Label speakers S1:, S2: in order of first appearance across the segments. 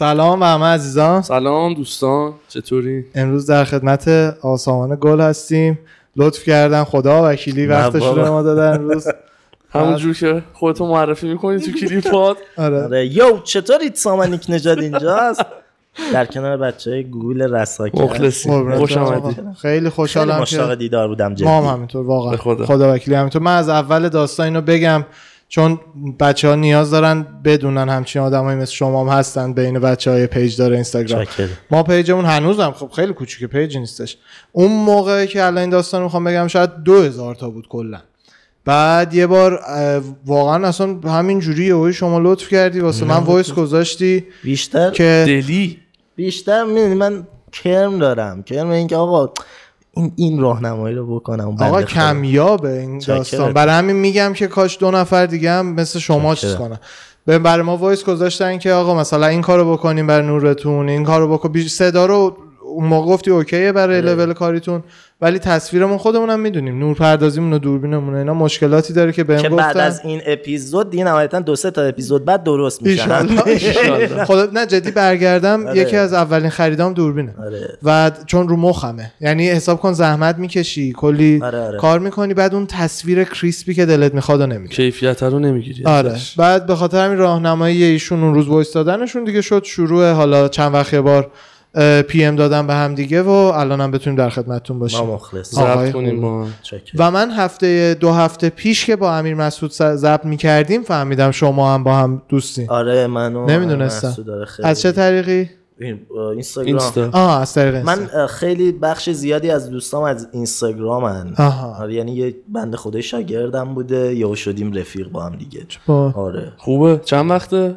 S1: سلام به همه عزیزان.
S2: سلام دوستان چطوری؟
S1: امروز در خدمت آسامان گل هستیم. لطف کردن خدا وکیلی وقتش. رو ما دادن امروز.
S2: همونجور که خودتو معرفی می‌کنی تو کلیپات.
S1: آره.
S3: آره. یو چطورید سامانیک نژاد اینجاست در کنار بچه های گوگل رساکر.
S2: مخلصی. خوش. آمدی.
S1: خیلی
S3: خیلی
S1: خوشحالم
S3: مشتاق
S1: که
S3: دیدار بودم جدی.
S1: ما هم همینطور واقعا.
S2: خدا.
S1: خدا وکیلی همینطور. من از اول داستان اینو بگم. چون بچه ها نیاز دارن بدونن همچین آدمایی مثل شما هم هستن بین بچه های page داره اینستاگرام. ما page مون هنوزم خب خیلی کوچیکه page نیستش. اون موقعی که الان این داستان می‌خوام بگم شاید دو هزار تا بود کلا. بعد یه بار واقعا اصلا همین جوری شما لطف کردی واسه من voice گذاشتی
S3: بیشتر
S1: که
S2: دلی؟
S3: بیشتر می‌دونی من کرم دارم. کرم اینکه آقا این این راهنمایی رو بکنم
S1: آقا. کمیابه این. داستان برای همین میگم که کاش دو نفر دیگه هم مثل شما چیز. کنن به برای ما voice گذاشتن که آقا مثلا این کارو بکنیم برای نورتون این کارو بکن صدا رو اون موقع گفتی okay ه برای لول کاریتون ولی تصویرمون خودمونم می‌دونیم. نور پردازیمون و دوربینمون اینا مشکلاتی داره که بهم
S3: که
S1: گفتن.
S3: بعد از این اپیزود دیگه نهایتا دو سه تا اپیزود بعد درست میشن.
S1: خدا نه جدی برگردم.
S3: آره.
S1: یکی از اولین خریدام دوربینه.
S3: آره.
S1: و چون رو مخمه. یعنی حساب کن زحمت می‌کشی. کلی
S3: آره، آره.
S1: کار می‌کنی بعد اون تصویر crisp ی که دلت می‌خواد نمی‌گیری.
S2: کیفیت رو نمی‌گیری.
S1: آره. بعد به خاطر همین راهنمایی ایشون اون روز voice دادنشون دیگه شد شروع. حالا چند وقت بار PM دادن به هم دیگه و الانم بتونیم در خدمتتون
S3: ما
S1: باشیم
S3: مخلص
S1: آقای
S2: ضبط کنیم.
S1: و من هفته دو هفته پیش که با امیر مسعود ضبط می‌کردیم فهمیدم شما هم با هم دوستی
S3: آره منو
S1: نمی‌دونستم. از چه طریقی؟
S3: این- اینستاگرام.
S2: اینستا.
S1: آه از طریق
S3: من
S1: اینستا.
S3: خیلی بخش زیادی از دوستام از اینستاگرامن.
S1: آها.
S3: آره یعنی یه بنده خدای شاگردم بوده یا شدیم رفیق با هم دیگه. آره.
S2: خوبه. چند وقته؟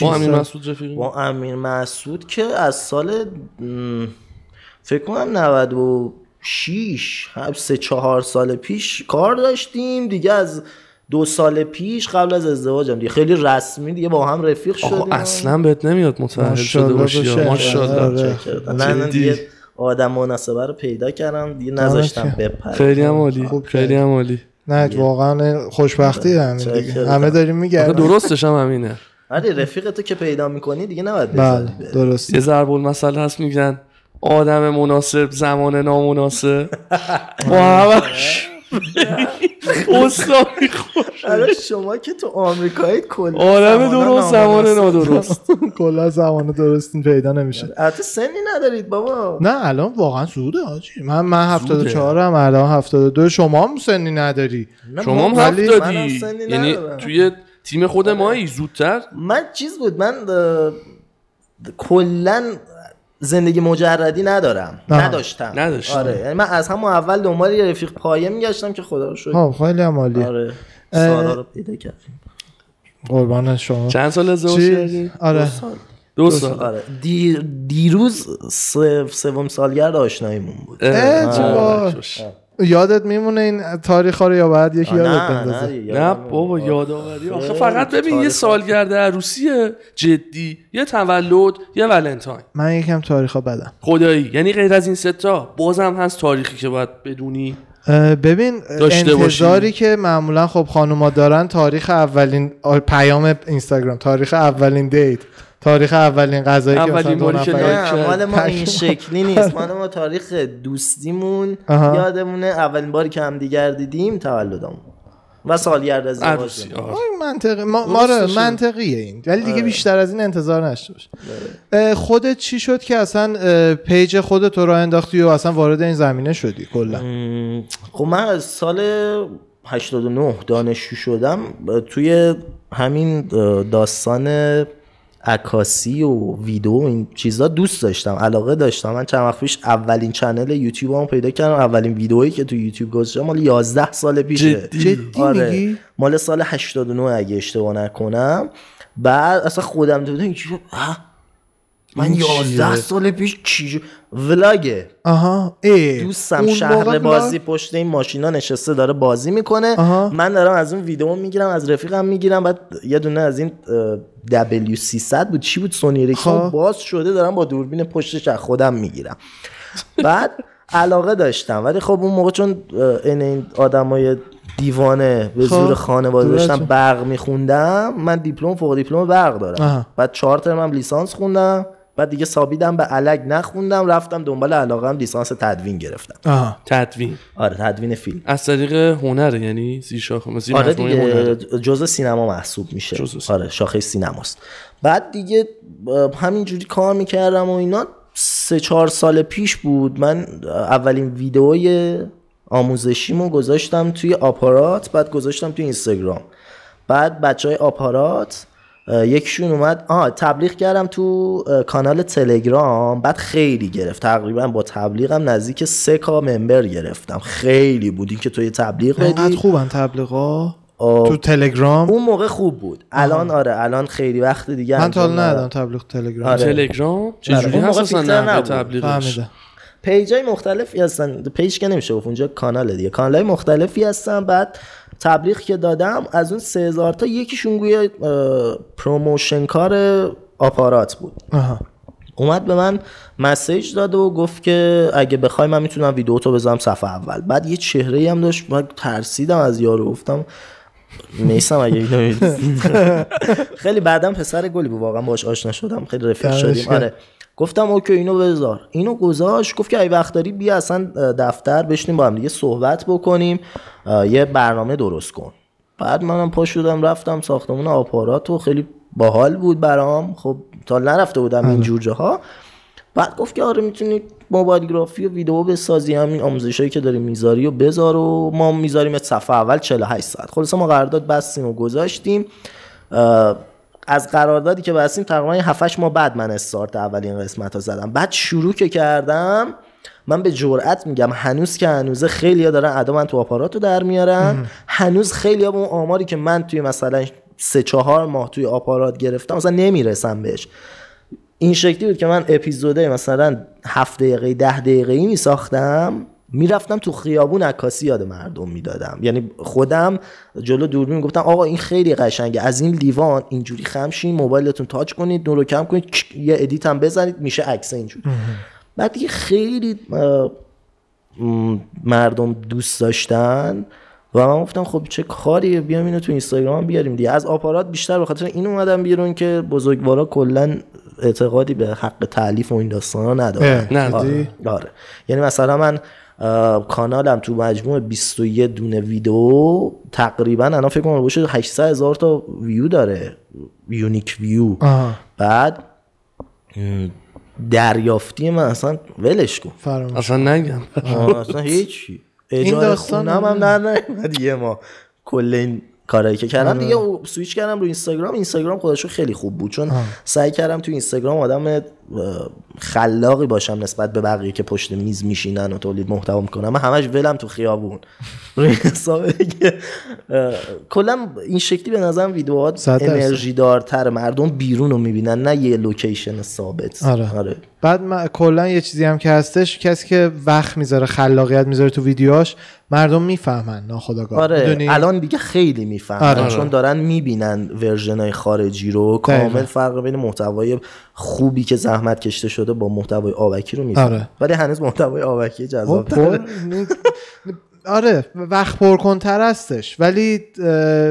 S2: با امیر مسعود رفیقی
S3: با امیر مسعود که از سال فکر کنم 96 هم سه چهار سال پیش کار داشتیم. دیگه از دو سال پیش قبل از ازدواجم دیگه. خیلی رسمی دیگه با هم رفیق شدیم.
S2: آقا اصلا بهت نمیاد متأهل شده باشی ماشاءالله.
S1: آره.
S3: نه نه. دیگه آدم مناسبه رو پیدا کردم. دیگه نذاشتم
S1: که.
S3: بپره.
S2: خیلی هم عالی.
S1: خوب
S2: خیلی هم عالی.
S1: نه واقعا خوشبختی همین دیگه.
S3: چاکرم.
S1: همه داریم میگردیم.
S2: درستش هم همینه.
S3: آره رفیق تو که پیدا می‌کنی دیگه نباید
S1: بله. درست
S2: یه ضرب المثل هست میگن آدم مناسب زمان نامناسب. با همش. خوش
S3: آره شما که تو آمریکایید کلا
S2: آدم درست زمان. نادرست.
S1: کلا زمان درستین پیدا نمیشه.
S3: البته سنی ندارید بابا.
S1: نه الان واقعا سوده آجی. من من 74 هم الان 72 شما هم سنی نداری.
S2: شما هم
S3: ما-
S2: هفت
S1: ولی
S3: منم
S2: دادی
S3: سنی
S2: یعنی
S3: ندارم.
S2: توی تیم خود مایی زودتر.
S3: من چیز بود من اه، کلا زندگی مجردی ندارم.
S1: آها.
S3: نداشتم.
S2: نداشتم.
S3: آره یعنی من از همون اول دنبال یه رفیق پایه میگشتم که خدا رو شکر.
S1: خیلی هم عالی
S3: آره سارا رو پیدا کردیم.
S1: قربان شما.
S2: چند سال ازدواج؟ کردی؟
S1: آره.
S2: دو سال.
S3: آره. دیر دیروز سه- سوم سالگرد آشناییمون بود.
S1: اه، چه
S2: آره،
S1: با-
S2: خوش.
S1: یادت میمونه این تاریخ ها رو یا بعد یکی یادت
S3: نه
S1: بندازه؟
S3: نه
S2: بابا
S3: نمیاد.
S2: یادآوری. آخه فقط ببین یه سالگرد عروسی جدی یه تولد یه ولنتاین.
S1: من یکم تاریخ ها بدم.
S2: خدایی یعنی غیر از این ستا بازم هست تاریخی که باید بدونی.
S1: ببین
S2: داشته
S1: انتظاری
S2: باشی.
S1: که معمولا خب خانوما دارن تاریخ اولین پیام اینستاگرام تاریخ اولین date. تاریخ اولین غذایی که
S2: اولین
S1: مثلا
S2: که
S3: نه مال ما این شکلی نیست. مال ما تاریخ دوستیمون. یادمونه اولین باری که هم دیگر دیدیم تولدمون. و سالگرد از
S2: عروسی آه.
S1: آه، منطقی. ما, ما رو-
S2: درستشه.
S1: منطقیه این. ولی
S3: آره.
S1: دیگه بیشتر از این انتظار نشته باش. اه، خودت چی شد که اصلا page خودت رو راه انداختی و اصلا وارد این زمینه شدی؟ کلا.
S3: خب من از سال 89 دانشجو شدم. توی همین داستان عکاسی و ویدیو و این چیزا دوست داشتم علاقه داشتم. من چند وقت پیش اولین چنل یوتیوب هم پیدا کردم. اولین ویدئویی که تو یوتیوب گذاشتم مال 11 سال پیشه.
S2: جدی؟
S1: جدی
S3: آره.
S1: میگی
S3: مال سال 89 اگه اشتباه نکنم. بعد اصلا خودم دیدم من
S2: این
S3: 11
S2: چیه؟
S3: سال پیش چی ولاگه
S1: آها ای
S3: دوستم شهر؟ بازی پشت این ماشینا نشسته داره بازی می‌کنه
S1: آها.
S3: من دارم از اون ویدیو می‌گیرم از رفیقم می‌گیرم بعد یه دونه از این اه، W300 بود چی بود سونی
S1: خب.
S3: اریکسون باز شده دارم با دوربین پشتش از خودم می‌گیرم بعد علاقه داشتم ولی خب اون موقع چون این این آدمای دیوانه به
S1: خب،
S3: زور خانواده
S1: دورتون.
S3: برق میخوندم من دیپلم فوق دیپلم برق دارم
S1: آها.
S3: بعد چهار ترم هم لیسانس خوندم بعد دیگه سابیدم به علک نخوندم رفتم دنبال علاقه هم لیسانس تدوین گرفتم.
S1: آها.
S2: تدوین.
S3: آره تدوین فیلم.
S2: از طریق هنره یعنی زیر شاخه
S3: آره. دیگه جزء سینما محسوب میشه.
S2: جزء سینما.
S3: آره شاخه سینماست. بعد دیگه همینجوری کار می‌کردم و اینا. سه چهار سال پیش بود من اولین ویدئوی آموزشیمو گذاشتم توی آپارات بعد گذاشتم توی اینستاگرام. بعد بچه های آپارات اه، یکیشون اومد. آه تبلیغ کردم تو کانال تلگرام. بعد خیلی گرفت. تقریبا با تبلیغم نزدیک سه کا member گرفتم. خیلی بود. این که توی تبلیغ
S1: اینقدر
S3: بدی
S1: خوبن تبلیغا. تو تلگرام؟
S3: اون موقع خوب بود. الان آره الان خیلی وقت دیگه
S1: من تا
S3: ندادم.
S1: تبلیغ تلگرام.
S3: آره.
S2: تلگرام؟ چجوری؟
S3: اون
S2: هست
S3: موقع
S2: اصلا. تبلیغش.
S3: page های مختلفی هستن. page که نمیشه گفت. اونجا کانال دیگه. کانال های مختلفی هستن. بعد تبلیغ که دادم از اون سه هزار تا یکیشون گویا promotion کار آپارات بود.
S1: آها.
S3: اومد به من message داد و گفت که اگه بخوای من می‌تونم ویدیو تو بذارم صفحه اول. بعد یه چهره هم داشت من ترسیدم از یارو گفتم میسم اگه. خیلی بعدم پسر گلی بود واقعا باش آشنا شدم خیلی رفیق شدیم. آره. گفتم okay اینو بذار. اینو گذاشت گفت که ای وقت داری بیا اصلا دفتر بشینیم با هم دیگه صحبت بکنیم یه برنامه درست کن. بعد منم پا شدم رفتم ساختمون آپارات و خیلی باحال بود برام. خب تا نرفته بودم این جور جاها. بعد گفت که آره می‌تونی موبایل گرافی و ویدیو بسازی همین آموزشایی که داری می‌ذاری و بذار و ما می‌ذاریم صفحه اول 48 ساعت. خلاص ما قرارداد بستیم و گذاشتیم. از قراردادی که بستیم تقریبا 7 ماه بعد من استارت اولین قسمت ها زدم. بعد شروع که کردم من به جرئت میگم هنوز که هنوزه ها دارن ادا من تو آپارات رو در میارن. هنوز خیلی ها به اون آماری که من توی مثلا سه چهار ماه توی آپارات گرفتم مثلا نمی‌رسم بهش. این شکلی بود که من اپیزوده مثلا هفت دقیقه ده دقیقه می ساختم می‌رفتم تو خیابون عکاسی یاد مردم می‌دادم. یعنی خودم جلو دوربین گفتم آقا این خیلی قشنگه. از این لیوان اینجوری خمش کنین موبایلتون touch کنید نور رو کم کنید یه edit هم بزنید میشه عکس اینجوری. بعد دیگه خیلی مردم دوست داشتن و من گفتم خب چه کاریه بیام اینو تو اینستاگرام بیاریم دیگه. از آپارات بیشتر به خاطر این اومدم بیرون که بزرگوارا کلا اعتقادی به حق تعلیف و این داستانا ندارن.
S2: نه.
S3: آره. آره. یعنی مثلا من کانالم تو مجموع 21 دونه ویدیو تقریبا الان فکر کنم باشه 800 هزار تا ویو داره. یونیک ویو.
S1: آها.
S3: بعد دریافتی من اصلا ولش کن.
S1: فراموش
S2: اصلا نگم.
S3: آه، اصلا هیچی. اجاره خونم هم در نیومد یه ماه کل این کارایی که کردم. دیگه سویچ کردم رو اینستاگرام. اینستاگرام خودشو خیلی خوب بود. چون سعی کردم تو اینستاگرام آدم خلاقی باشم نسبت به بقیه که پشت میز میشینن و تولید محتوا می‌کنم من همش ولم تو خیابون روی حساب کلا این شکلی به نظرم ویدیوهات. انرژی دارتر مردم بیرون رو می‌بینن نه یه location ثابت
S1: آره.
S3: آره.
S1: بعد من کلا یه چیزی هم که هستش کسی که وقت می‌ذاره خلاقیت می‌ذاره تو ویدیوهاش مردم می‌فهمن ناخداگاه
S3: آره؟ الان دیگه خیلی می‌فهمن
S1: آره.
S3: چون دارن می‌بینن ورژن های خارجی رو. کامل فرق بین محتوای خوبی که زحمت کشته شده با محتوای آبکی رو می‌فهمن
S1: آره.
S3: ولی هنوز محتوای آبکی
S1: خب،
S3: جذاب
S1: پر... آره وقت پرکنتر هستش. ولی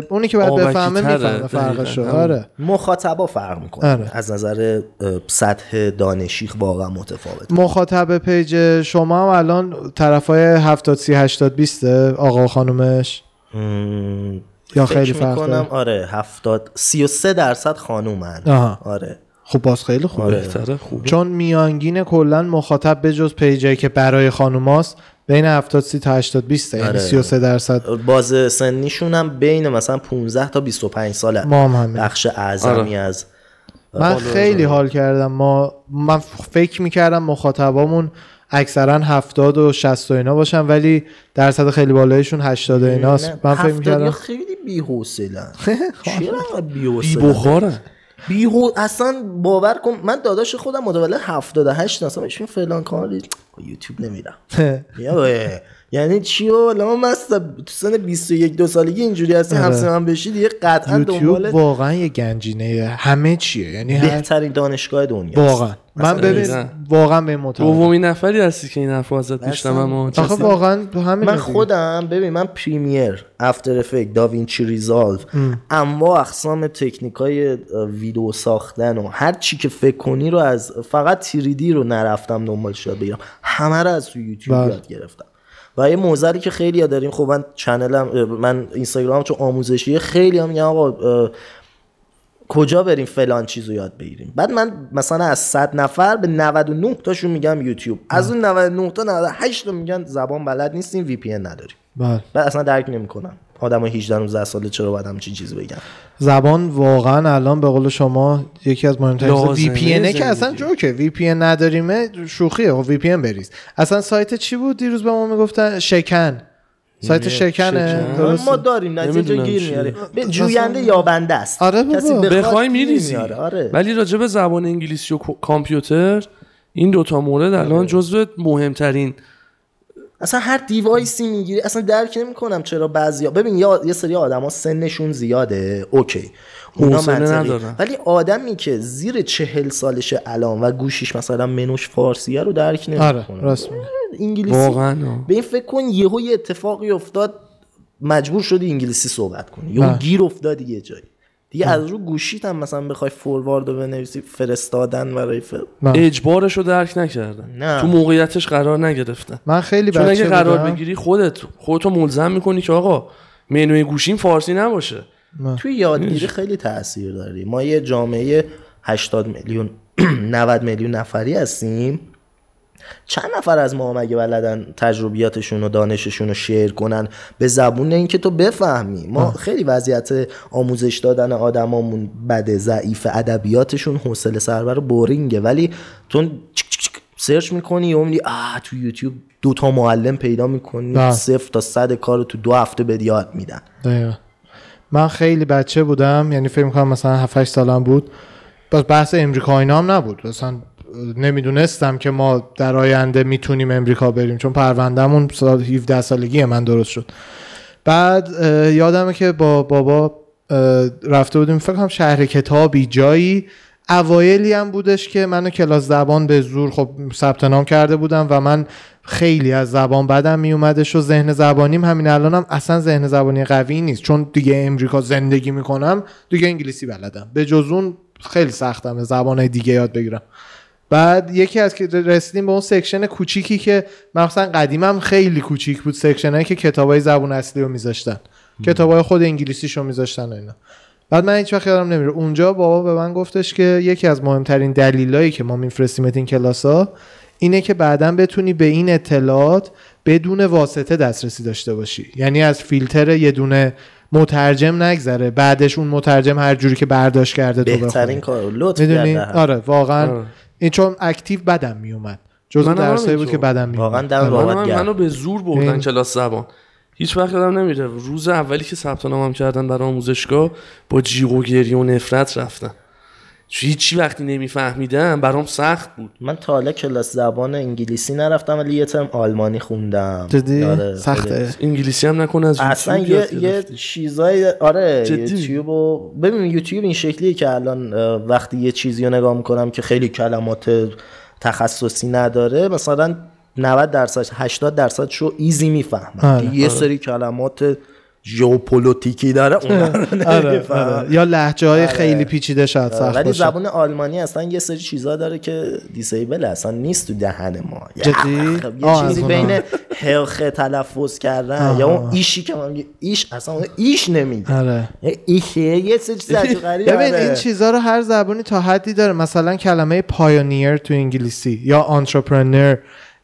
S1: اونی که باید بفهمه می‌فهمه فرقشو
S2: دقیقاً.
S1: آره.
S3: مخاطبا فرق می‌کنه.
S1: آره.
S3: از نظر سطح دانشی واقعا متفاوت
S1: مخاطب پیج شما هم الان طرف های 70 30 80 20 آقا و خانومش؟
S3: مم،
S1: یا خیلی فرق
S3: آره 70 33 درصد خانومن.
S1: آها.
S3: آره.
S1: خب باز خیلی خوبه.
S3: آره.
S2: بهتره خوبه.
S1: چون میانگین کلا مخاطب به جز پیجایی که برای خانوماست بین 70 30 تا 80 20 یعنی
S3: آره.
S1: 33 درصد.
S3: باز سنیشون هم بین مثلا 15 تا 25 ساله.
S1: ما هم همین
S3: بخش اعظمی از
S1: من خیلی حال کردم. ما من فکر می‌کردم مخاطبامون اکثرا 70 و 60 و اینا باشن ولی درصد خیلی بالایشون 80 و ایناست. من فکر می‌کردم
S3: خیلی بی‌حوصله‌ان چرا
S2: بی
S3: بی‌حوصله
S2: بخاره
S3: بیهو اصلا باور کن من داداش خودم متولد 78 اصلا بهش فلان کاری. یوتیوب نمیرم. یعنی چی والا ما مست تو سن 21 دو سالگی اینجوری هستی
S1: آره.
S3: همسن من بشی دیگه قطعا
S1: یوتیوب
S3: دنبال
S1: واقعا یه گنجینه همه چیه یعنی
S3: بهترین دانشگاه دنیا
S1: واقعا من ببین. واقعا به این معتقدم.
S2: دومین نفری هستی که این حرفو ازت میشنوم اما
S1: آخه واقعا همین
S3: من. خودم ببین من پریمیر افتر افکت داوینچی ریزالو انواع اقسام تکنیک های ویدیو ساختن و هر چی که فکر کنی رو از فقط تیریدی رو نرفتم دنبالش یاد بگیرم همه رو از تو یوتیوب
S1: بله.
S3: یاد گرفتم و یه معضلی که خیلی ها داریم خب من channel م من اینستاگرام چون آموزشی خیلی هم میگن آقا کجا بریم فلان چیز رو یاد بگیریم. بعد من مثلا از 100 نفر به 99 تاشون میگم یوتیوب. از اون 99 تا 98 تا میگن زبان بلد نیستیم VPN نداریم.
S1: بله.
S3: بعد اصلا درک نمی‌کنم. آدم 18 19 ساله چرا باید همچین چیز بگم
S1: زبان واقعا الان به قول شما یکی از مهمترین VPN که
S2: زندگی.
S1: اصلا جوکه. VPN نداریمه شوخیه. VPN بریز. اصلا سایت چی بود؟ دیروز به ما می‌گفتن شکن. سایت شکنه.
S2: شکن؟
S3: ما داریم نتیجه گیر. میاره. به جوینده یابنده است.
S1: آره بابا.
S2: بخوای میریزی.
S3: میاره. آره.
S2: ولی راجع به زبان انگلیسی و کامپیوتر این دوتا مورد الان جزو مهمترین
S3: اصلا هر دیوایسی می‌گیری اصلا درک نمی‌کنم چرا بعضیا. ببین یا یه سری آدما سنشون زیاده. اوکی. اونا
S2: ندارن.
S3: ولی آدمی که زیر چهل سالشه الان و گوشیش مثلا منوش فارسیه رو درک
S1: آره
S3: نمی‌کنه.
S1: راست میگی.
S3: انگلیسی.
S2: واقعا.
S3: به این فکر کن یهو یه اتفاقی افتاد مجبور شدی انگلیسی صحبت کنی. یهو
S1: بله.
S3: گیر افتادی یه جایی. دیگه از رو گوشیت هم مثلا بخوای فوروارد رو بنویسی فرستادن برای ف...
S1: من,
S2: اجبارش رو درک نکردن.
S3: نه.
S2: تو موقعیتش قرار نگرفتن.
S1: من خیلی
S2: چون اگه قرار
S1: بودم.
S2: بگیری خودت خودتو ملزم می‌کنی که آقا منوی گوشیم فارسی نباشه.
S3: توی یادگیری خیلی تاثیر داری. ما یه جامعه 80 میلیون 90 میلیون نفری هستیم. چند نفر از ما مگه بلدن تجربیاتشون و دانششون رو شیر کنن؟ به زبون اینکه تو بفهمی. ما خیلی وضعیت آموزش دادن آدمامون بده ضعیف ادبیاتشون حوصله سربر بورینگه. ولی تو سرچ می‌کنی و میگی آه تو یوتیوب دو تا معلم پیدا می‌کنی
S1: بله.
S3: صفر تا صد کار رو تو دو هفته به یاد میدن.
S1: دقیقا. من خیلی بچه بودم یعنی فکر می‌کنم مثلا 7 8 سالم بود. باز بحث امریکا اینا هم نبود. مثلا نمی‌دونستم که ما در آینده می‌تونیم امریکا بریم چون پروندهمون سال 17 سالگی من درست شد. بعد یادمه که با بابا رفته بودیم فکر کنم شهر کتابی جایی اوایلی هم بودش که منو کلاس زبان به زور خب ثبت نام کرده بودم و من خیلی از زبان بدم می اومدش و ذهن زبانیم همین الانم اصلا ذهن زبانی قوی نیست. چون دیگه امریکا زندگی می‌کنم دیگه انگلیسی بلدم. به جز اون خیلی سختم زبان دیگه یاد بگیرم. بعد یکی از که رسیدیم به اون section کوچیکی که مثلا قدیمم خیلی کوچیک بود section هایی که کتابای زبون اصلی رو میذاشتن. کتابای خود انگلیسیشو میذاشتن و اینا. بعد من هیچ وقت یادم نمیره. اونجا بابا به من گفتش که یکی از مهمترین دلایلی که ما میفرستیمت این کلاسا اینه که بعدا بتونی به این اطلاعات بدون واسطه دسترسی داشته باشی. یعنی از فیلتر یه دونه مترجم نگذره بعدش اون مترجم هر جوری که برداشت کرده
S3: بهترین. کار. رو لطف
S1: آره واقعا. این چون اکتیو بدم میومد جز درسایی بود. که بدم میومد
S3: واقعا. بابات
S2: من. منو به زور بردن
S1: این-
S2: کلاس زبان هیچ وقت یادم نمیره روز اولی که ثبت نامم کردن برای آموزشگاه با جیغ و گریه و نفرت رفتم چون هیچی وقتی نمیفهمیدم برام سخت بود.
S3: من تا حالا کلاس زبان انگلیسی نرفتم ولی یه ترم آلمانی خوندم.
S1: جدی؟
S3: آره، خیلی.
S1: سخته.
S2: انگلیسی هم نکنه از
S3: اصلا
S2: یوتیوب
S3: یه, یه. چیزای آره
S2: جدی؟
S3: یوتیوب و ببین یوتیوب این شکلیه که الان وقتی یه چیزی رو نگاه می‌کنم که خیلی کلمات تخصصی نداره مثلا 90 درصد 80 درصد شو easy می‌فهمم.
S1: آره،
S3: یه سری کلمات ژئوپلیتیکی داره رو
S1: آره,
S3: نمی‌فهمم.
S1: آره. یا لهجه های خیلی پیچیده شاید سخت
S3: ولی زبان آلمانی اصلا یه سری چیزا داره که decibel ش اصلا نیست تو دهن ما یه
S1: جدی؟
S3: خ- یه چیزی بین.
S1: ه
S3: خ تلفظ کردن یا اون ich ی که من ich اصلا اون ایش نمیگه
S1: آره
S3: یه ایشه یه سری چیز غریبه
S1: ببین
S3: آره.
S1: این چیزها رو هر زبانی تا حدی داره مثلا کلمه pioneer تو انگلیسی یا entrepreneur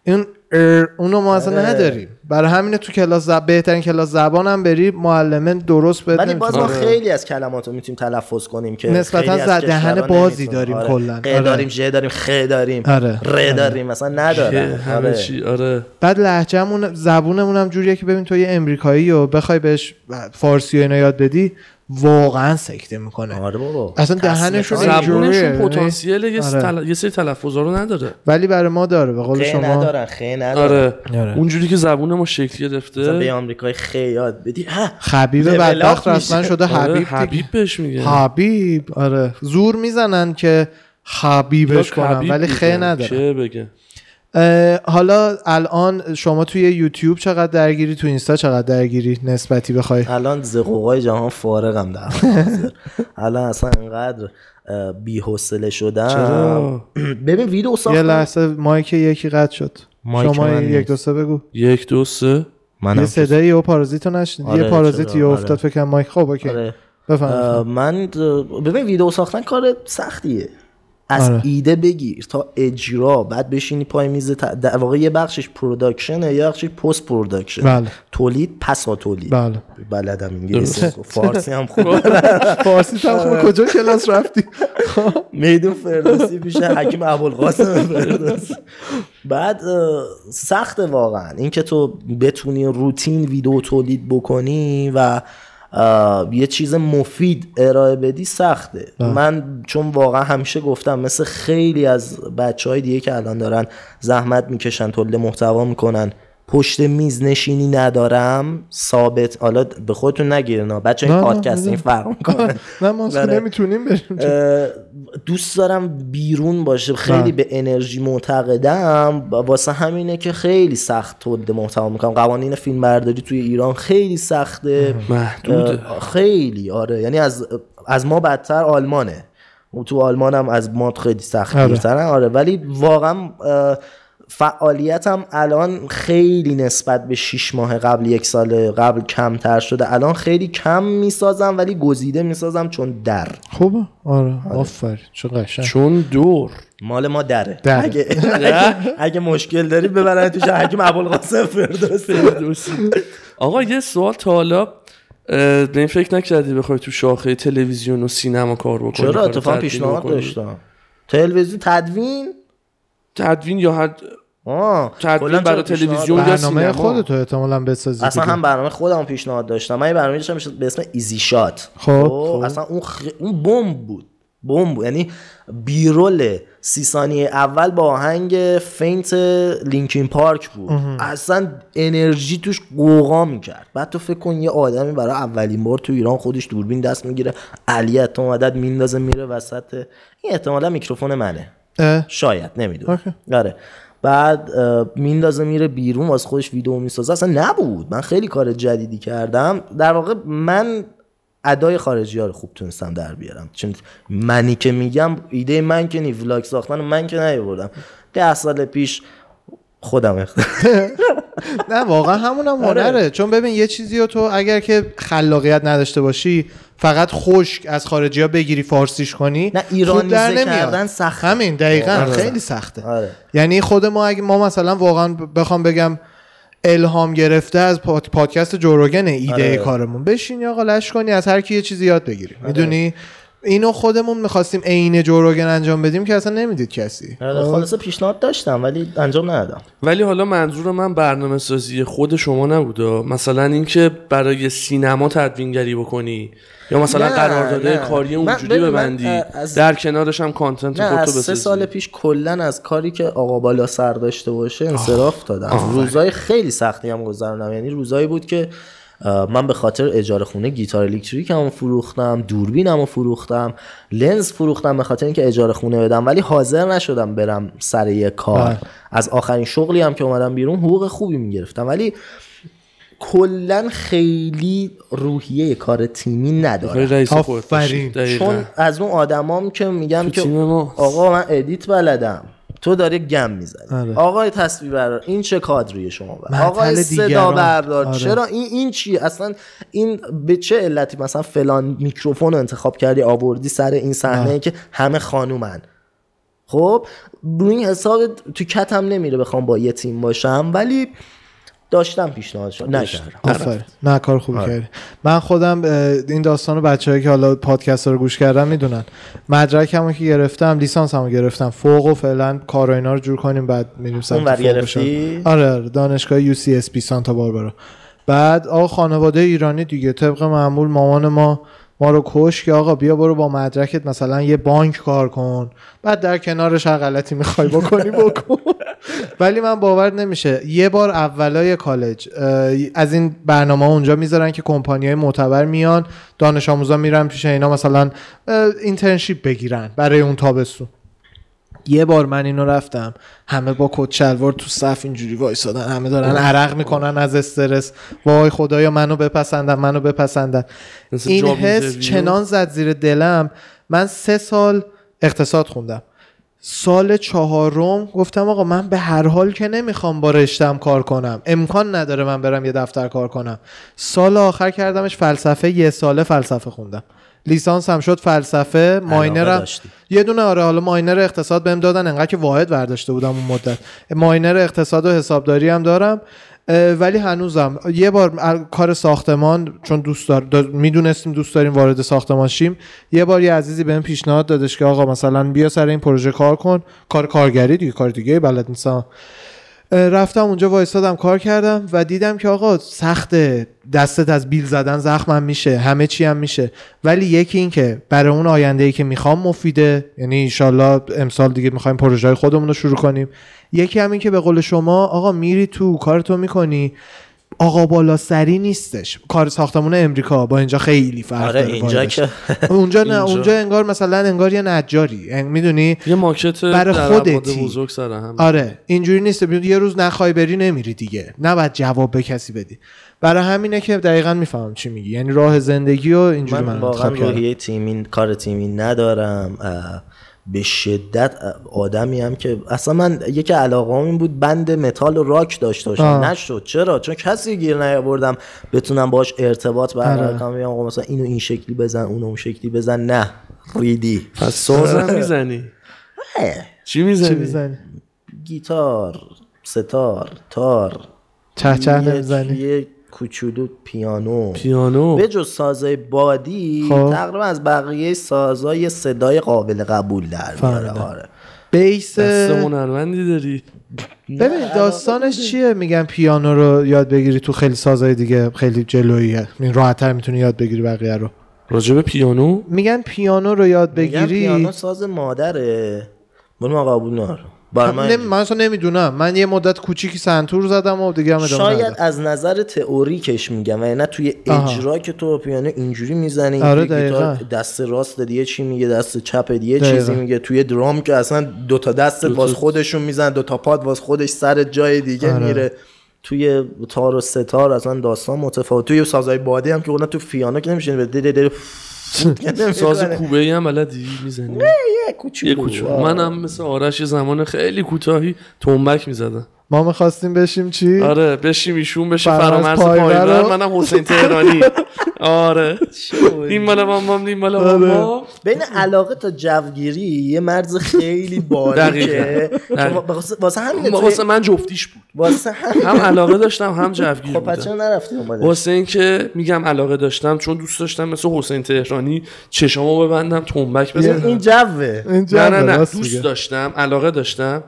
S1: این R اونو ما اصلا
S3: آره.
S1: نداریم برای همینه تو کلاس زب... بهترین کلاس زبان هم بری معلمه درست بهت
S3: ولی باز. ما خیلی از کلمات رو می‌تونیم تلفظ کنیم که
S1: نسبتاً
S3: از
S1: دهن بازی. داریم
S3: آره.
S1: کلاً. آره.
S3: داریم ژ داریم خ داریم
S1: آره.
S3: ر
S1: آره.
S3: داریم مثلا
S2: که
S3: ندارم
S2: همه
S3: آره.
S2: چی آره
S1: بعد لهجهمون زبونمون هم جوریه که ببین تو یه امریکایی و بخوای بهش فارسی و اینا یاد بدی واقعا سکته می‌کنه.
S3: آره بابا.
S1: اصلا دهنشون اینجوریه،
S2: زبونشون
S1: یعنی-
S2: پتانسیل یه
S1: آره.
S2: تل... یه سری تلفظا رو نداره.
S1: ولی برای ما داره به قول
S3: خیلی
S1: شما.
S3: ندارن خیلی ندارن.
S2: آره.
S1: آره.
S2: اونجوری که زبون ما شکل
S3: مثلا
S2: گرفته
S3: به آمریکای خیلی یاد بدی. ها.
S1: خبیب بدبخت رسما. شده
S2: آره،
S1: حبیب
S2: حبیب
S1: دیگه.
S2: بهش میگه.
S1: حبیب آره. زور می‌زنن که حبیبش کنن
S2: حبیب
S1: ولی خیلی. نداره
S2: چه بگه؟
S1: حالا الان شما توی یوتیوب چقدر درگیری تو اینستا چقدر درگیری نسبتی بخوای؟
S3: الان زقوقای جهان فارغم در. الان اصلا انقدر بی حوصله شدم.
S2: چرا؟
S3: ببین ویدیو
S1: یه
S3: ساختم
S1: لحظه مایک یکی قطع شد.
S3: مایک
S1: شما
S3: من
S1: یک. دو سه بگو.
S2: یک دو سه.
S3: منم
S1: یه صدایی و پارازیتو نشنید.
S3: آره،
S1: یه پارازیت
S3: چرا؟
S1: یه
S3: آره.
S1: افتاد فکر کنم مایک. خب اوکی.
S3: آره. من ببین ویدیو ساختن کار سختیه. از
S1: آره.
S3: ایده بگیر تا اجرا بعد بشینی پای میز ت... در واقع یه بخشش production ه یه بخشش post production
S1: بله.
S3: تولید پسا تولید.
S1: بله.
S3: بلدم انگلیسی فارسی هم خوب.
S1: فارسی هم
S3: آره.
S1: خوب کجا کلاس رفتی؟
S3: میدون فردوسی پیش حکیم ابوالقاسم فردوسی. بعد سخت واقعا. اینکه تو بتونی روتین ویدیو تولید بکنی و یه چیز مفید ارائه بدی سخته. من چون واقعا همیشه گفتم مثل خیلی از بچه های دیگه که الان دارن زحمت می‌کشن تولید محتوا می‌کنن پشت میز نشینی ندارم ثابت. حالا به خودتون نگیرن بچه
S1: نه، نه،
S3: پادکست این. فرق می‌کنه.
S1: نه ما اصلا. نمی‌تونیم بریم.
S3: دوست دارم بیرون باشه. خیلی
S1: بله.
S3: به انرژی معتقدم. واسه همینه که خیلی سخت تولید محتوا می‌کنم. قوانین فیلم برداری توی ایران خیلی سخته.
S2: محدوده.
S3: اه، خیلی آره. یعنی از از ما بدتر آلمانه. تو آلمان هم از ما خیلی سخت
S1: آره.
S3: آره ولی واقعا فعالیتم الان خیلی نسبت به 6 ماه قبل یک سال قبل کمتر شده. الان خیلی کم می‌سازم ولی گزیده می‌سازم چون در.
S1: خوبه؟ آره. آفرین. چه قشنگ.
S2: چون دور.
S3: مال ما دره,
S1: دره.
S3: اگه, اگه, اگه مشکل داری ببرن توش حکیم ابوالقاسم فردوسی.
S2: فردوسی. آقا یه سوال تا حالا به این فکر نکردی بخوای تو شاخه تلویزیون و سینما کار بکنی
S3: چرا؟ اتفاقا پیشنهاد؟ داشتم. تلویزیون تدوین؟
S2: تدوین یا هر
S3: آه.
S2: تدوین
S3: کلاً
S2: برای تلویزیون یا
S1: برنامه. خودتو احتمالا بسازی
S3: اصلا
S1: دیگه.
S3: هم برنامه خودم پیشنهاد داشتم. من یه برنامه داشتم به اسم Easy Shot
S1: خب،
S3: اصلا اون خ... اون بمب بود. بمب بود. یعنی B-roll سی ثانیه اول با آهنگ feint لینکین پارک بود. اصلا انرژی توش قوقا می‌کرد. بعد تو فکر کن یه آدمی برای اولین بار تو ایران خودش دوربین دست می‌گیره. علی تو مدد میندازه میره وسط. این احتمالا میکروفون منه.
S1: اه،
S3: شاید نمی‌دونم. آره. بعد میندازه میره بیرون واسه خودش ویدیو می‌سازه. اصلا نبود. من خیلی کار جدیدی کردم. در واقع من ادای خارجی ها رو خوب تونستم در بیارم. چون منی که میگم ایده من که نی ولاگ ساختن من که نیاوردم. ده سال پیش خودم
S1: نه واقعا همونم
S3: آره.
S1: هنره چون ببین یه چیزی رو تو اگر که خلاقیت نداشته باشی فقط خشک از خارجی ها بگیری فارسیش کنی
S3: نه،
S1: در.
S3: کردن سخته.
S1: همین دقیقا
S3: آره.
S1: خیلی سخته
S3: آره.
S1: یعنی خود ما اگه ما مثلا واقعا بخوام بگم الهام گرفته از پاد- پادکست جوروگن ایده
S3: آره.
S1: کارمون بشین یا آقا لش کنی از هر کی یه چیزی یاد بگیری می‌دونی اینو خودمون می‌خواستیم عین جوروگن انجام بدیم که اصلا نمی‌دید کسی.
S3: خلاصه پیشنهاد داشتم ولی انجام ندادم.
S2: ولی حالا منظور من برنامه سازی خود شما نبوده مثلا اینکه برای سینما تدوینگری بکنی یا مثلا
S3: نه،
S2: قرارداد
S3: نه.
S2: کاری اونجوری ببندی
S3: از-
S2: در کنارش هم کانتنت خودتو
S3: از سه
S2: بسازی.
S3: سال پیش کلا از کاری که آقا بالا سر داشته باشه انصراف دادم. روزای خیلی سختی هم گذروندم. یعنی روزایی بود که من به خاطر اجاره خونه گیتار الکتریک هم فروختم دوربینم رو فروختم لنز فروختم به خاطر اینکه اجاره خونه بدم ولی حاضر نشدم برم سر یه کار
S1: بله.
S3: از آخرین شغلی هم که اومدم بیرون حقوق خوبی می‌گرفتم ولی کلا خیلی روحیه کار تیمی.
S1: آفرین.
S2: دقیقاً.
S3: چون از اون آدمام که میگم که. آقا من edit بلدم تو داری گم می‌زنی
S1: آره.
S3: آقای تصویر بردار این چه کادریه شما بر آقای صدا. بردار
S1: آره.
S3: چرا این این چی اصلا این به چه علتی مثلا فلان میکروفون رو انتخاب کردی آوردی سر این صحنه که همه خانومن خب روی این حساب تو کتم نمیره بخوام با یه تیم باشم ولی داشتم پیشنهاد شد. نکردم
S1: آفرین نه کار خوبی کردی. من خودم این داستان بچه‌ای که حالا پادکست رو گوش کردن می‌دونن. مدرکمو که گرفتم لیسانسمو گرفتم. فوق و فعلا کار و اینا رو جور کنیم بعد میریم سمت.
S3: گرفتی؟
S1: آره آره. دانشگاه UCSB سانتا باربارا بعد آقا خانواده ایرانی دیگه. طبق معمول مامان ما ما رو کش که آقا بیا برو با مدرکت مثلا یه بانک کار کن. بعد در کنارش هر غلطی می‌خوای بکنی بکن. ولی من باور نمیشه. یه بار اولای کالج از این برنامه اونجا می‌ذارن که کمپانی های معتبر میان دانش آموزا میرن پیش اینا مثلا اینترنشیپ بگیرن برای اون تابستون. یه بار من اینو رفتم همه با کت شلوار تو صف اینجوری وایسادن همه دارن عرق می‌کنن از استرس. وای خدایا منو بپسندن منو بپسندن. این حس. چنان زد زیر دلم. من سه سال اقتصاد خوندم. سال چهارم گفتم آقا من به هر حال که نمی‌خوام با رشتم کار کنم. امکان نداره من برم یه دفتر کار کنم. سال آخر کردمش فلسفه یه ساله فلسفه خوندم. لیسانس هم شد فلسفه ماینرم. یه دونه آره حالا ماینر اقتصاد بهم دادن انقدر که واحد برداشته بودم اون مدت. ماینر اقتصاد و حسابداری هم دارم ولی هنوزم یه بار کار ساختمان چون دوست دار دا- می‌دونستیم دوست داریم وارد ساختمان شیم یه بار یه عزیزی بهم پیشنهاد دادش که آقا مثلا بیا سر این پروژه کار کن کار کارگری دیگه کار دیگه بلد نیستم. رفتم اونجا وایستادم کار کردم و دیدم که آقا سخته دستت از بیل زدن زخمم میشه همه چی هم میشه. ولی یکی این که برای اون آینده ای که می‌خوام مفیده یعنی ایشالله امسال دیگه می‌خوایم پروژه خودمون رو شروع کنیم. یکی هم این که به قول شما آقا میری تو کارتو می‌کنی. آقا بالا سری نیستش. کار ساختمون امریکا با اینجا خیلی فرق
S3: آره
S1: داره
S3: اینجا. که
S1: اونجا نه
S2: اینجا.
S1: اونجا انگار مثلا انگار یه نجاری. می‌دونی؟
S2: یه ماکت
S1: برای خودتی.
S2: بزرگ سر هم.
S1: آره اینجوری نیست. یه روز نخوای بری نمیری دیگه. نباید جواب به کسی بدی. برای همینه که دقیقا می‌فهمم چی میگی. یعنی راه زندگی و اینجوری من,
S3: من واقعا روحیه تیمی کار تیمی ندارم اه، به شدت آدمی هم که اصلا من یکی علاقه این بود بند متال و راک داشته باشم.
S1: آه.
S3: نشد. چرا؟ چون کسی گیر نیاوردم بتونم باش ارتباط برقرار
S1: آره.
S3: کنم. بگم آقا مثلا اینو این شکلی بزن اونو اون شکلی بزن. نه. ریدی.
S2: پس سازم می‌زنی؟
S3: اه،
S2: چی می‌زنی؟
S1: می‌زنی؟
S3: گیتار ستار تار.
S1: چه چه نمی‌زنی
S3: یه کوچولو پیانو.
S2: پیانو.
S3: به جز سازای بادی
S1: خب.
S3: تقریبا از بقیه سازای صدای قابل قبول در میاره. آره.
S1: بیس
S2: هنرمندی داری؟
S1: ببین داستانش چیه؟ میگن پیانو رو یاد بگیری تو خیلی سازهای دیگه خیلی جلوییه این راحتتر می‌تونی یاد بگیری بقیه رو.
S2: راجب پیانو؟
S1: میگن پیانو رو یاد
S3: میگن
S1: بگیری.
S3: پیانو ساز مادره. من ما قبول ندارم بر من
S1: نمی- من اصلا نمی‌دونم من یه مدت کوچیکی سنتور زدم و دیگه هم ادامه
S3: شاید
S1: ندادم.
S3: از نظر تئوریکش میگم و نه توی
S1: آها.
S3: اجرا که تو پیانو اینجوری می‌زنی
S1: آره،
S3: توی گیتار. دست راست دیگه چی میگه دست چپ دیگه
S1: دقیقا.
S3: چیزی میگه توی درام که اصلا دوتا دستت باز خودشون میزن دوتا پاد باز خودش سر جای دیگه
S1: آره.
S3: میره توی تار و ستار اصلا داستان متفاوت توی سازهای بادی هم که قلنا تو پیانو که نمیشه
S2: ساز کوبه ای هم بلدی می‌زنی؟
S3: یه کوچولو.
S2: یه کوچولو. منم مثل آرش یه زمان خیلی کوتاهی تنبک می‌زدم.
S1: ما می‌خواستیم بشیم چی؟
S2: آره بشیم ایشون بشه
S1: فرامرز رو-
S2: منم حسین تهرانی. آره. این مال مامام این مال
S1: آره.
S2: ماما
S3: بین علاقه تا جوگیری یه مرز خیلی باریکه. واسه- واسه همین
S2: واسه من جفتیش بود.
S3: واسه
S2: هم علاقه داشتم هم جوگیر
S3: خب پس چرا
S2: بودم
S3: نرفتی اومده
S2: واسه اینکه میگم علاقه داشتم چون دوست داشتم مثل حسین تهرانی چشامو ببندم تنبک بزنم.
S3: این جوه.
S2: نه نه نه. دوست. داشتم علاقه داشتم.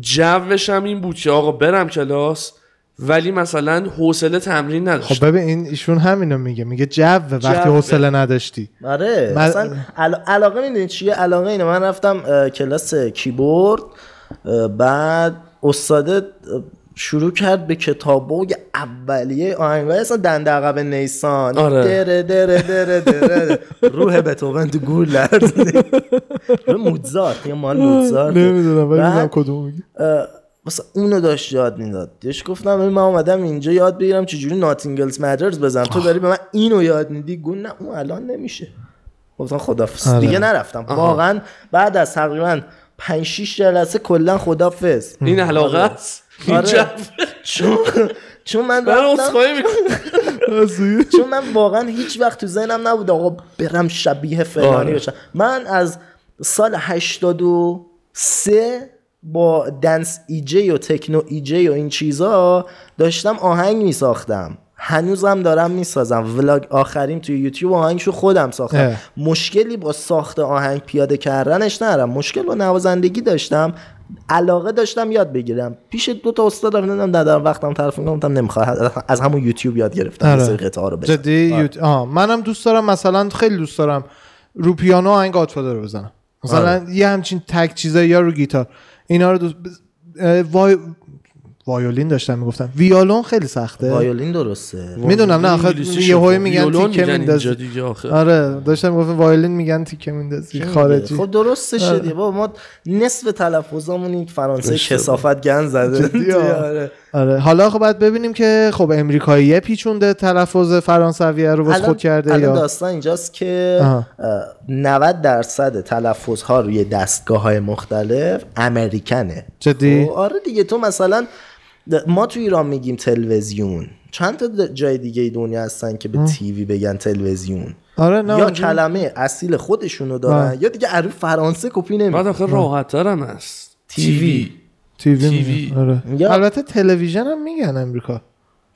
S2: جوشم این بود که آقا برم کلاس ولی مثلا حوصله تمرین نداشتم
S1: خب ببین این ایشون همینو میگه. میگه جو وقتی. حوصله نداشتی.
S3: آره
S1: من-
S3: اصلا علا- علاقه می‌دونی چیه؟ علاقه اینه. من رفتم کلاس کیبورد بعد استاده اه، شروع کرد به کتابوگ اولیه آهنگای اصلا دنده عقب نیسان.
S2: آره.
S3: دره دره دره دره روح بتوون تو گول لرزید روح موزارت. یه مال موزارت
S1: نمی‌دونم ولی کدوم میگی؟
S3: مثلا اونو داشت یاد می‌داد. دیش گفتم من اومدم اینجا یاد بگیرم چجوری ناتینگلز مدرز بزنم. تو داری به من اینو یاد میدی؟ گون نه اون الان نمیشه. گفتم خدافظ.
S1: آره.
S3: دیگه نرفتم. واقعا بعد از تقریبا 5 6 جلسه کلا خدافظ.
S2: این علاقه است. این
S3: آره. چون چون من رفتم چون من واقعا هیچ وقت تو ذهنم نبود آقا برم شبیه فلانی
S2: آره.
S3: بشم. من از سال 83 با دنس ایجی و تکنو ایجی و این چیزا داشتم آهنگ می ساختم هنوزم دارم می‌سازم. ولاگ آخریم توی یوتیوب آهنگشو خودم ساختم.
S1: اه.
S3: مشکلی با ساخت آهنگ پیاده کردنش ندارم. مشکل با نوازندگی داشتم. علاقه داشتم یاد بگیرم. پیش دو تا استاد رفتم ندارم وقتم طرف گفتم نمی‌خوام از همون یوتیوب یاد گرفتم.
S1: آره.
S3: قطعه رو بزنم.
S1: جدی؟ یوت... آه. منم دوست دارم مثلا خیلی دوست دارم رو پیانو آهنگ گادفادر رو بزنم. مثلا یه همچین تک چیزایی یا رو گیتار. اینا رو دوست وای... وایولین داشتم می‌گفتم. ویولون خیلی سخته.
S3: وایولین درسته.
S1: می‌دونم نه آخه
S2: انگلیسی
S1: یه هایی
S2: شد.
S1: میگن تیکه میندازی. آره داشتم می‌گفتم وایولین میگن تیکه میندازی خارجی.
S3: خب درسته شدی. بابا ما نصف تلفظامون این فرانسه کسافت گن زده. آره.
S1: آره. حالا خب باید ببینیم که خب امریکایی پیچونده تلفظ فرانسویه رو واسه خود کرده
S3: الان
S1: یا
S3: داستان اینجاست که. اه، 90 درصد تلفظ ها روی دستگاه های مختلف امریکنه
S1: جدی؟
S3: خب، آره دیگه تو مثلا ما تو ایران میگیم تلویزیون. چند تا جای دیگه دنیا هستن که به تیوی بگن تلویزیون.
S1: آره نه
S3: یا
S1: اونجا-
S3: کلمه اصیل خودشونو دارن
S1: آه.
S3: یا دیگه عروف فرانسه کپی نمی
S2: بعد آخه راحت هست.
S3: تیوی.
S1: تیوی
S2: تیوی.
S1: آره.
S3: یا-
S1: البته تلویزیون هم میگن امریکا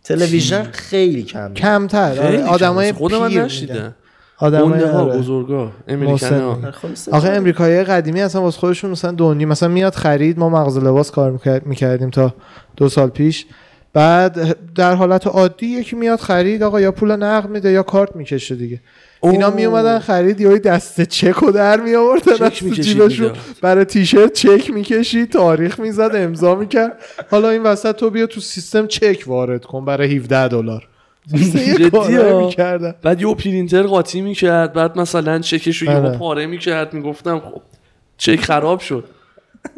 S3: تلویزیون خیلی کم
S1: کمتر آره. آدمای.
S2: خود من نشیدم.
S1: آدمای
S2: ها
S1: آره.
S2: بزرگا امریکن
S3: خلاصه
S1: آخه. امریکایی قدیمی اصلا واسه خودشون مثلا دونی مثلا میاد خرید ما مغازه لباس کار میکرد- می‌کردیم تا دو سال پیش بعد در حالت عادی یکی میاد خرید آقا یا پول نقد میده یا کارت می‌کشه دیگه اینا
S2: اوه.
S1: می اومدن خرید یا دسته چک رو در می آوردن از جیبشون. برای تیشرت چک می‌کشید تاریخ می‌زد امضا می‌کرد حالا این وسط تو بیا تو سیستم چک وارد کن برای 17 دلار یه؟ می‌کردن.
S2: بعد یه پرینتر قاطی می‌کرد بعد مثلا چکش رو یهو
S1: آره.
S2: پاره می‌کرد می‌گفتم خب چک خراب شد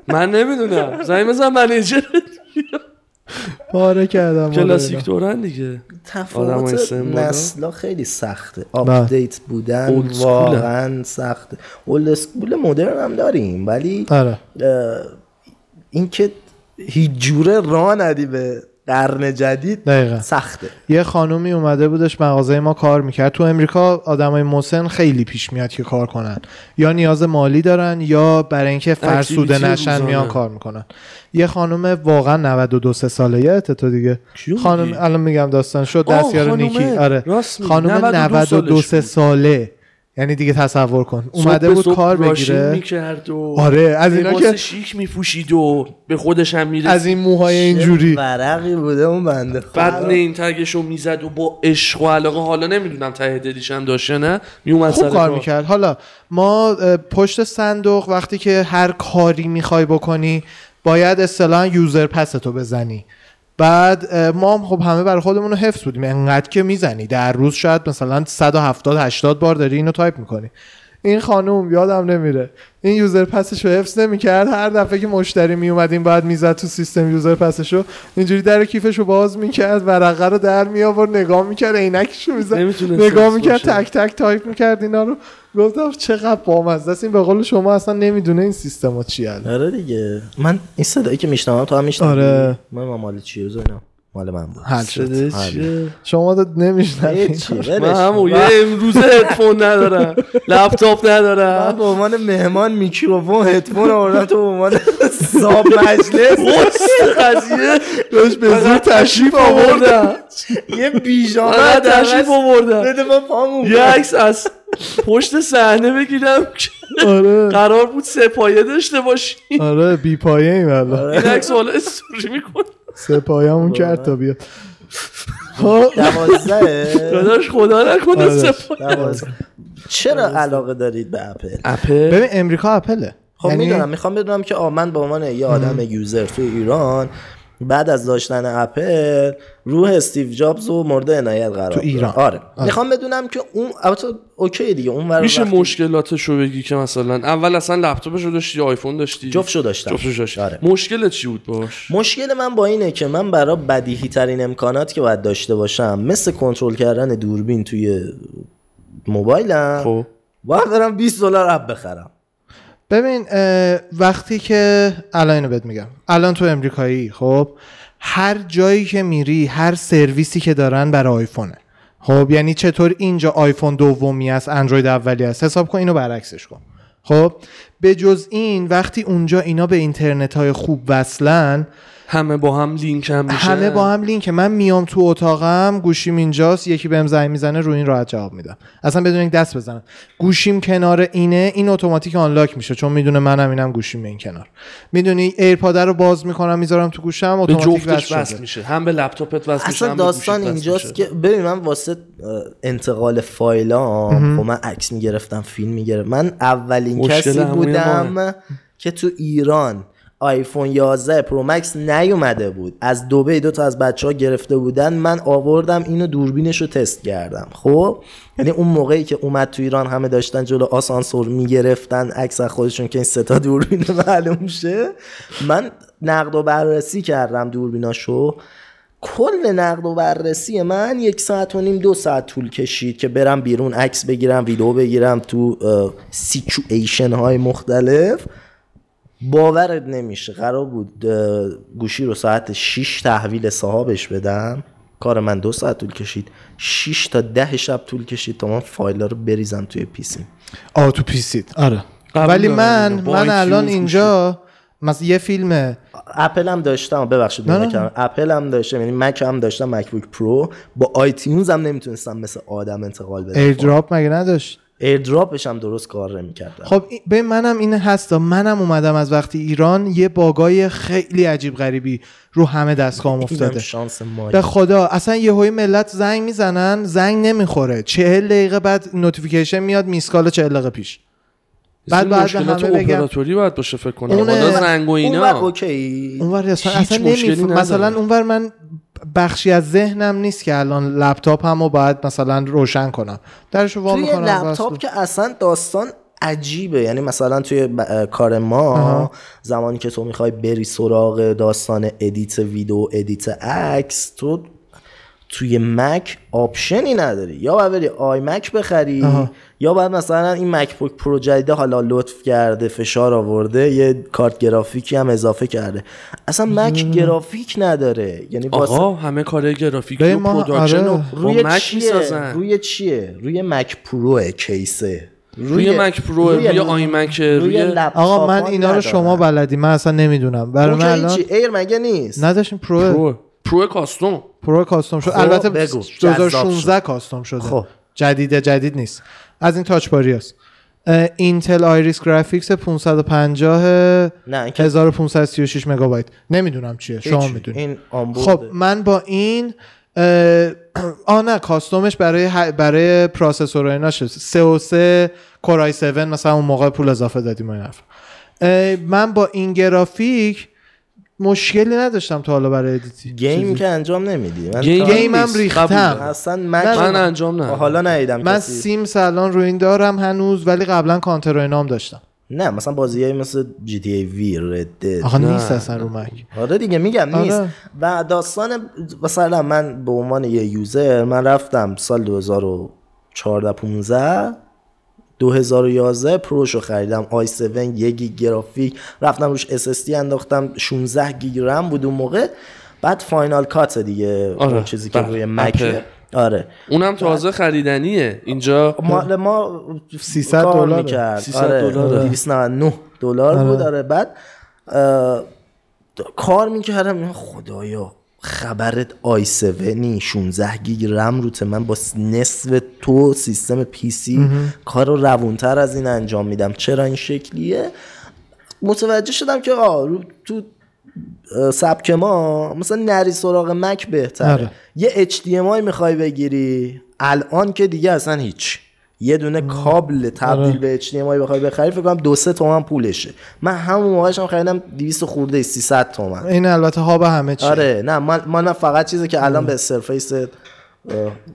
S2: من نمی‌دونم زنگ بزن منیجر
S1: پاره کردم
S2: کلاسیک دورن دیگه.
S3: تفاوت. نسلا خیلی سخته. update بودن. واقعا سخته. old school مدرن هم داریم ولی
S1: آره.
S3: اینکه هیچ جوره راه ندی به قرن جدید
S1: دقیقا
S3: سخته
S1: یه خانومی اومده بودش مغازه ما کار می‌کرد تو امریکا آدمای مسن خیلی پیش میاد که کار کنن یا نیاز مالی دارن یا برای اینکه فرسوده نشن. میان کار می‌کنن یه خانم واقعا 92 سه ساله یه تو دیگه خانم؟ الان میگم داستان شد دستیار. نیکی آره. خانم
S2: 92
S1: 92 سه. ساله یعنی دیگه تصور کن. اومده بود کار بگیره.
S2: می‌کرد و
S1: آره از اینا که
S2: شیک میپوشید و به خودش هم می‌رسید.
S1: از این موهای اینجوری.
S3: ورقی بوده اون بنده خدا.
S2: بعد نیم تگشو می‌زد و با عشق و علاقه حالا نمی‌دونم ته دلیش هم داشته نه میومد
S1: خوب
S2: سر
S1: کار می‌کرد. حالا ما پشت صندوق وقتی که هر کاری می‌خوای بکنی باید اصطلاحا user pass تو بزنی. بعد ما هم خب همه برای خودمون حفظ بودیم. انقدر که می‌زنی. در روز شاید مثلا 170 80 بار داری اینو تایپ می‌کنی. این خانوم یادم نمیره. این user pass ش رو حفظ نمی‌کرد. هر دفعه که مشتری میومد این بعد می‌زد تو سیستم user pass ش رو اینجوری در کیفش رو باز می‌کرد ورقه رو در می آورد نگاه می‌کرد عینکش رو می‌زد نگاه می‌کرد. تک تک تایپ می‌کرد اینا رو. گفتم چقدر بامزه است. این به قول شما اصلا نمی‌دونه این سیستم چی الان
S3: آره دیگه. من این صدایی که میشنوم تو هم میشنوی؟
S1: آره.
S3: من من مال چیه اینا مال من بود.
S1: حل شد؟ شما
S3: هیچی، ولش
S2: من همون. یه امروزه هدفون ندارم. لپتاپ
S3: من
S2: ندارم
S3: به عنوان مهمان میکروفون هدفون آوردم تو به عنوان صاحب مجلس.
S2: قضیه.
S1: داشت به زور تشریف
S2: آوردم.
S3: یه
S2: فقط تشریف آوردم.
S3: بده من پامون
S2: یه عکس از پشت صحنه بگیرم که
S1: آره.
S2: قرار بود سپایه داشته باشی.
S1: آره بی پایه ایم الان.
S2: این عکس حالا استوری میکن
S1: سه پایه‌مون کرد تا بیاد. خب
S3: دوازده
S2: خدا نکنه
S1: آره.
S2: سپایه
S3: دوازده. چرا علاقه دارید به اپل؟
S2: اپل؟
S1: ببین امریکا اپله.
S3: خب
S1: یعنی-
S3: می‌دونم می‌خوام بدونم که آه من به عنوان یه آدم یوزر تو ایران بعد از داشتن اپل روح استیو جابز و مورد عنایت قرار
S1: تو
S3: داد.
S1: ایران.
S3: آره. می‌خوام بدونم که اون البته اوکی دیگه اون ور
S2: میشه
S3: وقتی
S2: مشکلاتش رو بگی که مثلا اول اصلا لپتاپش رو داشتی یا آیفون داشتی
S3: جفتشو داشتم
S2: جفتشو داشتی
S3: آره.
S2: مشکلت چی بود باش
S3: مشکل من با اینه که من برای بدیهی ترین امکانات که باید داشته باشم مثل کنترل کردن دوربین توی موبایلم
S2: خب
S3: باید برم 20 دلار اپ بخرم
S1: ببین وقتی که الان اینو بهت میگم. الان تو امریکایی خب؟ هر جایی که میری هر سرویسی که دارن برای آیفونه. خب؟ یعنی چطور اینجا آیفون دومی است اندروید اولی است حساب کن اینو برعکسش کن. خب؟ به جز این وقتی اونجا اینا به اینترنت های خوب وصلن
S2: همه با هم لینک هم میشن
S1: همه با هم لینک. من میام تو اتاقم گوشیم اینجاست یکی بهم زنگ می‌زنه رو این راحت جواب میدم. اصلا بدون اینکه دست بزنم. گوشیم کنار اینه این اتوماتیک unlock میشه چون می‌دونه منم اینم گوشیم این کنار. می‌دونی AirPod رو باز می‌کنم می‌ذارم تو گوشم اتوماتیک وصل
S2: میشه. هم به لپتاپت وصل میشه
S3: اصلا داستان اینجاست
S2: میشه.
S3: که ببین من واسه انتقال فایلام خب من عکس می‌گرفتم فیلم می‌گرفتم. من اولین کسی بودم که تو ایران آیفون 11 Pro Max نیومده بود. از دبی دو تا از بچه ها گرفته بودن من آوردم اینو دوربینش رو تست کردم. خب؟ یعنی اون موقعی که اومد تو ایران همه داشتن جلو آسانسور می‌گرفتن عکس از خودشون که این سه تا دوربین معلوم شه. من نقد و بررسی کردم دوربیناشو. کل نقد و بررسی من یک ساعت و نیم دو ساعت طول کشید که برم بیرون عکس بگیرم ویدیو بگیرم تو سیچویشن های مختلف. باورت نمیشه. قرار بود گوشی رو ساعت 6 تحویل صاحبش بدم. کار من دو ساعت طول کشید. 6 تا ده شب طول کشید تا من فایل رو بریزم توی پیسی
S1: آ تو PC ت
S2: آره.
S1: ولی من من الان. اینجا مثلا یه فیلم
S3: اپل هم داشتم. ببخشید. اپل هم. داشتم. یعنی Mac هم داشتم MacBook Pro با iTunes هم نمی‌تونستم مثل آدم انتقال بدم.
S1: ایردراپ مگه نداشت؟
S3: AirDrop ش هم درست کار نمی‌کرد
S1: خب به منم این هست منم اومدم از وقتی ایران یه bug ای خیلی عجیب غریبی رو همه دستگاهم افتاده.
S3: شانس
S1: به خدا اصلا یه های ملت زنگ می‌زنن زنگ نمی‌خوره. چهل دقیقه بعد notification میاد missed call چهل دقیقه پیش. بعد
S2: بعد
S1: همه
S2: اپراتوری باید باشه فکر کنم.
S1: اونه-
S2: حالا زنگ و
S3: اون وقت
S2: اینا
S3: okay
S1: اونور اصلا, اصلا
S2: مشکلی
S1: نمیف...
S2: نداره.
S1: مثلا اونور من بخشی از ذهنم نیست که الان لپتاپ هم باید مثلا روشن کنم. درشو وا می‌کنم
S3: لپتاپ که اصلا داستان عجیبه. یعنی مثلا توی ب- کار ما زمانی که تو می‌خوای بری سراغ داستان edit ویدیو edit عکس تو توی Mac option ی نداری. یا باید بری iMac بخری یا باید مثلا این مک بوک پرو جدیده حالا لطف کرده فشار آورده یه کارت گرافیکی هم اضافه کرده. اصلا مک گرافیک نداره. یعنی واسه
S2: آقا همه کار گرافیکی و پروداکشن
S1: آره.
S2: رو
S3: روی
S2: مک
S3: چیه؟
S2: می‌سازن.
S3: روی چیه؟ روی مک پرو کیسه.
S2: روی مک پرو روی آی مک روی
S3: لپتاپ
S1: آقا من اینا رو. شما بلدی. من اصلا نمی‌دونم. برای من الان
S3: ایر مگه نیست؟
S1: نداشتیم پرو
S2: پرو پرو کاستوم.
S1: پرو کاستوم شد.
S3: خب،
S1: البته
S3: بگو.
S1: 2016 کاستوم شده.
S3: خب.
S1: جدیده جدید نیست. از این Touch Bar ی هست. Intel Iris Graphics 550
S3: نه این که
S1: 1536 مگابایت. نمی‌دونم چیه. شما. می‌دونید خب من با این آه نه custom ش برای ه- برای processor و ایناش 3 و 3 Core i7 مثلا اون موقع پول اضافه دادیم و این حرف من با این گرافیک مشکلی نداشتم تا حالا برای edit
S3: ی game که انجام نمیدی. من game
S1: game هم
S2: نیست.
S1: ریختم.
S3: اصلا
S1: نه،
S3: Mac
S2: من انجام نه
S3: حالا ندیدم
S1: من
S3: کسی.
S1: Sims الان رو این دارم هنوز ولی قبلا کانتر و اینام داشتم.
S3: نه مثلا بازی مثل GTA V رد
S1: آخه
S2: نه،
S1: نیست اصلا رو Mac
S3: آره دیگه میگم نیست.
S1: آره.
S3: و داستان مثلا من به عنوان یه user من رفتم سال 2014 15 2011 Pro شو خریدم. i7 یک گیگ گرافیک. رفتم روش SSD انداختم. 16 گیگ رم بود اون موقع. بعد فاینال کات دیگه
S2: آره،
S3: اون چیزی که
S2: بله،
S3: روی. مکه آره.
S2: اونم تازه خریدنیه. اینجا
S3: مال ما
S1: 300
S3: کار
S1: دلاره.
S3: می‌کرد.
S2: 300
S3: آره.
S2: دلاره.
S3: 299 دلار بود. آره. بعد اه، کار می‌کردم. خدایا. خبرت آی 7 16 گیگ رم روته من با نصف تو سیستم پی سی کار رو روونتر از این انجام میدم. چرا این شکلیه؟ متوجه شدم که آه رو تو سبک ما مثلا نری سراغ مک بهتره.
S1: آره.
S3: یه HDMI می‌خوای بگیری؟ الان که دیگه اصلا هیچ. یه دونه کابل تبدیل به HDMI بخوای بخری فکر کنم دو سه تومن پولشه. من همون موقعش هم خریدم 200 خورده 300 تومن.
S1: این البته ها به همه چی
S3: آره نه من من فقط چیزی که الان به سرفیس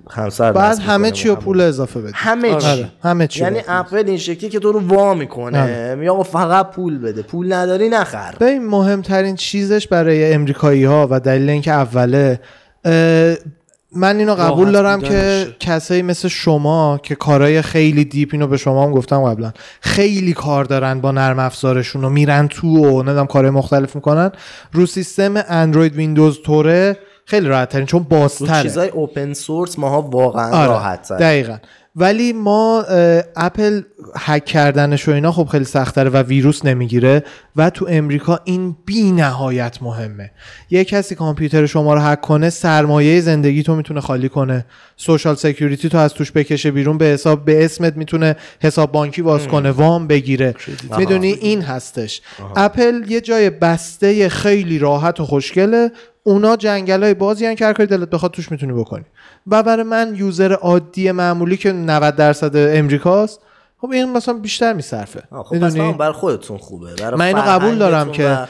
S3: همسر
S1: بعد همه چی رو
S3: و.
S1: پول اضافه بدی.
S3: همه چی.
S1: آره، همه چی
S3: یعنی. اپل این شکلی که تو رو وا می‌کنه. میگه آقا فقط پول بده. پول نداری نخر.
S1: ببین مهمترین چیزش برای امریکایی ها و دلیل اینکه اوله من اینو قبول دارم که. کسایی مثل شما که کارهای خیلی deep اینو به شما هم گفتم قبلا خیلی کار دارن با نرم افزارشون و میرن تو و نمی‌دونم کارهای مختلف می‌کنن. رو سیستم اندروید ویندوز توره خیلی راحت ترین چون بازتره.
S3: چیزای open source ماها واقعا
S1: آره
S3: راحت تر
S1: دقیقا. ولی ما اپل هک کردنش و اینا خب خیلی سختره و ویروس نمی‌گیره و تو امریکا این بی نهایت مهمه. یه کسی کامپیوتر شما رو هک کنه سرمایه زندگی تو می‌تونه خالی کنه. Social Security تو از توش بکشه بیرون به حساب به اسمت می‌تونه حساب بانکی باز کنه وام بگیره. می‌دونی؟ این هستش. اپل یه جای بسته خیلی راحت و خوشگله. اونا جنگل های بازی هن که هر دلت بخواد توش می‌تونی بکنی. و برای من user عادی معمولی که 90 درصد امریکاست خب این مثلا بیشتر میصرفه.
S3: خب پس من بر خودتون خوبه برای
S1: من اینو قبول دارم که
S3: و-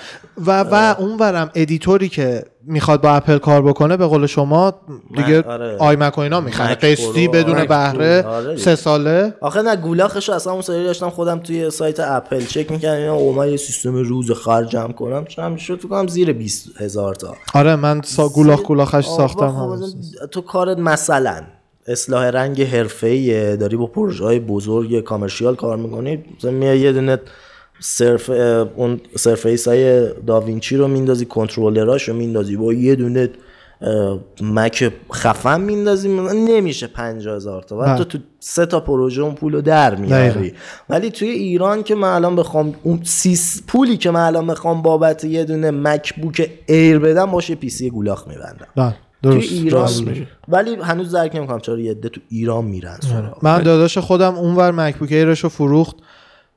S1: و و اونورم editor ی که می‌خواد با اپل کار بکنه به قول شما دیگه
S3: آره.
S1: iMac و اینا می‌خره. قسطی بدون بهره
S3: آره.
S1: سه ساله.
S3: آخه نه گولاخشو اصلا اون سری داشتم خودم توی سایت اپل چک می‌کردم اینا او من یه سیستم روز خرج جمع کنم چند شد؟ فکر کنم زیر 20 هزار تا.
S1: آره من سا گولاخ گولاخش ساختم
S3: تو کارت مثلا اصلاح رنگ حرفه‌ایه. داری با پروژه های بزرگ commercial کار می‌کنی میای یه دونه سرف اون surface های داوینچی رو میندازی کنترلراش رو میندازی با یه دونه مک خفن میندازی نمیشه 50 هزار تا. بعد
S1: بله.
S3: تو تو سه تا پروژه اون پول رو در میاری. ولی توی ایران که من الان بخوام اون سیس پولی که من الان بخوام بابت یه دونه مک بوک ایر بدم باشه PC گولاخ میبندم.
S1: بله
S3: توی
S1: درست
S3: ایران
S1: درست.
S3: ولی هنوز درک نمی‌کنم چرا یه عده تو ایران میرن سراغ.
S1: من داداش خودم اونور مکبوک ایرش رو فروخت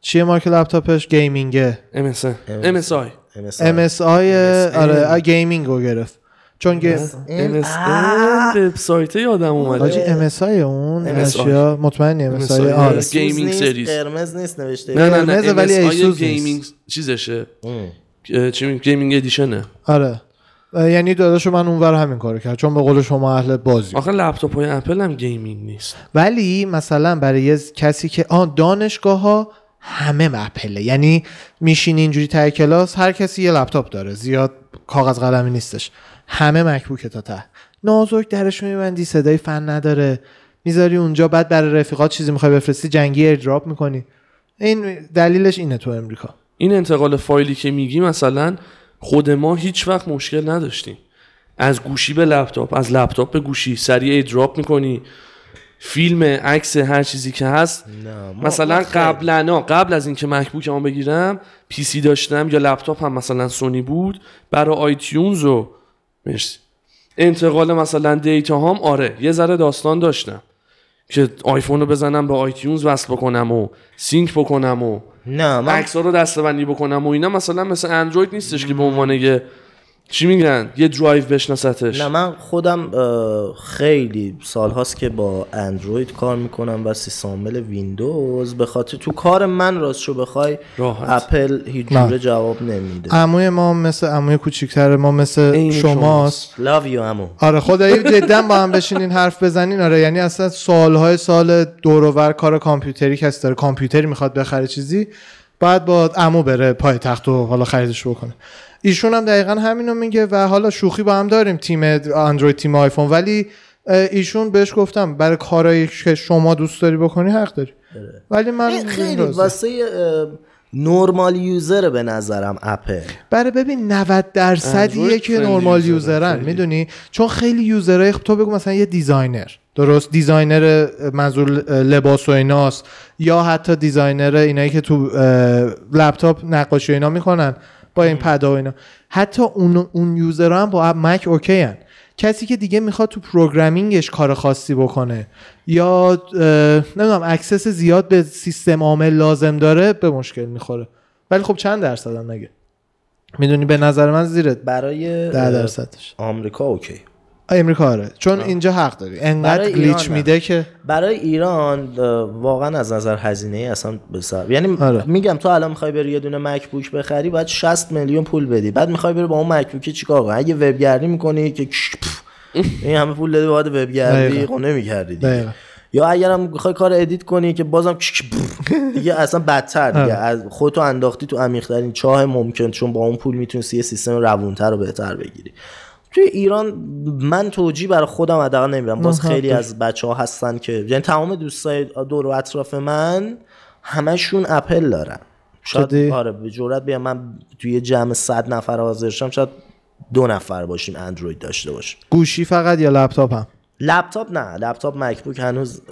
S1: چیه مارک لپتاپش gaming ه
S2: MSI MSI
S3: MSI.
S1: MSI آره gaming رو گرفت چون game
S2: MSN وبسایت یادم اومده
S1: حاجی MSI اون
S2: MSI.
S1: اشیا مطمئنی MSI
S2: MSI.
S1: آره
S3: قرمز gaming
S2: series.
S3: قرمز نیست نوشته
S2: نه نه نه
S1: ولی
S2: MSI
S1: ایسوس.
S2: gaming چیزشه چی میگم gaming edition
S1: ه آره یعنی داداش من اونور همین کارو کرد چون به قول شما اهل بازی.
S2: آخه لپتاپ های اپل هم گیمینگ نیست.
S1: ولی مثلا برای یه کسی که آن دانشگاه ها همه اپله. یعنی میشینی اینجوری ته کلاس هر کسی یه لپتاپ داره زیاد کاغذ قلمی نیستش. همه مکبوک تا ته. نازک درش میبندی صدای فن نداره. می‌ذاری اونجا بعد برای رفیقات چیزی می‌خوای بفرستی جنگی AirDrop می‌کنی. این دلیلش اینه تو امریکا.
S2: این انتقال فایلی که میگی مثلا خود ما هیچ وقت مشکل نداشتیم. از گوشی به لپتاپ از لپتاپ به گوشی. سریع AirDrop می‌کنی. فیلم عکس هر چیزی که هست.
S3: نه،
S2: مثلا قبلا قبل از اینکه مکبوک ما بگیرم PC داشتم یا لپتاپ هم مثلا سونی بود برای iTunes و مرسی. انتقال مثلا data هم آره یه ذره داستان داشتم که آیفون رو بزنم به iTunes وصل بکنم و sync بکنم و
S3: نه من
S2: عکس رو دستبندی بکنم و اینا مثلا مثل اندروید نیستش که به عنوان یه چی میگن؟ یه درایو بشناستش.
S3: نه من خودم خیلی سال هاست که با اندروید کار می‌کنم و سیستم ویندوز به خاطر تو کار من راستشو بخوای
S2: راحت.
S3: اپل هیچ. جوره جواب نمیده.
S1: عموی ما مثل عموی کوچیکتر ما مثل شماست.
S3: love you عمو
S1: آره خدایی جدا با هم بشینین حرف بزنین. آره یعنی اصلا سالهای سال دور و بر کار کامپیوتری کسی داره کامپیوتری می‌خواد بخره چیزی بعد با عمو بره پایتخت و حالا خریدش بکنه. ایشون هم دقیقا همینو میگه و حالا شوخی با هم داریم تیم اندروید تیم آیفون ولی ایشون بهش گفتم برای کارایی که شما دوست داری بکنی حق داری. ولی من
S3: خیلی. واسه normal user به نظرم اپل
S1: برای ببین 90 درصدیه که
S2: normal
S1: user
S2: ن،.
S1: می‌دونی؟ چون خیلی user های تو بگو مثلا یه designer درست؟ designer منظور لباس و ایناست. یا حتی designer اینایی که تو لپتاپ نقاشی و اینا می‌کنن. با این پدا و اینا. حتی اون اون user ها هم با مک OK هن. کسی که دیگه می‌خواد تو programming ش کار خاصی بکنه یا نمی‌دونم access زیاد به سیستم عامل لازم داره به مشکل می‌خوره. ولی خب چند درصد هم می‌دونی به نظر من زیر
S3: برای
S1: ده
S3: اه،
S1: درصدش.
S3: آمریکا OK.
S1: امریکا آره چون اینجا حق داری انقدر گلیچ. میده که
S3: برای ایران واقعا از نظر هزینه ای اصلا بسر یعنی
S1: آره.
S3: میگم تو الان می‌خوای بری یه دونه مکبوک بخری باید 60 میلیون پول بدی بعد می‌خوای بری با اون مکبوک چیکار کنی اگه وبگردی می‌کنی که این همه پول دادی باید وبگردی
S1: دقیقاً.
S3: خب دیگه
S1: دقیقاً.
S3: یا اگرم می‌خوای کار ادیت کنی که بازم دیگه اصلا بدتر دیگه
S1: آره.
S3: از خودتو انداختی تو عمیق‌ترین چاه ممکن چون با اون پول می‌تونستی یه سیستم روونتر و بهتر بگیری توی ایران من توجیه برای خودم حداقل نمیرم باز خیلی. از بچه ها هستن که یعنی تمام دوستای دور و اطراف من همشون اپل دارن شاید؟ آره به جرات بیام من توی جمع صد نفر حاضر شم شاید دو نفر باشیم اندروید داشته باشیم
S1: گوشی فقط یا لپتاپ هم
S3: لپتاپ نه لپتاپ مکبوک هنوز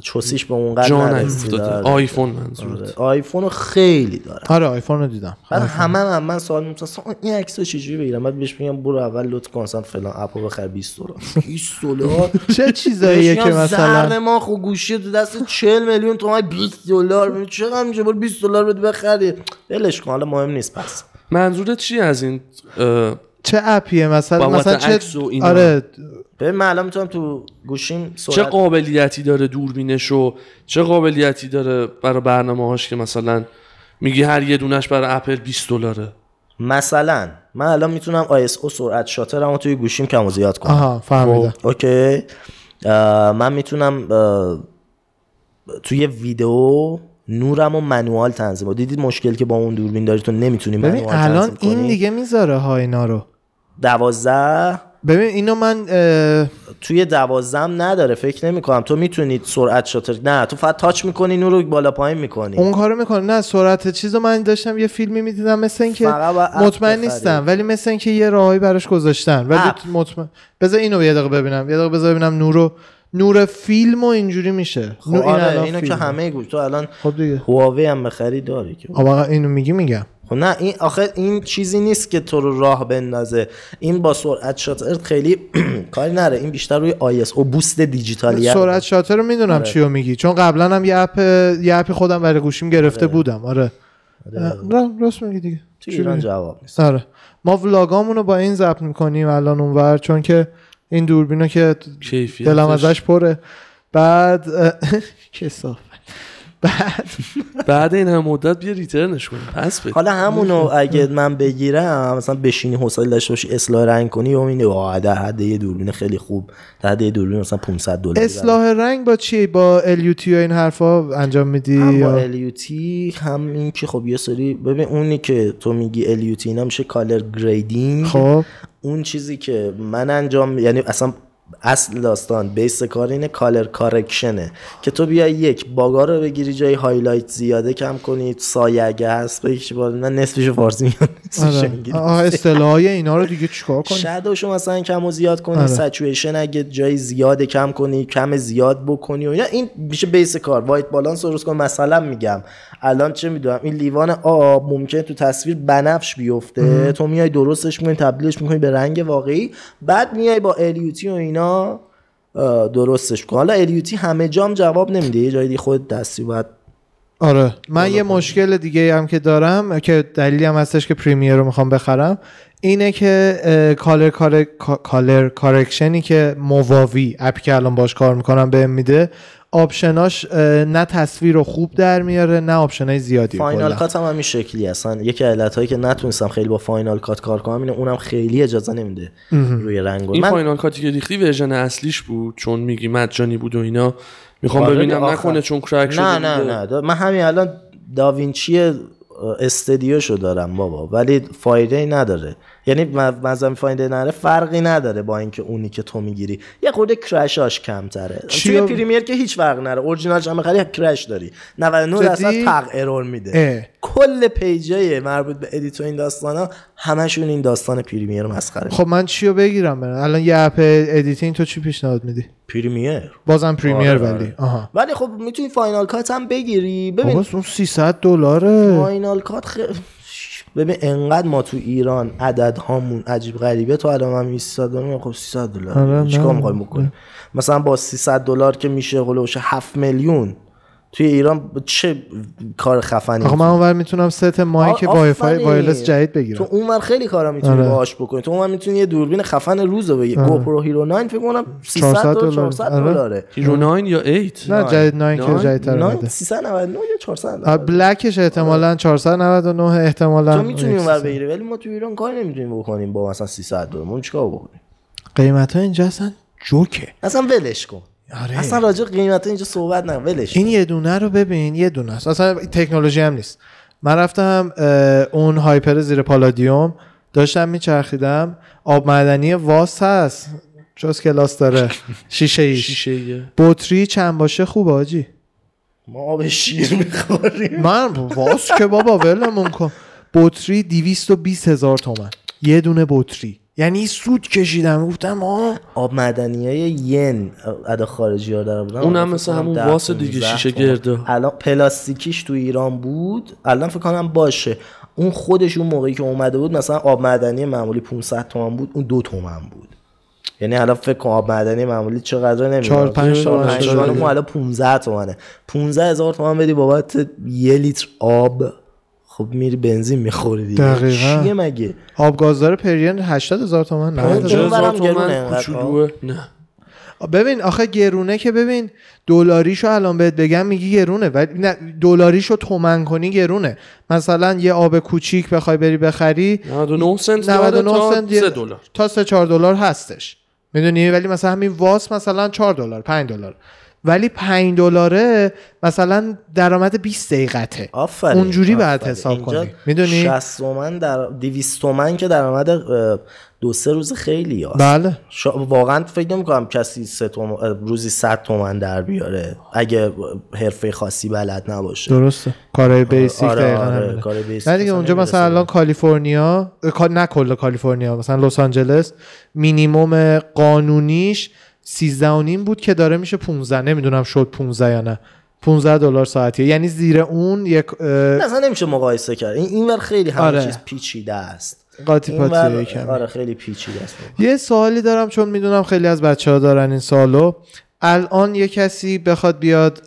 S3: چوسیش به اونقدر
S2: جان. افتاده
S3: آره.
S2: آیفون منظورت.
S3: آره. آیفون رو خیلی دارم.
S1: آره آیفون رو دیدم.
S3: بعد همه هم من سوال می‌پرسن این عکس رو چجوری بگیرم؟ بعد بهش میگم برو اول مثلا فلان اپو بخر 20 دلار. 20 دلار؟
S1: چه چیزاییه که مثلا
S3: ما خب گوشی تو دست 40 میلیون تومن 20 دلار. چقدر میشه برو 20 دلار بده بخری؟ ولش کن حالا مهم نیست پس.
S2: منظورت چی از این؟
S1: چه اپیه؟ مثلا مثلا چه
S2: و اینا.
S1: آره.
S3: ببین من الان می‌تونم تو گوشیم
S2: چه
S3: سرعت
S2: قابلیتی داره دوربینش و چه قابلیتی داره برای برنامه هاش که مثلا میگی هر یه دونش برای اپل 20 دلاره؟
S3: مثلا. من الان می‌تونم ISO سرعت شاترمو توی گوشیم کم و زیاد کنم.
S1: آها فهمیدم.
S3: اوکی. اه، من می‌تونم توی ویدیو نورم و منوال تنظیم. دیدید مشکل که با اون دوربین داری تو نمی‌تونی منوال
S1: الان
S3: تنظیم کنی؟
S1: این دیگه می‌ذاره ها اینا رو.
S3: دوازده؟
S1: ببین اینو من اه،
S3: توی دوازدهم نداره فکر نمی کنم تو می‌تونید سرعت شاتر نه تو فقط تاچ می‌کنی نور رو بالا پایین می‌کنی.
S1: اون کارو می‌کنه. نه سرعت چیزو من داشتم یه فیلمی می‌دیدم مثل اینکه مطمئن. نیستم ولی مثل اینکه یه راهی براش گذاشتن ولی. مطمئن بذار اینو یه دقیقه ببینم. یه دقیقه بذار ببینم نورو نور فیلم و اینجوری میشه.
S3: خب
S1: نور- این
S3: آره
S1: الان
S3: اینو که. همه گوش تو الان
S1: خب دیگه.
S3: هواوی هم بخری داری که.
S1: آقا اینو میگی میگم.
S3: خب نه این آخه این چیزی نیست که تو رو راه بندازه. این با سرعت شاتر خیلی کاری نره این بیشتر روی ISO boost digital یت
S1: سرعت شاتر رو می‌دونم
S3: آره.
S1: چیو میگی. چون قبلا هم یه app یه app ی خودم برای گوشیم گرفته بودم. آره. را- راست میگی دیگه.
S3: تو
S1: چی
S3: ایران؟ جواب نیست.
S1: آره. ما vlog امون رو با این ضبط می‌کنیم الان اونور چون که این دوربینو که دلم ازش پره. بعد کثافت بعد؟
S2: بعد این هم مدت بیا return ش کنیم. پس بده
S3: حالا همونو اگه من بگیرم مثلا بشینی حوصله داشته باشی اصلاح رنگ کنی و اینه واه در حد یه دوربین خیلی خوب در حد یه دوربین مثلا 500 دلار.
S1: اصلاح رنگ با چی؟ با LUT و این حرفا انجام میدی؟
S3: هم با LUT هم این که خب یه سری ببین اونی که تو میگی LUT اینا میشه color grading
S1: خب.
S3: اون چیزی که من انجام یعنی اصلا اصل داستان base کار اینه color correction ه. که تو بیای یک bug ا رو بگیری جای highlight زیاده کم کنی سایه اگه هست بالا من نصفش فارسی نصفش
S1: آره. آه اصطلاحای اینا رو دیگه چیکار کنی؟
S3: شادوشو مثلا کم و زیاد کنی
S1: آره.
S3: سچویشن اگه جای زیاد کم کنی کم زیاد بکنی و اینا. این میشه بیس کار. وایت بالانس درست کن مثلا میگم. الان چه می‌دونم این لیوان آب ممکن تو تصویر بنفش بیفته. تو میای درستش می‌کنی تبدیلش می‌کنی به رنگ واقعی. بعد میای با الیوتی و اینا درستش کن. حالا الیوتی همه جام جواب نمیده. یه جایی دیگه خود دستی باید
S1: آره. من یه مشکل دیگه هم که دارم که دلیلی هم هستش که Premiere رو می‌خوام بخرم اینه که color cor color correction ی که Movavi app ی که الان باش کار می‌کنم بهم میده option اش نه تصویر رو خوب در میاره نه option ای
S3: زیادی
S1: Final.
S3: Cut هم همین شکلی هستن یکی علت هایی که نتونستم خیلی با Final Cut کار کنم اینه اونم خیلی اجازه نمیده روی رنگ
S2: این
S3: من
S2: Final Cut ی که ریختی version اصلیش بود چون میگی مجانی بود و اینا می‌خوام
S3: آره
S2: ببینم
S3: آخر.
S2: نکنه چون crack شده
S3: نه نه. نه دا- من همین الان DaVinci Studio شو دارم بابا ولی فایده ای نداره یعنی مثلا فایده نداره فرقی نداره با اینکه اونی که تو می‌گیری. یه خورده crash اش
S1: کمتره.
S3: توی Premiere که هیچ فرق نداره. اورجینالش هم بخری crash داری. 99 درصد؟ تق error میده.
S1: اه.
S3: کل page ای مربوط به edit و این داستانا همشون این داستان Premiere مسخره.
S1: خب من چی رو بگیرم برم؟ الان یه app editing تو چی پیشنهاد میدی؟
S3: Premiere.
S1: بازم Premiere
S3: آره،
S1: ولی.
S3: آره.
S1: آها.
S3: ولی خب می‌تونی Final Cut هم بگیری. ببین
S1: اون 300 دلاره.
S3: Final Cut خیلی ببین انقدر ما تو ایران عدد هامون عجیب غریبه تو الان من 300 دلار؟ خب 300
S1: آره،
S3: دلار چیکار
S1: نه.
S3: می‌خوایم بکنیم مثلا با 300 دلار که میشه حول و حوش 7 میلیون توی ایران چه کار خفنی
S1: آقا من اونور می‌تونم set mic
S3: آ-
S1: وای فای
S3: آفرین.
S1: wireless جدید
S3: تو
S1: بگیرم
S3: اونور خیلی کارا می‌تونی
S1: آره.
S3: باهاش بکنی تو اونور می‌تونی یه دوربین خفن روز رو بگیری GoPro Hero 9 فکر کنم 300
S1: 400
S3: دلار
S1: دلار.
S3: 400
S1: آره.
S3: دلاره
S2: Hero 9 یا 8
S1: نه جدید 9 که
S2: ناین؟
S1: جدیدتر
S3: 9
S1: اومده
S3: 399 یا 400
S1: آه،
S3: دلار.
S1: بلکش احتمالا 499 احتمالا
S3: تو می‌تونی اونور
S1: 300.
S3: بگیری ولی ما تو ایران کار نمی‌تونیم بکنیم با مثلا 300 دلار ما چیکار بکنیم
S1: قیمت ها اینجا اصلا جوکه
S3: اصلا ولش کن
S1: آره.
S3: اصلا راجع قیمت اینجا صحبت نه ولش
S1: این. یه دونه رو ببین یه دونه است. اصلا تکنولوژی هم نیست. من رفتم اون هایپر زیر پالادیوم داشتم میچرخیدم آب معدنی واس هست جز کلاس داره. شیشه ایش.
S2: شیشه.
S1: بطری چند باشه خوب آجی؟
S3: ما آب شیر می‌خوریم.
S1: من واس که بابا ولمون کن. بطری 220 هزار تومن. یه دونه بطری. یعنی سود کشیدم. گفتم آه.
S3: آب معدنی های ین ادا خارجی ها داره بودن
S2: اونم
S3: الان
S2: مثل همون واس دیگه
S3: 15
S2: شیشه. گرده.
S3: الان پلاستیکیش تو ایران بود. الان فکر کنم باشه. اون خودش اون موقعی که اومده بود مثلا آب معدنی معمولی 500 تومن بود اون دو تومن بود. یعنی الان فکر کن آب معدنی معمولی چقدر نمی‌دونم.
S1: چهار، پنج تومن.
S3: اون الان 15 تومنه. 15 هزار تومن بدی بابت یه لیتر آب. خب میری بنزین می‌خوری دیگه.
S1: دقیقاً.
S3: چیه مگه؟
S1: آبگازدار پریان 80 هزار تومن 90
S3: اون
S1: هزار.
S2: 50 هزار
S3: برم گرونه
S2: تومن. کوچولوه. نه.
S1: ببین آخه گرونه که ببین دلاریشو الان بهت بگم میگی گرونه ولی نه دلاریشو تومن کنی گرونه. مثلا یه آب کوچیک بخوای بری بخری
S2: 99 سنت داره
S1: 99
S2: تا
S1: سنت یه-
S2: 3 دلار.
S1: تا 3 4 دلار هستش. می‌دونی؟ ولی مثلا همین واس مثلا 4 دلار 5 دلار. ولی 5 دلاره مثلا درآمد 20 دقیقته
S3: آفرین
S1: اونجوری باید. حساب کنی. می‌دونی؟
S3: 60 تومن در 200 تومن که درآمد دو سه روز خیلی هست.
S1: بله
S3: شا... واقعا فکر نمی کنم کسی سه تومن... اه، روزی 100 تومن در بیاره اگه حرفه خاصی بلد نباشه
S1: درسته کارهای بیسیک
S3: آره،
S1: دقیقاً
S3: آره،. کار بیسیک
S1: نه دیگه اونجا مثلا الان کالیفرنیا نه کل کالیفرنیا مثلا لس آنجلس مینیموم قانونیش 13 و نیم بود که داره میشه 15 نمی‌دونم شد 15 یا نه. 15 دلار ساعتیه. یعنی زیر اون یک
S3: اصلا نمیشه مقایسه کرد. این اینور خیلی همه
S1: آره.
S3: چیز پیچیده است.
S1: قاطی پاتیه کمی.
S3: آره خیلی پیچیده است.
S1: یه سوالی دارم چون می‌دونم خیلی از بچه ها دارن این سالو الان یه کسی بخواد بیاد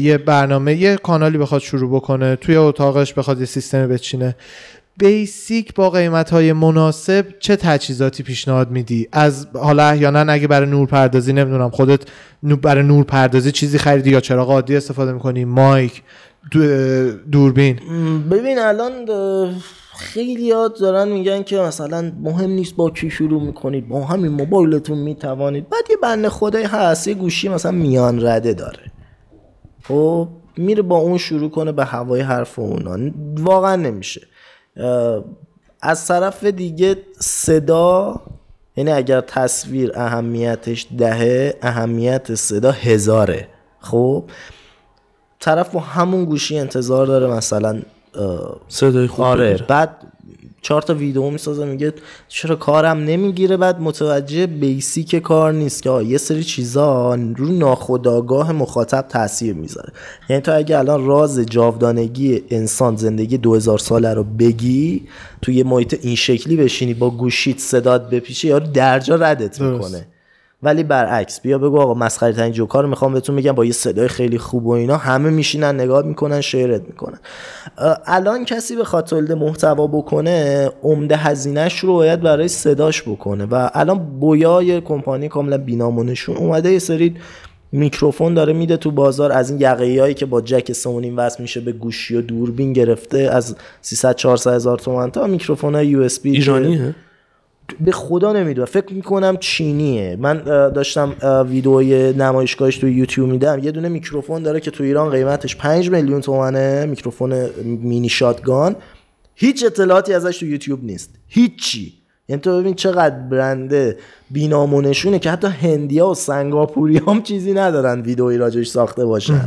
S1: یه برنامه یه کانالی بخواد شروع بکنه توی اتاقش بخواد یه سیستم بچینه. بیسیک با قیمت های مناسب چه تجهیزاتی پیشنهاد میدی؟ از حالا احیانا اگه برای نور پردازی نمی‌دونم خودت برای نور پردازی چیزی خریدی یا چراغ عادی استفاده می‌کنی؟ مایک دو- دوربین.
S3: ببین الان خیلی یاد دارن میگن که مثلا مهم نیست با کی شروع می‌کنید با همین موبایلتون می‌توانید. بعد یه بنده خدای هست یه گوشی مثلا میان رده داره. خب میره با اون شروع کنه به هوای حرف اونا. واقعا نمیشه. از طرف دیگه صدا یعنی اگر تصویر اهمیتش دهه اهمیت صدا هزاره خب طرف با همون گوشی انتظار داره مثلا
S2: صدای خوب
S3: آره. بعد چهار تا ویدیو می‌سازه میگه چرا کارم نمی‌گیره؟ بعد متوجه بیسیک کار نیست که یه سری چیزا رو ناخودآگاه مخاطب تاثیر می‌ذاره. یعنی تو اگه الان راز جاودانگی انسان زندگی 2000 ساله رو بگی تو یه محیط این شکلی بشینی با گوشیت صدات بپیچه یارو درجا ردت می‌کنه. ولی برعکس بیا بگو آقا مسخره ترین جوکا رو می‌خوام بهتون میگم با یه صدای خیلی خوب و اینا همه میشینن نگاه می‌کنن شیرت می‌کنن. الان کسی بخواد تولید محتوا بکنه عمده هزینهش رو باید برای صداش بکنه. و الان بویا یه کمپانی کاملا بینامونشون اومده یه سری میکروفون داره میده تو بازار از این یقه هایی که با جک سه و نیم وصل میشه به گوشی و دوربین گرفته از 300 400 هزار تومن تا میکروفون های USB
S2: ایرانیه؟
S3: به خدا نمی‌دونم. فکر می‌کنم چینیه. من داشتم ویدئوی نمایشگاهش تو یوتیوب میدم یه دونه میکروفون داره که تو ایران قیمتش 5 میلیون تومنه. میکروفون mini shotgun. هیچ اطلاعاتی ازش تو یوتیوب نیست. هیچی. یعنی تو ببین چقدر برنده بینامونشونه که حتی هندیا و سنگاپوری هم چیزی ندارن ویدئویی راجش ساخته باشن.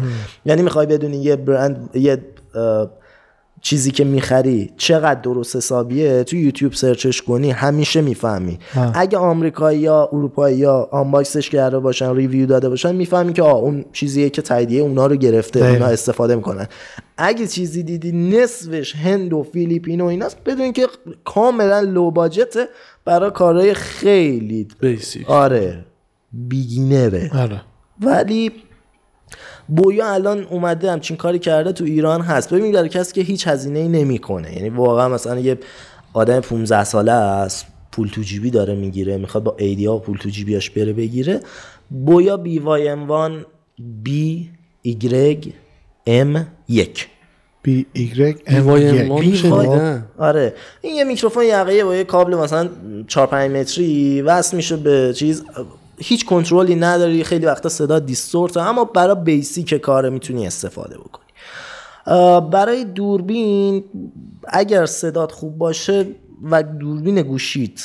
S3: یعنی می‌خوای بدونی یه برند یه چیزی که می‌خری چقدر درست حسابیه؟ تو یوتیوب سرچش کنی همیشه می‌فهمی. اگه آمریکایی یا اروپایی یا آنباکسش کرده باشن ریویو داده باشن می‌فهمی که آه اون چیزیه که تاییدیه اونا رو گرفته. اونا استفاده می‌کنن. اگه چیزی دیدی نصفش هند و فیلیپین و ایناست بدون که کاملا low budget ه برای کارهای خیلی
S2: basic
S3: آره beginner ه
S1: آره.
S3: ولی Boya الان اومده همچین کاری کرده تو ایران هست. ببین داره کسی که هیچ هزینه ای نمی‌کنه یعنی واقعا مثلا یه آدم 15 ساله است پول تو جیبی داره می‌گیره می‌خواد با ایدیا پول تو جیبیاش بره بگیره Boya BY-M1 بی ایگرگ ام یک.
S1: بی ایگرگ ام
S3: آره. این یه میکروفون یقه با یه کابل مثلا 4 5 متری وصل میشه به چیز. هیچ کنترلی نداری خیلی وقتا صدا distort اما برای basic کار می‌تونی استفاده بکنی. برای دوربین اگر صدات خوب باشه و دوربین گوشیت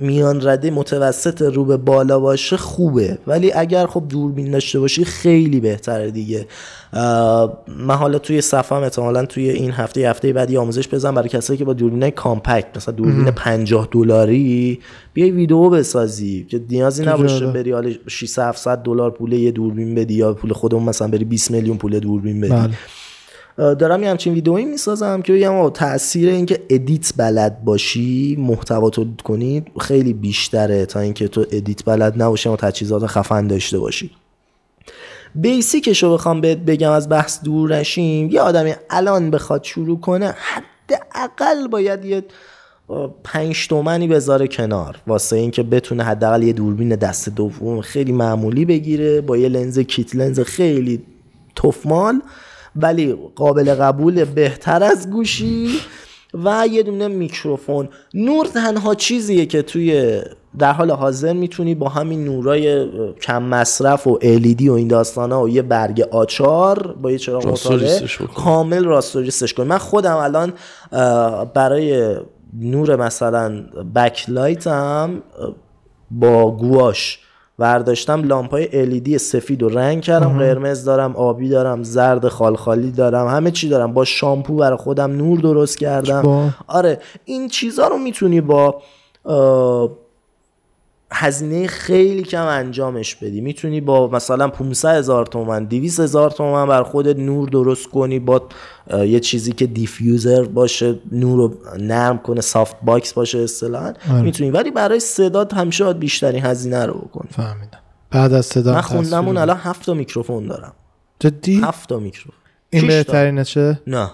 S3: میان رده متوسط رو به بالا باشه خوبه ولی اگر خب دوربین داشته باشی خیلی بهتره دیگه من حالا توی صفم احتمالا توی این هفته هفته بعدی آموزش بزنم برای کسایی که با دوربین compact مثلا دوربین 50 دلاری بیای ویدیو بسازی که نیازی نباشه. بری حالا 600 700 دلار پول یه دوربین بدی یا پول خودمون مثلا بری 20 میلیون پول دوربین بدی
S1: بله.
S3: دارم یه همچین ویدئویی می‌سازم که بگم تاثیر اینکه edit بلد باشی محتوا تولید کنی خیلی بیشتره تا اینکه تو edit بلد نباشی و تجهیزات خفن داشته باشی. بیسیکش رو بخوام بهت بگم از بحث دور نشیم. یه آدمی الان بخواد شروع کنه حداقل باید یه پنج تومنی بذاره کنار. واسه اینکه بتونه حداقل یه دوربین دست دوم خیلی معمولی بگیره با یه لنز کیت لنز خیلی تفمال ولی قابل قبول بهتر از گوشی و یه دونه میکروفون نور تنها چیزیه که توی در حال حاضر می‌تونی با همین نورای کم مصرف و LED و این داستان ها و یه برگ آچار با یه چراغ مطالعه. کامل راستوریستش کنی من خودم الان برای نور مثلا بکلایتم اه، با گواش ورداشتم لامپای LED سفید و رنگ کردم قرمز دارم آبی دارم زرد خالخالی دارم همه چی دارم. با شامپو برای خودم نور درست کردم.
S1: با-
S3: آره این چیزها رو می‌تونی با هزینه خیلی کم انجامش بدی. می‌تونی با مثلا 500 هزار تومن 200 هزار تومن بر خودت نور درست کنی با یه چیزی که diffuser باشه نور رو نرم کنه softbox باشه اصطلاحا می‌تونی. ولی برای صدات همیشه باید بیشترین هزینه رو بکنی.
S1: فهمیدم. بعد از صدا
S3: من
S1: هم
S3: خوندم اون
S1: تصویر
S3: الان هفت تا میکروفون دارم.
S1: جدی؟
S3: هفت تا میکروفون.
S1: این. بهترینه چه؟
S3: نه.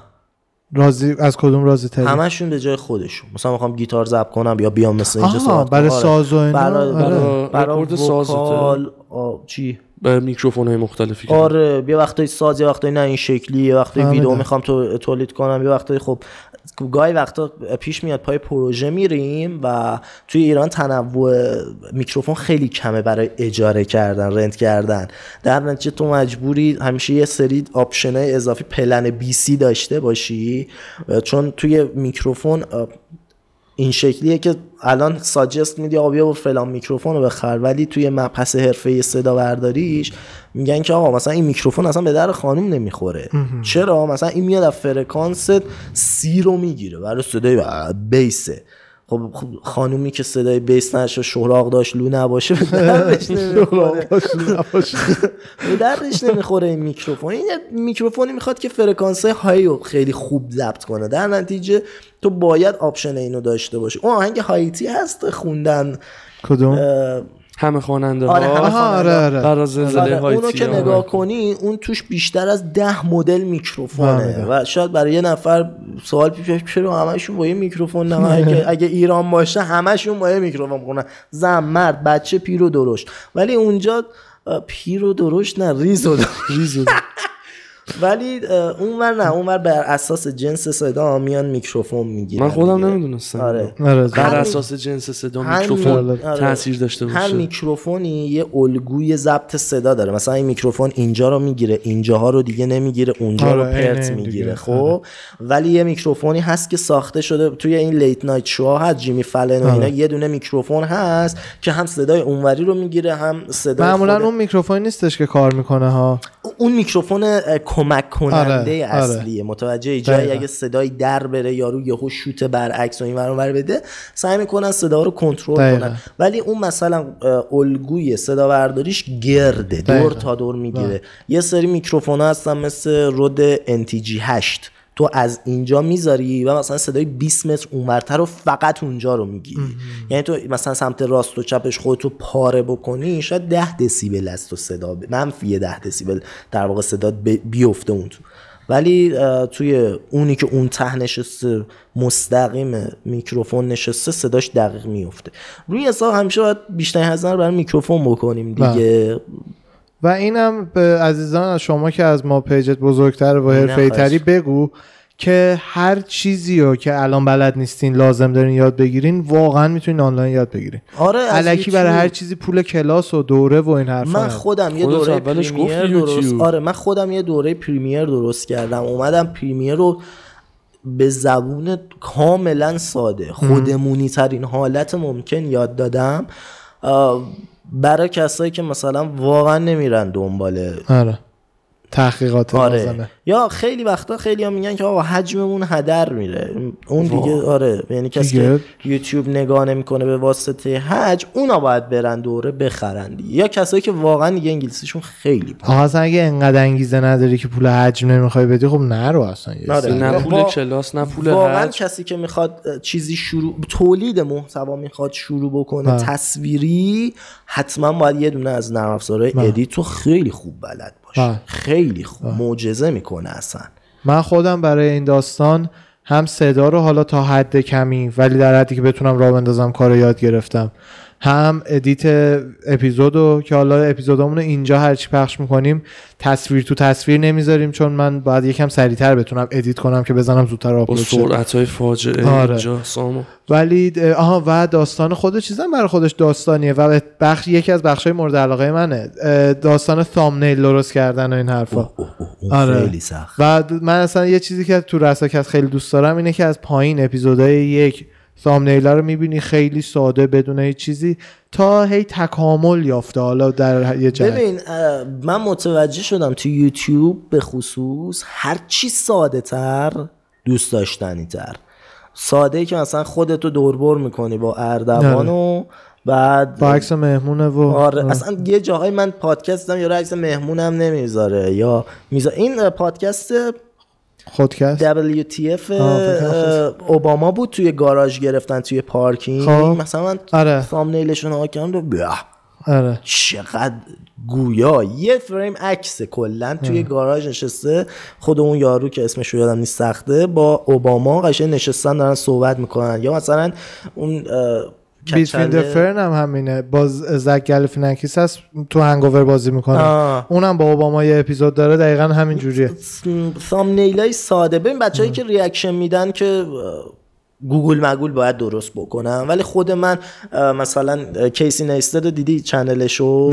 S1: راضی از کدوم راضی تری
S3: همشون به جای خودشون مثلا می‌خوام گیتار ضبط کنم یا بیام مثل اینجا صحبت
S1: برای
S3: کنم.
S1: ساز و اینا؟
S3: برای
S1: آره.
S3: برای, برای
S2: سازته.
S3: vocal چی
S2: به میکروفون های مختلفی
S3: آره یه وقتایی ساز یه وقتایی نه این شکلی یه
S1: فهمیدم.
S3: ویدیو می‌خوام تو تولید کنم یه وقتایی خب گاهی وقتا پیش میاد پای پروژه میریم و توی ایران تنوع میکروفون خیلی کمه برای اجاره کردن rent کردن. در نتیجه تو مجبوری همیشه یه سری option اضافی plan B C داشته باشی. چون توی میکروفون این شکلیه که الان suggest میدی آقا بیا و فلان میکروفون رو بخر ولی توی مبحث حرفه صدا برداریش میگن که آقا مثلا این میکروفون اصلا به درد خانوم نمی‌خوره. چرا؟ مثلا این میاد از فرکانس سی رو می‌گیره. برای صدای bass ه. خب خب خانومی که صدای bass نشه شهراق داشت low نباشه به درش نمی‌خوره. به دردش نمی‌خوره این میکروفون. این میکروفونی می‌خواد که فرکانس های رو خیلی خوب ضبط کنه. در نتیجه تو باید option اینو داشته باشی. اون آهنگ هایتی هست خوندن.
S1: کدوم؟
S2: همه خواننده
S3: آره، همه
S1: آره آره.
S2: برای زلزله
S3: آره، اونو که نگاه کنی اون توش بیشتر از ده مدل میکروفونه.
S1: فهمیدم.
S3: و شاید برای یه نفر سوال پیش بیاد، چرا همشون با یه میکروفون نه؟ اگه, اگه ایران باشه همشون با یه میکروفون کنن زن مرد بچه پیر و درشت. ولی اونجا پیر و درشت نه ریز و درشت. ولی اونور نه. اونور بر اساس جنس صدا میان میکروفون می‌گیرن
S2: من خودم. نمی‌دونستم.
S3: آره.
S1: آره
S2: بر
S3: هر
S2: اساس جنس صدا
S3: هر
S2: میکروفون
S3: می- آره.
S2: تاثیر داشته
S3: هر
S2: باشه
S3: میکروفونی یه الگوی ضبط صدا داره. مثلا این میکروفون اینجا رو می‌گیره اینجاها رو دیگه نمی‌گیره اونجا
S1: آره،
S3: رو
S1: عین
S3: پرت می‌گیره. خب؟ ولی یه میکروفونی هست که ساخته شده توی این late night show هست جیمی فالن و اینا.
S1: آره.
S3: یه دونه میکروفون هست که هم صدای اونوری رو می‌گیره هم صدای
S1: معمولا اون میکروفون نیستش که کار می‌کنه ها.
S3: اون میکروفون کمک کننده
S1: آره، آره.
S3: اصلیه متوجه جایی. اگه صدای در بره یارو یهو شوت برعکس و این ور بده سعی می‌کنن صدا رو کنترل. کنن ولی اون مثلا الگوی صدا برداریش گرده دور. تا دور می‌گیره یه سری میکروفون هستن مثل رود NTG 8 تو از اینجا می‌ذاری و مثلا صدای 20 متر اونورتر رو فقط اونجا رو می‌گیری. یعنی تو مثلا سمت راست و چپش خودتو پاره بکنی شاید 10 دسیبل از تو صدا ب- منفی 10 دسیبل در واقع صدا ب- بیفته اون تو. ولی توی اونی که اون ته نشسته مستقیم میکروفون نشسته صداش دقیق میفته روی حساب همیشه باید بیشتر هزینه رو برای میکروفون بکنیم دیگه.
S1: و اینم به عزیزان از شما که از ما پیجت بزرگتر و حرفه‌ای تری
S3: خواهش.
S1: بگو که هر چیزی رو که الان بلد نیستین لازم دارین یاد بگیرین واقعا می‌تونین آنلاین یاد بگیرین
S3: آره
S1: الکی برای. هر چیزی پول کلاس و دوره و این حرفا
S3: من. خودم یه دوره
S2: اولش
S3: پریمیر درست. آره من خودم یه دوره پریمیر درست کردم اومدم پریمیر رو به زبون کاملا ساده خودمونی ترین حالت ممکن یاد دادم برای کسایی که مثلا واقعا نمیرن دنبال
S1: آره. تحقیقات
S3: آره
S1: لازمه
S3: یا خیلی وقتا خیلی هم میگن که آقا حجممون هدر میره اون دیگه آره یعنی کسی. که یوتیوب نگاه نمی‌کنه به واسطه حج اونا باید برن دوره بخرن دیگه. یا کسایی که واقعا دیگه انگلیسیشون خیلی
S1: آقا اصلا اگه انقدر انگیزه نداری که پول حجم نمی‌خوای بدی خب نرو اصلا
S3: آره.
S2: نه پول کلاس نه پول
S3: واقعا
S2: حج
S3: کسی که می‌خواد چیزی شروع تولید محتوا می‌خواد شروع بکنه
S1: ها.
S3: تصویری حتما باید یه دونه از نرم افزارهای edit و خیلی خوب بلد باشه. خیلی خوب. معجزه می‌کنه اصلا.
S1: من خودم برای این داستان هم صدا رو حالا تا حد کمی ولی در حدی که بتونم راه بندازم کار رو یاد گرفتم. هم edit اپیزودو که حالا اپیزودامون رو اینجا هرچی پخش می‌کنیم تصویر تو تصویر نمی‌ذاریم چون من باید یکم سریعتر بتونم edit کنم که بزنم زودتر آپلود شه.
S2: سرعت های فاجعه
S1: آره.
S2: اینجا سامو.
S1: ولی آها و داستان خود چیزم برای خودش داستانیه و بخش یکی از بخشای مورد علاقه منه. داستان ثامنیل درست کردن و این حرفا. آره.
S3: خیلی سخت.
S1: و من اصلا یه چیزی که تو رساکت خیلی دوست دارم اینه که از پایین اپیزودهای یک ثامنیلا رو می‌بینی خیلی ساده بدون هیچ چیزی تا هی تکامل یافته. حالا در یه جهت.
S3: ببین من متوجه شدم تو یوتیوب به خصوص هر چی ساده تر دوست داشتنی تر. ساده ای که مثلا خودتو دوربر می‌کنی با اردوان و بعد
S1: با عکس مهمونه و
S3: آره اصلا یه جاهای من پادکست دیدم یا عکس مهمونم نمی‌ذاره یا میذا این پادکست
S1: خودکست؟
S3: WTF اوباما بود توی گاراژ گرفتن توی پارکینگ.
S1: خب.
S3: مثلا من
S1: آره.
S3: ثامنیلشون ها کردم
S1: آره.
S3: چقدر گویا. یه فریم عکس کلا توی گاراژ نشسته. خود اون یارو که اسمش رو یادم نیست سخته با اوباما قشنگ نشستن دارن صحبت می‌کنن. یا مثلا اون
S1: Between
S3: کچله-
S1: Ferns هم همینه. باز زک گالیفیاناکیس هست تو Hangover بازی می‌کنه.
S3: آه.
S1: اونم با اوباما یه اپیزود داره دقیقا همین جوریه.
S3: thumbnail های ساده. ببین بچه‌ای که reaction میدن که گوگل مگول باید درست بکنم ولی خود من مثلا کیسی نایستت دیدی channel
S1: شو.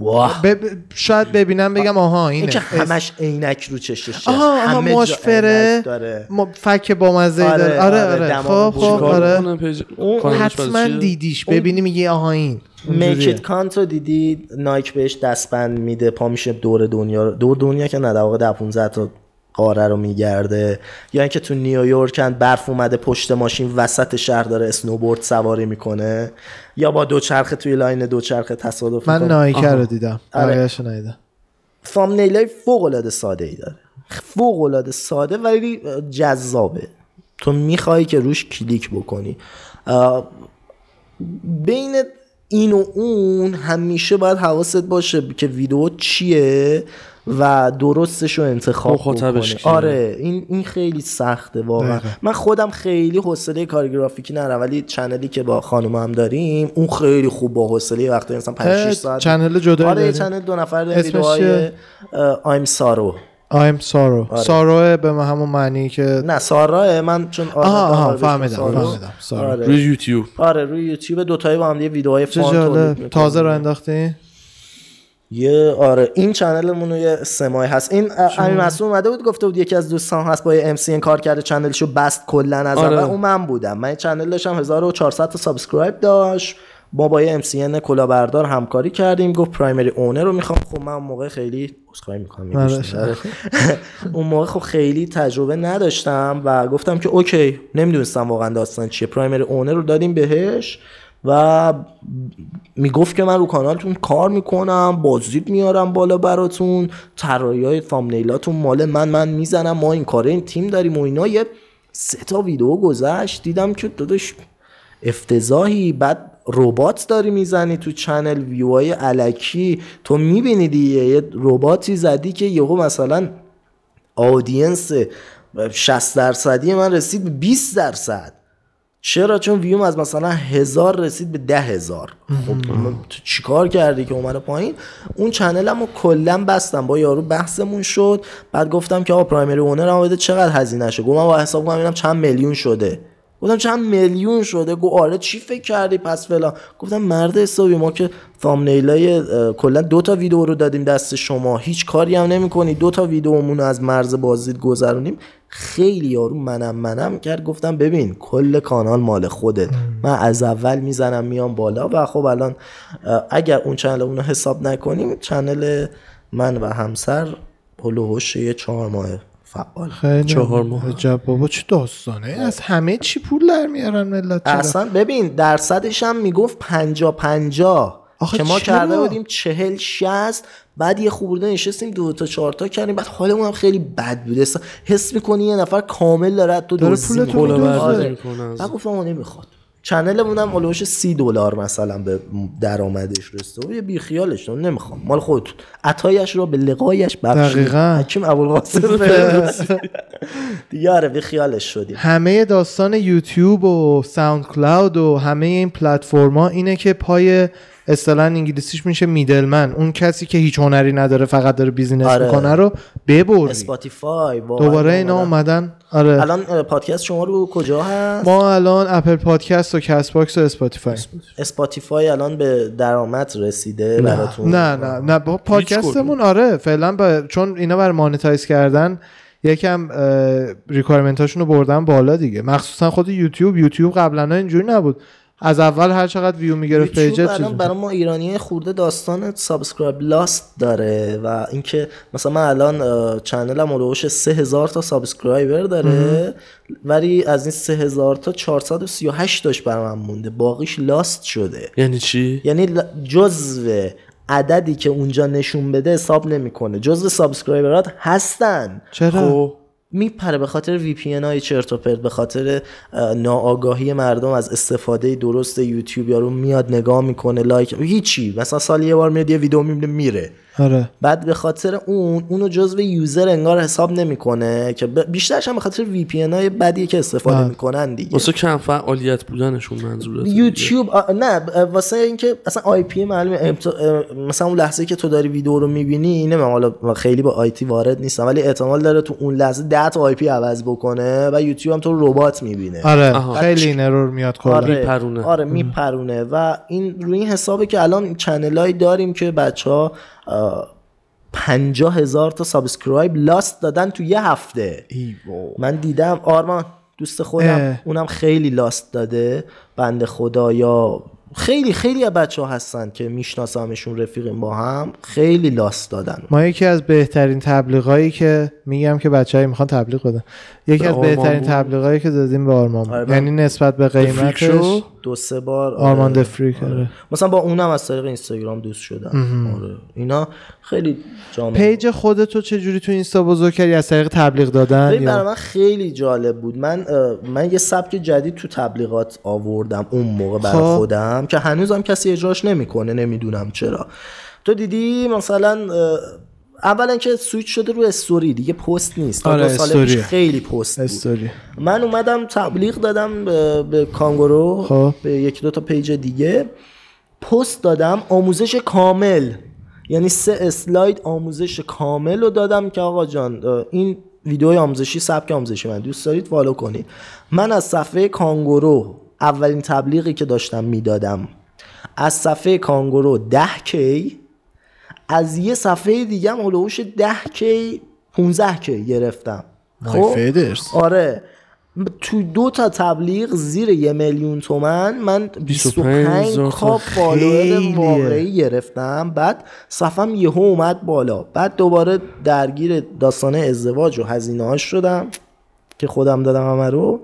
S3: واه.
S1: بب... شاید ببینم بگم آها
S3: این
S1: اینه
S3: که همش عینک رو چششه
S1: آها آها
S3: همه عینک داره.
S1: ما فک با مزه
S3: آره،
S1: داره. آره
S3: آره،
S1: آره.
S3: دماغ
S1: خب. خب آره.
S2: پیج
S3: اون
S1: حتما؟ دیدیش. ببینی میگی آها این.
S3: میک
S1: اینجوریه.
S3: ایت کانتو دیدی نایک بهش دستبند میده پا میشه دور دنیا رو- دور دنیا که نه در واقع ده 15 تا قاره رو میگرده. یا اینکه تو نیویورکن برف اومده پشت ماشین وسط شهر داره اسنوبورد سواری می‌کنه. یا با دوچرخه توی line دوچرخه تصادف
S1: من
S3: می‌کنه.
S1: Nike ه رو دیدم.
S3: آره.
S1: ندیدم.
S3: thumbnail های فوق العاده ساده ای داره. فوق العاده ساده ولی جذابه. تو می‌خوای که روش کلیک بکنی. بین این و اون همیشه باید حواست باشه که ویدیو چیه. و درستش رو انتخاب
S2: کیه؟
S3: آره این این خیلی سخته واقعا
S1: دقیقا.
S3: من خودم خیلی حوصله کار گرافیکی ندارم ولی channel ی که با خانم هم داریم اون خیلی خوب با حوصله وقتی مثلا 5
S1: اه،
S3: 6 ساعت
S1: channel جدا
S3: آره یه
S1: داریم؟
S3: channel دو نفر داریم
S1: اسمش
S3: ویدیوهای؟ I'm سارو
S1: I'm sorrow
S3: آره.
S1: سارو به همون معنی که
S3: نه ساراه من چون
S1: آها آها فهمیدم
S3: سارو.
S1: فهمیدم سارو
S3: آره.
S2: روی یوتیوب
S3: آره روی یوتیوب دوتایی با هم دیگه ویدیوهای fun.
S1: تازه رو انداختی
S3: یه آره این channel مون یه سه ماه هست. این امین مسعود اومده بود گفته بود یکی از دوستان هست با MCN کار کرده channel شو بست کلا از
S2: آره.
S3: اول اون من بودم. من channel داشتم 1400 تا subscribe داشت. ما با یه MCN کلاهبردار همکاری کردیم. گفت primary owner رو می‌خوام. خب من اون موقع خیلی عذرخواهی می‌کنم
S1: آره.
S3: اون موقع خب خیلی تجربه نداشتم و گفتم که okay نمی‌دونستم واقعا داستان چیه. primary owner رو دادیم بهش. و می‌گفت که من رو کانالتون کار می‌کنم بازدید میارم بالا براتون طراحی های thumbnail اتون مال من من می‌زنم ما این کاره این تیم داریم و اینا. یه سه تا ویدیو گذشت دیدم که داداش افتضاحی بعد ربات داری می‌زنی تو channel view های الکی. تو می‌بینی دیگه یه رباتی زدی که یهو مثلا آدینس 60 درصدی من رسید به 20 درصد. چرا؟ چون ویوم از مثلا هزار رسید به ده هزار. خب تو چیکار کردی که اومده پایین؟ اون چنلمو کلا بستم. با یارو بحثمون شد. بعد گفتم که آقا پرایمری اونر هم بده چقدر هزینه شه گفتم با حساب کنم ببینم چند میلیون شده. گفتم چند میلیون شده؟ گفت آره چی فکر کردی؟ پس فلان. گفتم مرد حسابی ما که ثامنیلای کلا دو تا ویدیو رو دادیم دست شما. هیچ کاری هم نمی‌کنی. دو تا ویدیومون از مرز بازدید گذرونیم خیلی یارو منم منم کرد. گفتم ببین کل کانال مال خودت. من از اول می‌زنم میام بالا. و خب الان اگر اون چنل اونو حساب نکنیم چنل من و همسر هلوهوش یه چهار ماه فعال
S1: خیلی
S2: چهار ماه.
S1: عجب بابا چه داستانه از همه چی پول در میارن ملت چرا؟
S3: اصلا ببین درصدش هم می‌گفت پنجا پنجا
S1: آخه
S3: که ما
S1: چرا؟
S3: کرده بودیم چهل شست بعد یه خورده نشستیم دو تا چهار تا کردیم بعد حالمون هم خیلی بد بود حس می‌کنی یه نفر کامل داره تو
S1: پولتو
S3: می‌کنه. آره.
S2: از-
S3: بعد گفتم نمی‌خواد چنلمون هم علوش سی دلار مثلا به درآمدش رسیده. و یه بیخیالش نمی‌خوام. مال خودتون عطایش رو به لقایش بخشید.
S1: دقیقاً.
S3: حکیم ابوالقاسم. دیگه آره بیخیالش شدیم.
S1: همه داستان یوتیوب و SoundCloud و همه این پلتفرما اینه که پای اصطلاحا انگلیسیش میشه middleman. اون کسی که هیچ هنری نداره فقط داره business
S3: آره.
S1: می‌کنه رو ببری
S3: Spotify
S1: دوباره اینا
S3: اومدن.
S1: آره.
S3: الان پادکست شما رو کجا هست؟
S1: ما الان Apple Podcast و Castbox و Spotify.
S3: Spotify الان به درآمد رسیده براتون؟
S1: نه نه نه. با پادکستمون آره. فعلا با... چون اینا برای monetize کردن یکم requirement هاشون رو بردن بالا دیگه. مخصوصا خود یوتیوب. یوتیوب قبلا اینجوری نبود. از اول هر چقدر ویو می‌گرفت
S3: page
S1: ت
S3: الان برای ما ایرانی خورده داستان subscribe lost داره و اینکه مثلا من الان channel م الکیش 3000 تا subscriber داره ولی از این 3000 تا 438 داشت بر من مونده. باقیش lost شده.
S2: یعنی چی؟
S3: یعنی جزو عددی که اونجا نشون بده حساب نمی‌کنه. جزو subscriber ات هستن.
S1: چرا؟
S2: خب
S3: میپره به خاطر VPN های چرت و پرت به خاطر اه، ناآگاهی مردم از استفاده درست یوتیوب یارو میاد نگاه می‌کنه like هیچی. مثلا سال یه بار میاد یه ویدیو می‌بینه میره.
S1: آره.
S3: بعد به خاطر اون اونو جزو user انگار حساب نمی‌کنه که بیشترش هم به خاطر VPN های بدی که استفاده
S1: بله.
S3: می‌کنن دیگه.
S2: واسه کم فعالیت بودنشون منظورت
S3: یوتیوب آ، نه واسه اینکه اصلا IP معلومه امت- مثلا اون لحظه که تو داری ویدیو رو می‌بینی نه حالا خیلی با IT وارد نیستم ولی احتمال داره تو اون لحظه 10 تا IP عوض بکنه و یوتیوب هم تو ربات می‌بینه.
S1: آره
S2: آها.
S1: خیلی این error میاد کلا.
S3: آره.
S2: میپرونه.
S3: آره میپرونه و این روی این حسابه که الان channel ایی داریم که بچه ها پنجاه هزار تا subscribe lost دادن تو یه هفته من دیدم آرمان دوست خودم
S1: اه.
S3: اونم خیلی لاست داده بنده خدا یا خیلی خیلی از بچه ها هستن که میشناسمشون رفیقیم با هم خیلی لاست دادن
S1: ما یکی از بهترین تبلیغایی که میگم که بچه‌ها می‌خوان تبلیغ بدن یکی از بهترین
S2: بود؟
S1: تبلیغایی که دادیم به آرمان.
S3: آره،
S1: یعنی نسبت به قیمتش؟
S3: دو سه بار آره.
S1: آرمان دفریک آره.
S3: مثلا با اونم از طریق اینستاگرام دوست شدم آره. اینا خیلی جامعه
S1: page خودتو چه جوری تو اینستا بزرگ کردی از طریق تبلیغ دادن
S3: ببین برای
S1: یا
S3: من خیلی جالب بود من من یه سبک جدید تو تبلیغات آوردم اون موقع برای
S1: خب.
S3: خودم که هنوزم کسی اجراش نمی‌کنه نمی‌دونم چرا تو دیدی مثلا اولا که سویچ شده رو استوری دیگه پست نیست.
S1: آره،
S3: دو سال پیش. خیلی post
S1: story.
S3: من اومدم تبلیغ دادم به, به کانگورو
S1: خب.
S3: به یکی دو تا page دیگه. پست دادم آموزش کامل. یعنی سه slide آموزش کامل رو دادم که آقا جان این ویدیوی آموزشی سبک آموزشی من دوست دارید follow کنید. من از صفحه کانگورو اولین تبلیغی که داشتم می‌دادم از صفحه کانگورو 10 K از یه صفحه دیگه هم هلوش 10 K 15 K گرفتم. خب؟ آره. تو دو تا تبلیغ زیر یه میلیون تومن من 25
S2: 25,000
S3: K
S1: follower.
S3: واقعی گرفتم. بعد صفحم یهو اومد بالا. بعد دوباره درگیر داستان ازدواج و هزینه هاش شدم که خودم دادم همه رو.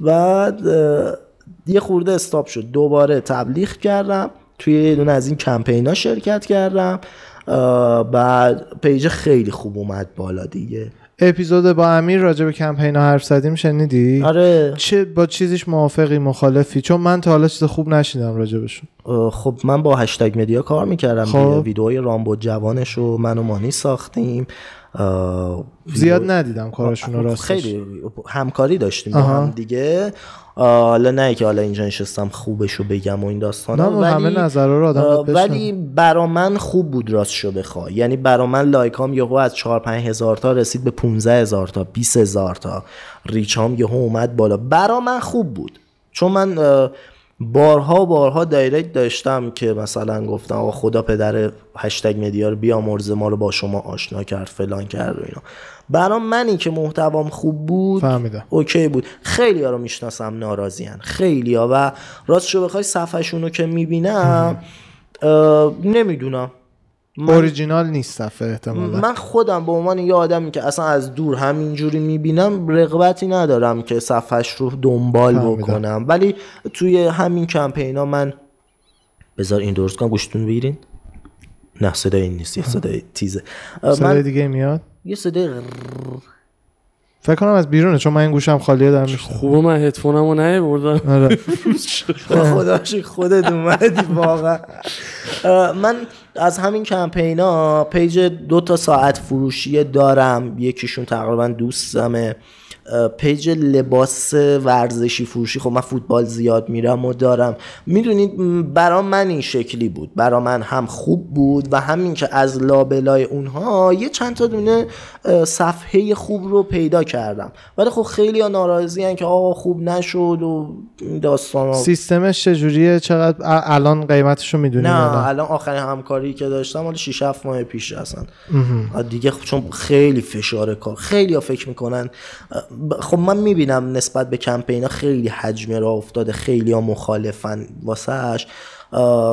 S3: بعد یه خورده استاپ شد. دوباره تبلیغ کردم. توی یه دونه از این کمپینا شرکت کردم. بعد پیج خیلی خوب اومد بالا دیگه.
S1: اپیزود با امیر راجع به کمپین حرف زدیم شنیدی؟
S3: آره.
S1: چه با چیزیش موافقی مخالفی؟ چون من تا حالا چیز خوب نشیدم راجبشون.
S3: خب من با هشتگ مدیا کار می‌کردم
S1: خب.
S3: ویدئوی رامبو جوانش رو من و مانی ساختیم.
S1: زیاد ندیدم کارشون رو راستش.
S3: خیلی همکاری داشتیم با. هم دیگه. حالا نه که حالا اینجا نشستم خوبشو بگم و این داستان
S1: ما همه نظرها رو آدم.
S3: ولی برا من خوب بود راستشو بخوای. یعنی برا من لایکام یهو از 4 5 هزار تا رسید به 15 هزار تا 20 هزار تا. ریچام یهو اومد بالا. برا من خوب بود. چون من بارها و بارها direct داشتم که مثلا گفتم آقا خدا پدر هشتگ مدیا رو بیامرزه ما رو با شما آشنا کرد فلان کرد و اینا. برا منی که محتوام خوب بود
S1: فهمیدم.
S3: okay بود. خیلی ها رو می‌شناسم ناراضیان خیلی ها و راستشو بخوای صفحشون رو که می‌بینم نمی‌دونم.
S1: اوریجینال نیست صفحه احتمالا.
S3: من خودم به عنوان یه آدمی که اصلا از دور همینجوری می‌بینم رغبتی ندارم که صفحش رو دنبال. بکنم. ولی توی همین کمپینا من بذار این درست کنم گوشتون بگیرین. نه صدای این نیست یه صدای تیزه.
S1: صدای
S3: من
S1: دیگه میاد؟
S3: یه صدای
S1: فکر کنم از بیرونه چون من این گوشم خالیه دارم میشنم
S2: خوبه من هدفونم رو نیاوردم.
S1: آره.
S3: خدا شکر خودت اومدی واقعا. من از همین کمپینا پیج دو تا ساعت فروشی دارم. یکیشون تقریبا دوستمه. پیج لباس ورزشی فروشی خب من فوتبال زیاد میرم و دارم. می‌دونید برا من این شکلی بود. برا من هم خوب بود و همین که از لابلای اونها یه چند تا دونه صفحه خوب رو پیدا کردم. ولی خب خیلی ها ناراضی که آقا خوب نشد و داستان ها.
S1: سیستمش چجوریه؟ چقدر الان قیمتشو می‌دونی
S3: نه الان آخرین همکاری که داشتم حالا 6 7 ماه پیش اصلا دیگه خ- چون خیلی فشار کار خیلی ها فکر می‌کنن خب من می‌بینم نسبت به کمپینا خیلی حجم را افتاده خیلی ها مخالفن واسهش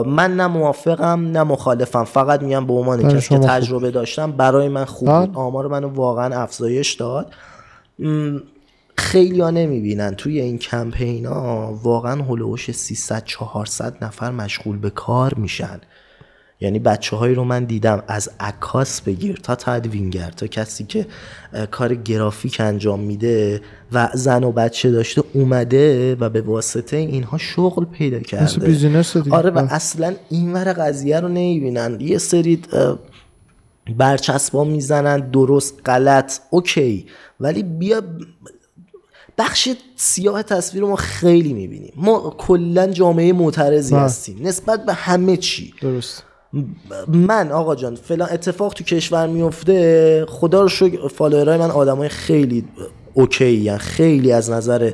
S3: من نه موافقم نه مخالفم. فقط میگم به عنوان کسی که
S1: خوب.
S3: تجربه داشتم برای من خوب
S1: بله.
S3: بود. آمار منو واقعا افزایش داد. خیلی ها نمی‌بینن. توی این کمپین ها واقعا هلوش 300 400 نفر مشغول به کار میشن. یعنی بچه هایی رو من دیدم از عکاس بگیر تا تدوینگر تا کسی که کار گرافیک انجام میده و زن و بچه داشته اومده و به واسطه اینها شغل پیدا کرده.
S1: business.
S3: آره و. اصلا این ور قضیه رو نمی‌بینن. یه سری برچسبا می‌زنن درست غلط okay. ولی بیا بخش سیاه تصویر رو ما خیلی می‌بینیم. ما کلا جامعه معترضی. هستیم. نسبت به همه چی.
S1: درست.
S3: من آقا جان فلان اتفاق تو کشور میفته خدا رو شکر فالوورای من آدمای خیلی اوکی یعنی خیلی از نظر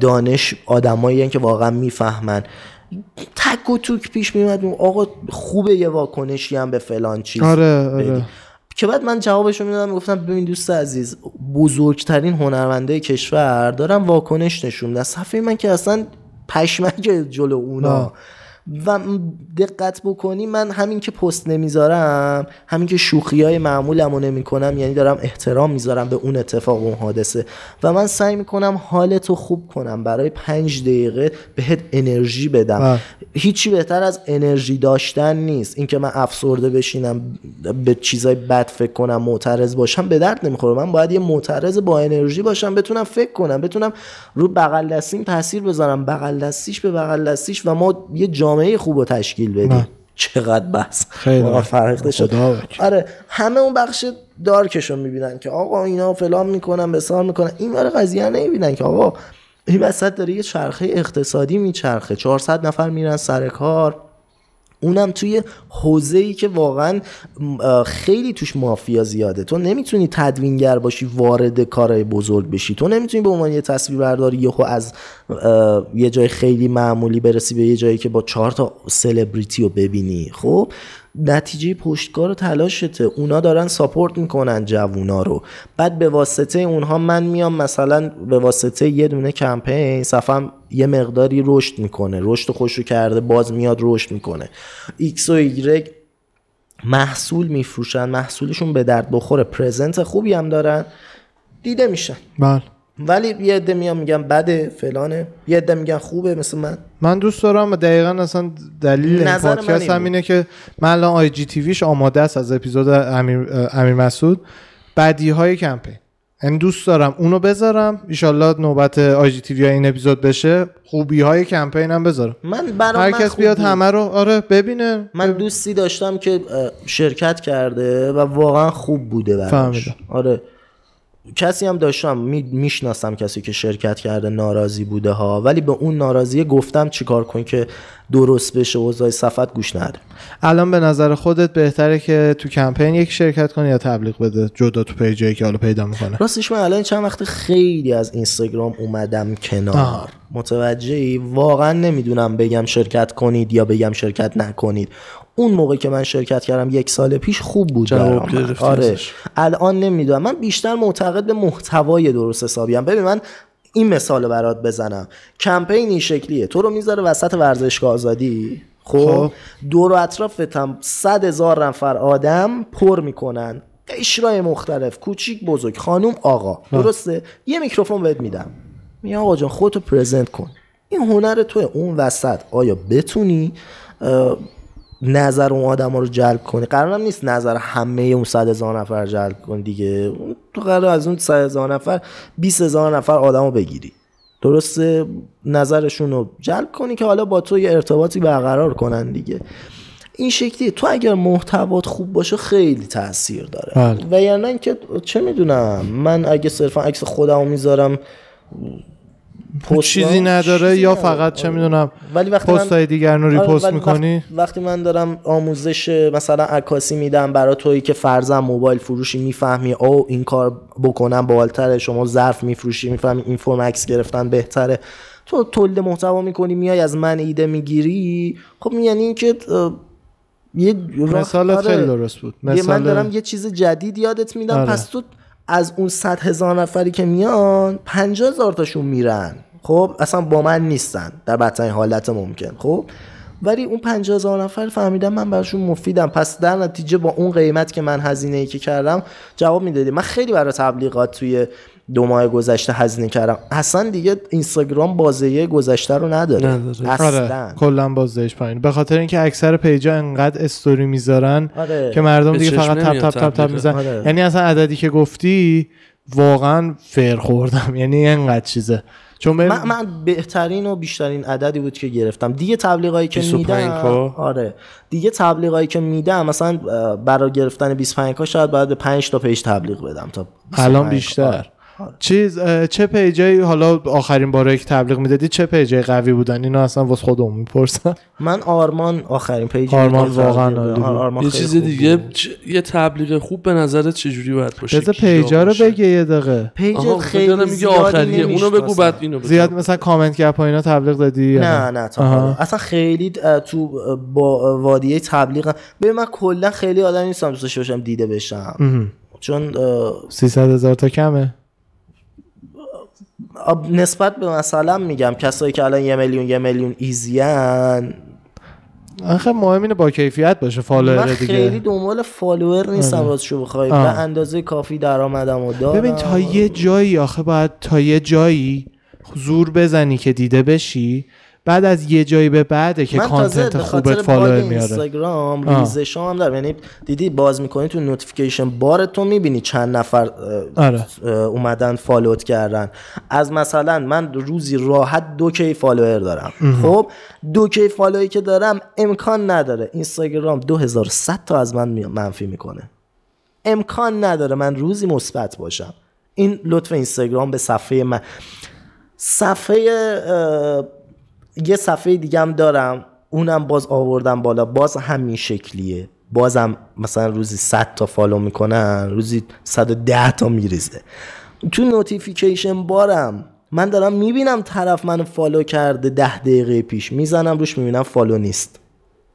S3: دانش آدمایی که واقعا می‌فهمن. تک و توک پیش میومد آقا خوبه یه واکنشی هم به فلان چیز
S1: آره. آره.
S3: که بعد من جوابشو می‌دادم گفتم ببین دوست عزیز بزرگترین هنرمنده کشور دارم واکنش نشون میدن. صفحه من که اصلا پشمک جلو اونا.
S1: نه.
S3: و دقت بکنی من همین که پست نمی‌ذارم همین که شوخی های معمولمو نمی کنم یعنی دارم احترام می‌ذارم به اون اتفاق و اون حادثه. و من سعی می‌کنم حالتو خوب کنم برای پنج دقیقه بهت انرژی بدم.
S1: بله.
S3: هیچی بهتر از انرژی داشتن نیست. اینکه من افسرده بشینم به چیزای بد فکر کنم معترض باشم به درد نمی‌خوره. من باید یه معترض با انرژی باشم بتونم فکر کنم بتونم رو بغل دستیم تاثیر بذارم بغل دستیش به بغل دستیش و ما یه جامعه خوب رو تشکیل بدیم
S1: نه.
S3: چقدر بس
S1: خیلی.
S3: فرقته شد. آره همه اون بخش دارکشو می‌بینن که آقا اینا فلان می‌کنن بسار می‌کنن این ور قضیه نمی‌بینن که آقا این وسط داره یه چرخه اقتصادی میچرخه 400 نفر میرن سر کار اونم توی حوزه ای که واقعا خیلی توش مافیا زیاده. تو نمی‌تونی تدوینگر باشی وارد کارهای بزرگ بشی. تو نمی‌تونی به عنوان یه تصویر برداری یهو از یه جای خیلی معمولی برسی به یه جایی که با چهار تا سلبریتی رو ببینی. خب؟ نتیجه پشتکار و تلاشته اونا دارن support می‌کنن جوونا رو. بعد به واسطه اونها من میام مثلا به واسطه یه دونه کمپین صفحم یه مقداری رشد می‌کنه. رشد خوش کرده باز میاد رشد می‌کنه. ایکس و ایگرگ محصول میفروشن محصولشون به درد بخوره. present خوبی هم دارن. دیده میشن.
S1: بله.
S3: ولی یه عده میان میگن بده فلانه یه عده میگن خوبه مثل من.
S1: من دوست دارم و دقیقا اصلا دلیل این پادکست
S3: این
S1: هم
S3: بود.
S1: اینه که من الان آی جی تیویش آماده است از اپیزود امیر, امیر مسعود. بدی های کمپین. یعنی دوست دارم اونو بذارم. ایشالله نوبت آی جی تی وی این اپیزود بشه. خوبی های کمپین هم بذارم.
S3: من برای
S1: هر کس بیاد. همه رو آره ببینه.
S3: من دوستی داشتم که شرکت کرده و واقعا خوب بوده براش. آره. کسی هم داشتم می- می‌شناسم کسی که شرکت کرده ناراضی بوده ها ولی به اون ناراضی گفتم چیکار کن که درست بشه اوضاع صفت گوش نده.
S1: الان به نظر خودت بهتره که تو کمپین یک شرکت کنی یا تبلیغ بده جدا تو پیجایی که حالا پیدا می‌کنه؟
S3: راستش من الان چند وقت خیلی از اینستاگرام اومدم کنار.
S1: آه.
S3: متوجهی؟ واقعا نمی‌دونم بگم شرکت کنید یا بگم شرکت نکنید. اون موقع که من شرکت کردم یک سال پیش خوب بود
S2: جواب
S3: آره. الان نمی‌دونم. من بیشتر معتقد به محتوای درست حسابیم. ببین من این مثال برات بزنم. کمپین این شکلیه. تو رو می‌ذاره وسط ورزشگاه آزادی؟ خب.
S1: خب.
S3: دور و اطرافتم صد هزار نفر آدم پر می‌کنن. قشرای مختلف. کوچیک بزرگ. خانوم آقا. درسته؟ یه میکروفون بهت میدم. میگم آقا جان خودتو پرزنت کن. این هنر توی اون وسط. آیا بتونی؟ نظر اون آدم رو جلب کنی. قرارم نیست نظر همه اون صد هزار نفر جلب کنی دیگه. تو قرار از اون صد هزار نفر 20 هزار نفر آدم رو بگیری. درسته؟ نظرشون رو جلب کنی که حالا با تو یه ارتباطی برقرار کنن دیگه. این شکلی تو اگر محتوات خوب باشه خیلی تاثیر داره.
S1: بله.
S3: و یعنی اینکه چه می‌دونم؟ من اگه صرفا عکس خودمو می‌ذارم پست
S1: چیزی نداره
S3: چیزی
S1: یا. فقط چه می‌دونم
S3: ولی وقتی من-
S1: پست های دیگر رو
S3: آره،
S1: ریپوست می‌کنی
S3: وقت- وقتی من دارم آموزش مثلا عکاسی میدم برای تویی که فرضاً موبایل فروشی می‌فهمی او این کار بکنم بالتره شما ظرف میفروشی می‌فهمی این فرم عکس گرفتن بهتره تو تولید محتوا می‌کنی میای از من ایده می‌گیری خب یعنی اینکه یه
S1: مثالت
S3: آره.
S1: خیلی درست بود
S3: یه من
S1: مثال
S3: دارم یه چیز جدید یادت میدم
S1: آره.
S3: پس تو از اون صد هزار نفری که میان پنجاه هزار تاشون میرن. خب اصلا با من نیستن. در بدترین حالت ممکن. خب ولی اون پنجاه هزار نفر فهمیدم من براشون مفیدم. پس در نتیجه با اون قیمت که من هزینه ای که کردم جواب می‌دادی. من خیلی برای تبلیغات توی دو ماه گذشته هزینه کردم اصلا دیگه اینستاگرام بازه گذشته رو نداره,
S2: نداره.
S3: اصلا
S1: آره کلا بازدهش پایین به خاطر اینکه اکثر پیجا انقدر استوری می‌ذارن
S3: آره.
S1: که مردم دیگه فقط تپ تپ تپ تپ. می‌زنن
S3: آره.
S1: یعنی اصلا عددی که گفتی واقعا فر خوردم یعنی انقدر چیزه چون
S3: من, من بهترین و بیشترین عددی بود که گرفتم دیگه تبلیغایی که
S2: 25
S3: میدم؟ آره دیگه تبلیغایی که میدم مثلا برای گرفتن 25 کا شاید باید به 5 تا پیج تبلیغ بدم تا 25
S1: الان. بیشتر
S3: آره.
S1: چیز چه پیجایی حالا آخرین باره که تبلیغ می‌دادی چه پیجای قوی بودن؟ اینو اصلا واسه خودمون می‌پرسن
S3: من آرمان آخرین پیج
S1: آرمان. واقعا
S2: یه چیز دیگه یه تبلیغ خوب به نظرت چجوری باید باشه؟
S1: بذار پیجا رو؟ بگه یه دقیقه.
S3: پیج
S2: آها،
S3: خیلی
S2: میگه
S3: زیادی
S2: آخریه اونو بگو. بعد اینو بگو.
S1: زیاد مثلا کامنت گپ و اینا تبلیغ دادی
S3: نه نه؟ تا. اصلا خیلی تو با وادیه تبلیغ ببین من کلا خیلی آدم نیستم دوست داشته باشم دیده بشم. چون اه،
S1: 300 هزار تا کمه.
S3: نسبت به مثلا میگم کسایی که الان یه میلیون یه میلیون ایزیان.
S1: آخه مهم اینه با کیفیت باشه
S3: follower
S1: دیگه.
S3: خیلی دنبال follower نیستم راستشو بخوای به. اندازه کافی درآمدم و دارم.
S1: ببین تا یه جایی آخه باید تا یه جایی زور بزنی که دیده بشی. بعد از یه جایی به بعده که
S3: content
S1: خوبت follower میاره.
S3: اینستاگرام. ریزش هم دارم. یعنی دیدی باز می‌کنی تو notification bar تو می‌بینی چند نفر اه،
S1: آره.
S3: اه، اومدن follow ت کردن. از مثلا من روزی راحت دو K follower دارم. خب دو K follower ی که دارم امکان نداره. اینستاگرام 2100 تا از من منفی می‌کنه. امکان نداره من روزی مثبت باشم. این لطف اینستاگرام به صفحه من. صفحه اه، یه صفحه دیگه هم دارم. اونم باز آوردم بالا. باز همین شکلیه. بازم مثلا روزی 100 تا follow می‌کنن روزی 110 تا میریزه. تو notification bar م. من دارم می‌بینم طرف منو follow کرده ده دقیقه پیش. می‌زنم روش می‌بینم follow نیست.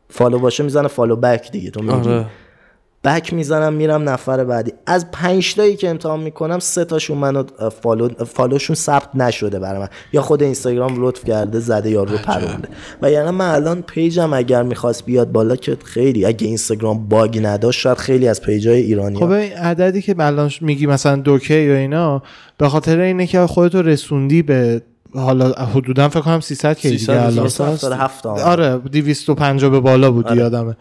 S3: follow باشه می‌زنه follow back دیگه. تو می‌دونی؟
S2: آره.
S3: back می‌زنم میرم نفر بعدی. از پنج تایی که امتحان می‌کنم سه تاشون منو follow follow شون ثبت نشده برای من. یا خود اینستاگرام لطف کرده زده یا رو پرونده. و یعنی من الان page م اگر می‌خواست بیاد بالا که خیلی اگه اینستاگرام bug ی نداشت شاید خیلی از page ای ایرانی
S1: خب این عددی که الان میگی مثلا دوکه یا اینا به خاطر اینه که خودتو رسوندی به حالا حدودا فکر کنم 300 کی
S2: 300
S1: دیگه الان.
S2: هزار تا.
S3: 77 تا.
S1: آره 250 به بالا بود یادمه. اه،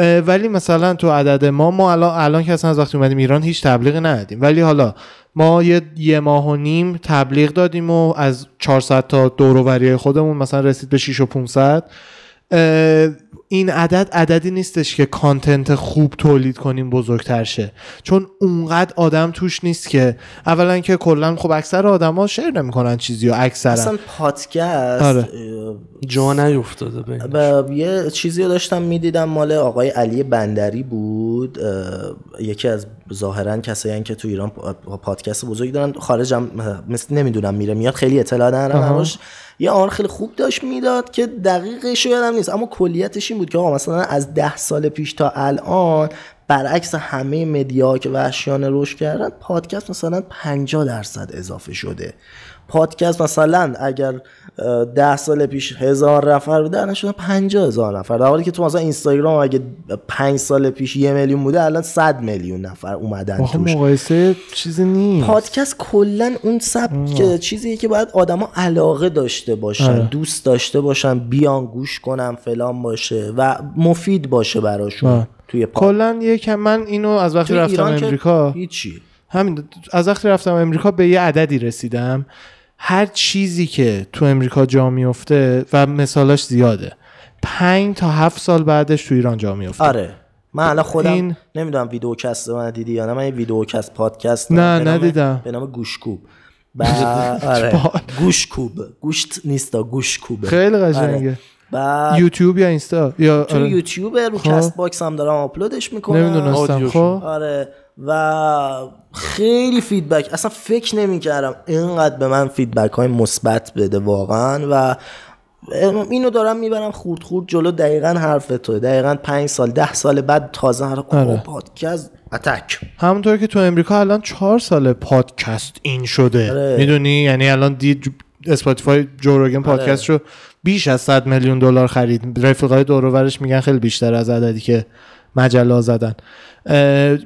S1: ولی مثلا تو عدد ما ما الان الان که اصلا از وقتی اومدیم ایران هیچ تبلیغی ندادیم. ولی حالا ما یه, یه ماه و نیم تبلیغ دادیم و از 400 تا دوروبری خودمون مثلا رسید به 6 و 500 اه، این عدد عددی نیستش که کانتنت خوب تولید کنیم بزرگتر شه. چون اونقدر آدم توش نیست که اولا که کلا خب اکثر آدما شیر نمی‌کنن چیزی و اکثرا.
S3: اصلا پادکست
S1: آره.
S2: جا نیفتاده
S3: و یه چیزی رو داشتم می‌دیدم مال آقای علی بندری بود. اه، یکی از ظاهرا کسایی که تو ایران پا- پادکست بزرگی دارن. خارجم مثل نمی‌دونم میره میاد خیلی اطلاع ندارم. همش یه آن خیلی خوب داشت می‌داد که دقیقش یادم نیست اما کلیتش این بود که آقا مثلا از ده سال پیش تا الان برعکس همه مدیا که وحشیانه رشد کردن پادکست مثلا 50 درصد اضافه شده. پادکست مثلا اگر ده سال پیش هزار نفر بوده الان شده پنجاه هزار نفر. در حالی که تو مثلا اینستاگرام اگه پنج سال پیش یه میلیون بوده الان صد میلیون نفر اومدن توش.
S1: مقایسه چیزی نیست.
S3: پادکست کلا اون سبک چیزیه که باید آدما علاقه داشته باشن
S1: آره.
S3: دوست داشته باشن بیان گوش کنن فلان باشه و مفید باشه براشون
S1: آه.
S3: توی
S1: کلا یکم من اینو از وقتی رفتم امریکا
S3: هیچی.
S1: همین از وقتی رفتم امریکا به یه عددی رسیدم. هر چیزی که تو امریکا جا میفته و مثالاش زیاده. پنج تا هفت سال بعدش تو ایران جا میفته
S3: آره. من الان خودم
S1: این-
S3: نمی‌دونم ویدیوکست من دیدی یا نه من یه ویدیوکست پادکست
S1: نه،
S3: دارم به نام-
S1: ندیدم.
S3: به نام گوشکوب. بعد آره. گوشکوب. گوشت نیست گوشکوبه.
S1: خیلی
S3: آره.
S1: قشنگه.
S3: بعد
S1: یوتیوب یا اینستا؟ یا
S3: تو
S1: آره.
S3: یوتیوب رو
S1: خب.
S3: کست باکس هم دارم آپلودش می‌کنم.
S1: نمی‌دونستم. خب.
S3: آره. و خیلی feedback. اصلا فکر نمی‌کردم اینقدر به من feedback های مثبت بده واقعا و اینو دارم می‌برم خورد خورد جلو دقیقا حرف تو دقیقا پنج سال ده سال بعد تازه هر
S1: آره.
S3: پادکست attack.
S1: همونطور که تو امریکا الان چهار سال پادکست این شده.
S3: آره.
S1: می‌دونی؟ یعنی الان دید اسپاتیفای جو روگن پادکست رو بیش از 100 میلیون دلار خرید. رفیقای دور میگن خیلی بیشتر از عددی که مجله زدن.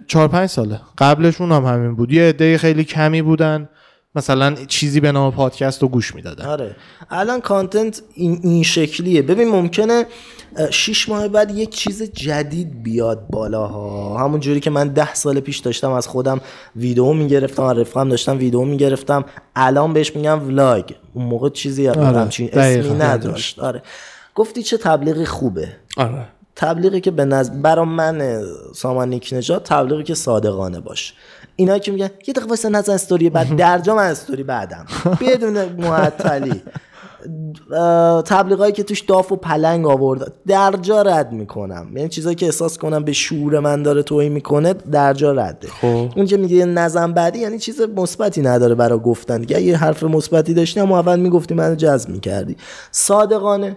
S1: چهار پنج ساله. قبلشون هم همین بود. یه عده خیلی کمی بودن. مثلا چیزی به نام پادکست رو گوش می‌دادن.
S3: آره. الان content این, این شکلیه. ببین ممکنه شیش ماه بعد یک چیز جدید بیاد بالاها. همون جوری که من ده سال پیش داشتم از خودم ویدیو می‌گرفتم از رفقم داشتم ویدیو می‌گرفتم. الان بهش میگم ولاگ اون موقع چیزی
S1: آره،
S3: همچین اسمی نداشت. آره. گفتی چه تبلیغی خوبه.
S2: آره.
S3: تبلیغی که به نظر برا من سامان نیک تبلیغی که صادقانه باش. اینا که میگن یه دقیقه واسه نزن استوری بعد درجا من استوری بعدم. بدون معطلی. تبلیغایی که توش داف و پلنگ آورد درجا رد می‌کنم. یعنی چیزایی که احساس کنم به شعور من داره توهین می‌کنه درجا رده.
S2: خب.
S3: اون که میگه نظم بعدی یعنی چیز مثبتی نداره برای گفتن. دیگه یه حرف مثبتی داشتی اما اول می‌گفتی منو جذب می‌کردی. صادقانه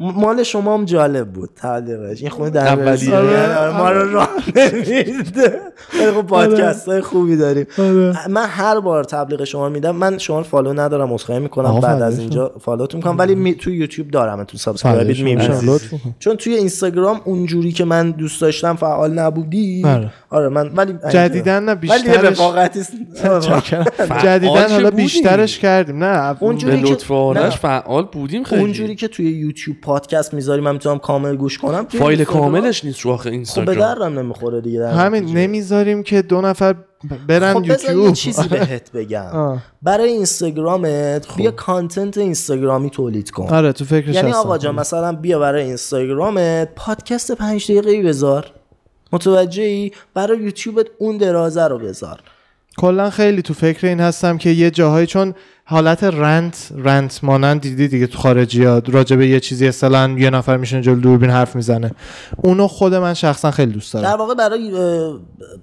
S3: مال شما هم جالب بود تبلیغش این خونه در
S2: اولیه.
S3: آره، ما رو راه نمیده خیلی خوب پادکست های خوبی داریم.
S1: آره.
S3: من هر بار تبلیغ شما میدم من شما رو فالو ندارم عذرخواهی می‌کنم بعد از اینجا فالوتون می‌کنم. ولی می... تو یوتیوب دارم تو
S1: شما.
S3: می‌بینم. چون توی اینستاگرام اونجوری که من دوست داشتم فعال نبودی.
S1: آره.
S3: آره من ولی
S1: جدیدن نه بیشترش جدیدن حالا. بیشترش کردیم. نه
S3: اونجوری که.
S2: فعال بودیم خیلی.
S3: اونجوری که توی یوتیوب پادکست می‌ذاری من می‌تونم کامل گوش کنم.
S2: فایل
S3: اینستاگرام
S2: کاملش نیست رو آخه
S3: خب به
S2: اینستاگرام
S3: درم نمی‌خوره دیگه در
S1: همین. نمی‌ذاریم که دو نفر برن
S3: خب
S1: یوتیوب
S3: یه چیزی بهت بگم.
S1: آه.
S3: برای اینستاگرامت بیا کانتنت اینستاگرامی تولید کن.
S1: آره تو فکرش
S3: یعنی. آقا جان مثلا بیا برای اینستاگرامت پادکست پنج دقیقه بذار. متوجهی؟ برای یوتیوبت اون درازه رو بذار.
S1: کلا خیلی تو فکر این هستم که یه جاهایی چون حالت رنت رنت مانند دیدی دیگه تو خارجی ها راجع به یه چیزی اصلا یه نفر میشینه جلو دوربین حرف می‌زنه اونو خود من شخصا خیلی دوست
S3: در
S1: دارم
S3: واقع برای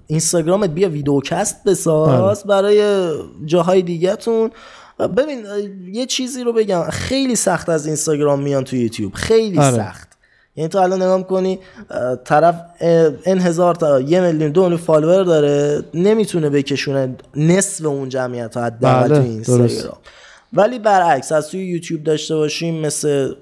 S3: اینستاگرامت بیا ویدیوکست بساز
S1: آره.
S3: برای جاهای دیگهتون ببین اه، یه چیزی رو بگم خیلی سخت از اینستاگرام میان تو یوتیوب خیلی
S1: آره.
S3: سخت یعنی تو الان نگاه کنی طرف اه، ان هزار تا یه میلیون دو میلیون فالوور داره نمی‌تونه بکشونه نصف اون جمعیت ها حداقل
S1: بله،
S3: تو اینستاگرام. ولی برعکس از توی یوتیوب داشته باشیم مثل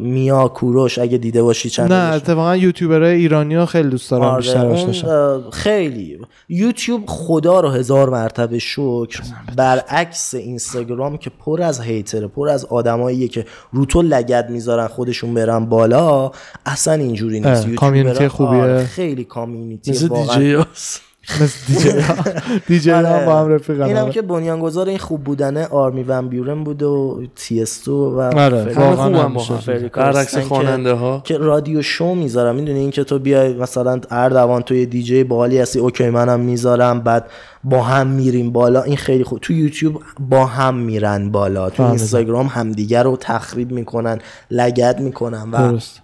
S3: میا کوروش اگه دیده باشی
S1: نه
S3: چند
S1: اتفاقا یوتیوبرای ایرانی ها خیلی دوست دارم بیشتر
S3: آره، اون اه، خیلی. یوتیوب خدا رو هزار مرتبه شکر برعکس اینستاگرام که پر از هیتره پر از آدماییه که رو تو لگد می‌ذارن خودشون برن بالا اصلا اینجوری نیست.
S1: کامیونیتی خوبیه.
S3: آره، خیلی کامیونیتی واقعا
S1: مثل دیجی ها دیجی ها
S3: آره.
S1: با هم رفیقن.
S3: اینم
S1: آره.
S3: که بنیانگذار این خوب بودنه آرمی ون بیورن بود و تی و
S1: آره، واقعا
S3: که-
S2: خواننده ها.
S3: که رادیو شو می‌ذارم. می‌دونی این که تو بیای مثلا اردوان توی دیجی بالی هستی اوکی منم می‌ذارم بعد با هم میریم بالا. این خیلی خوب. تو یوتیوب با هم میرن بالا. تو. اینستاگرام همدیگه رو تخریب می‌کنن لگد می‌کنن و
S1: درست.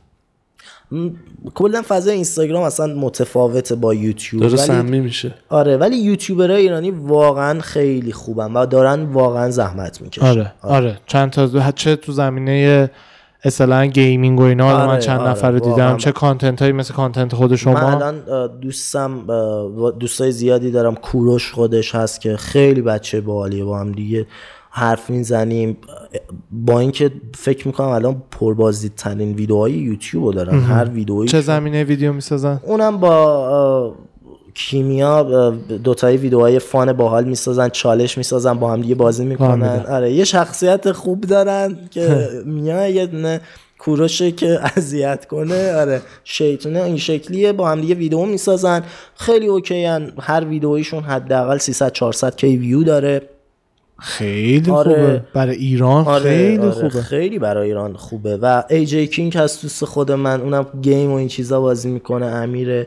S3: کلا فضای اینستاگرام اصلا متفاوته با یوتیوب.
S2: داره
S3: ولی
S2: سمی میشه.
S3: آره ولی یوتیوبرهای ایرانی واقعا خیلی خوبن و دارن واقعا زحمت می‌کشن.
S1: آره آره. چند تا چه تو زمینه اصلا gaming و اینا حالا من
S3: آره،
S1: چند
S3: آره،
S1: نفر رو دیدم.
S3: واقعا.
S1: چه content هایی مثل content خود
S3: من
S1: شما؟
S3: الان اه، دوستم دوستای زیادی دارم. کوروش خودش هست که خیلی بچه بالیه با هم دیگه حرف می‌زنیم با اینکه فکر می‌کنم الان پربازدیدترین ویدیوهای یوتیوب رو دارن هر ویدئویی
S1: چه زمینه ویدیو می‌سازن
S3: اونم با کیمیا اه، دوتایی ویدیوهای فان باحال می‌سازن چالش می‌سازن با هم دیگه بازی می‌کنن. آره یه شخصیت خوب دارن که میا یه دونه کوروشه که اذیت کنه آره شیطونه این شکلیه با هم دیگه ویدیو می‌سازن خیلی OK ان. هر ویدیویشون حداقل 300 400 K view داره
S1: خیلی
S3: آره.
S1: خوبه برای ایران
S3: آره
S1: خیلی
S3: آره،
S1: خوبه
S3: خیلی برای ایران خوبه و ای جی کینگ هست دوست خود من اونم game و این چیزا بازی می‌کنه امیره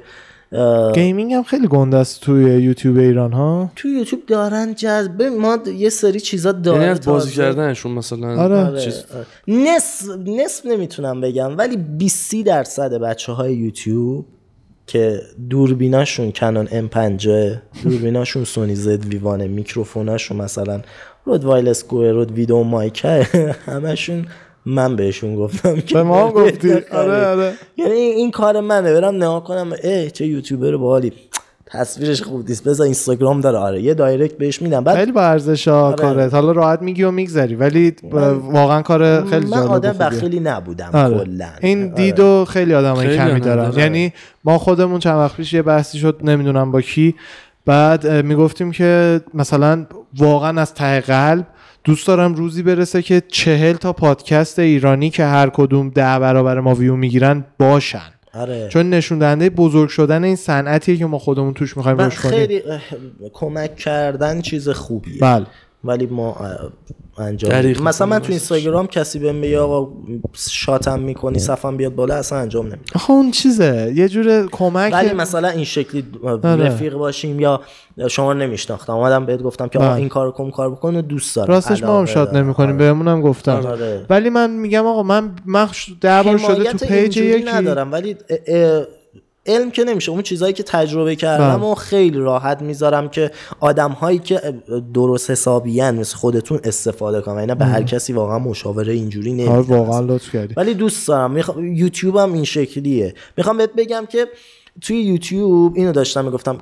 S3: اه،
S1: gaming هم خیلی گنده است توی یوتیوب ایران ها
S3: تو یوتیوب دارن جذب ما یه سری چیزا داره
S2: یعنی از بازی. کردنشون مثلا
S1: آره.
S3: آره،
S2: چیز
S3: آره. نصف نصف نمی‌تونم بگم ولی 20 درصد بچه های یوتیوب که دوربیناشون Canon M 5 دوربیناشون Sony ZV-1 ه میکروفوناشون مثلا Rode Wireless GO ه Rode VideoMic ه همشون من بهشون گفتم که
S1: به ما گفتی؟
S3: بخرید.
S1: آره آره.
S3: یعنی این کار منه برم نگاه کنم اه چه یوتیوبر باحالی. تصویرش خوب نیست بذار اینستاگرام داره آره یه direct بهش میدم بعد
S1: خیلی با ارزش ها
S3: آره.
S1: کارت حالا راحت میگی و میگذری ولی واقعا کار خیلی
S3: من
S1: جالب
S3: آدم
S1: و خوبیه.
S3: بخیلی نبودم
S1: آره.
S3: کلا
S1: این
S3: آره.
S1: دید و خیلی آدم
S2: خیلی
S1: کمی
S2: آدم
S1: دارن. یعنی ما خودمون چند وقت پیش یه بحثی شد نمی‌دونم با کی بعد می‌گفتیم که مثلا واقعا از ته قلب دوست دارم روزی برسه که چهل تا پادکست ایرانی که هر کدوم ده برابر ما ویو می‌گیرن باشن
S3: آره.
S1: چون نشون دهنده بزرگ شدن این صنعتیه که ما خودمون توش می‌خوایم رشد کنیم.
S3: خیلی کمک کردن چیز خوبیه.
S1: بله.
S3: ولی ما انجام نمیدیم. مثلا من تو اینستاگرام کسی بهم بگه آقا شاتم می‌کنی صفم بیاد بالا اصلا انجام نمیدم
S1: آخه اون چیزه یه جور کمک
S3: ولی مثلا این شکلی
S1: آره.
S3: رفیق باشیم یا شما رو نمیشناختم اومدم بهت گفتم که آقا. این کارو کن کار بکن و دوست دارم
S1: راستش ما هم
S3: دارم.
S1: نمی‌کنیم
S3: آره.
S1: بهمون هم گفتن
S3: آره.
S1: ولی من میگم آقا من من ش- ده بار شده تو پیج یکی
S3: ندارم ولی اه، اه، علم که نمیشه اون چیزهایی که تجربه کردم
S1: بله.
S3: و خیلی راحت می‌ذارم که آدم هایی که درست حسابیان مثل خودتون استفاده کنن. اینا به هر کسی واقعا مشاوره اینجوری
S1: آره
S3: نمیدم
S1: واقعا لطف کردی.
S3: ولی دوست دارم. میخوا... یوتیوب هم این شکلیه. می‌خوام بهت بگم که توی یوتیوب اینو داشتم می‌گفتم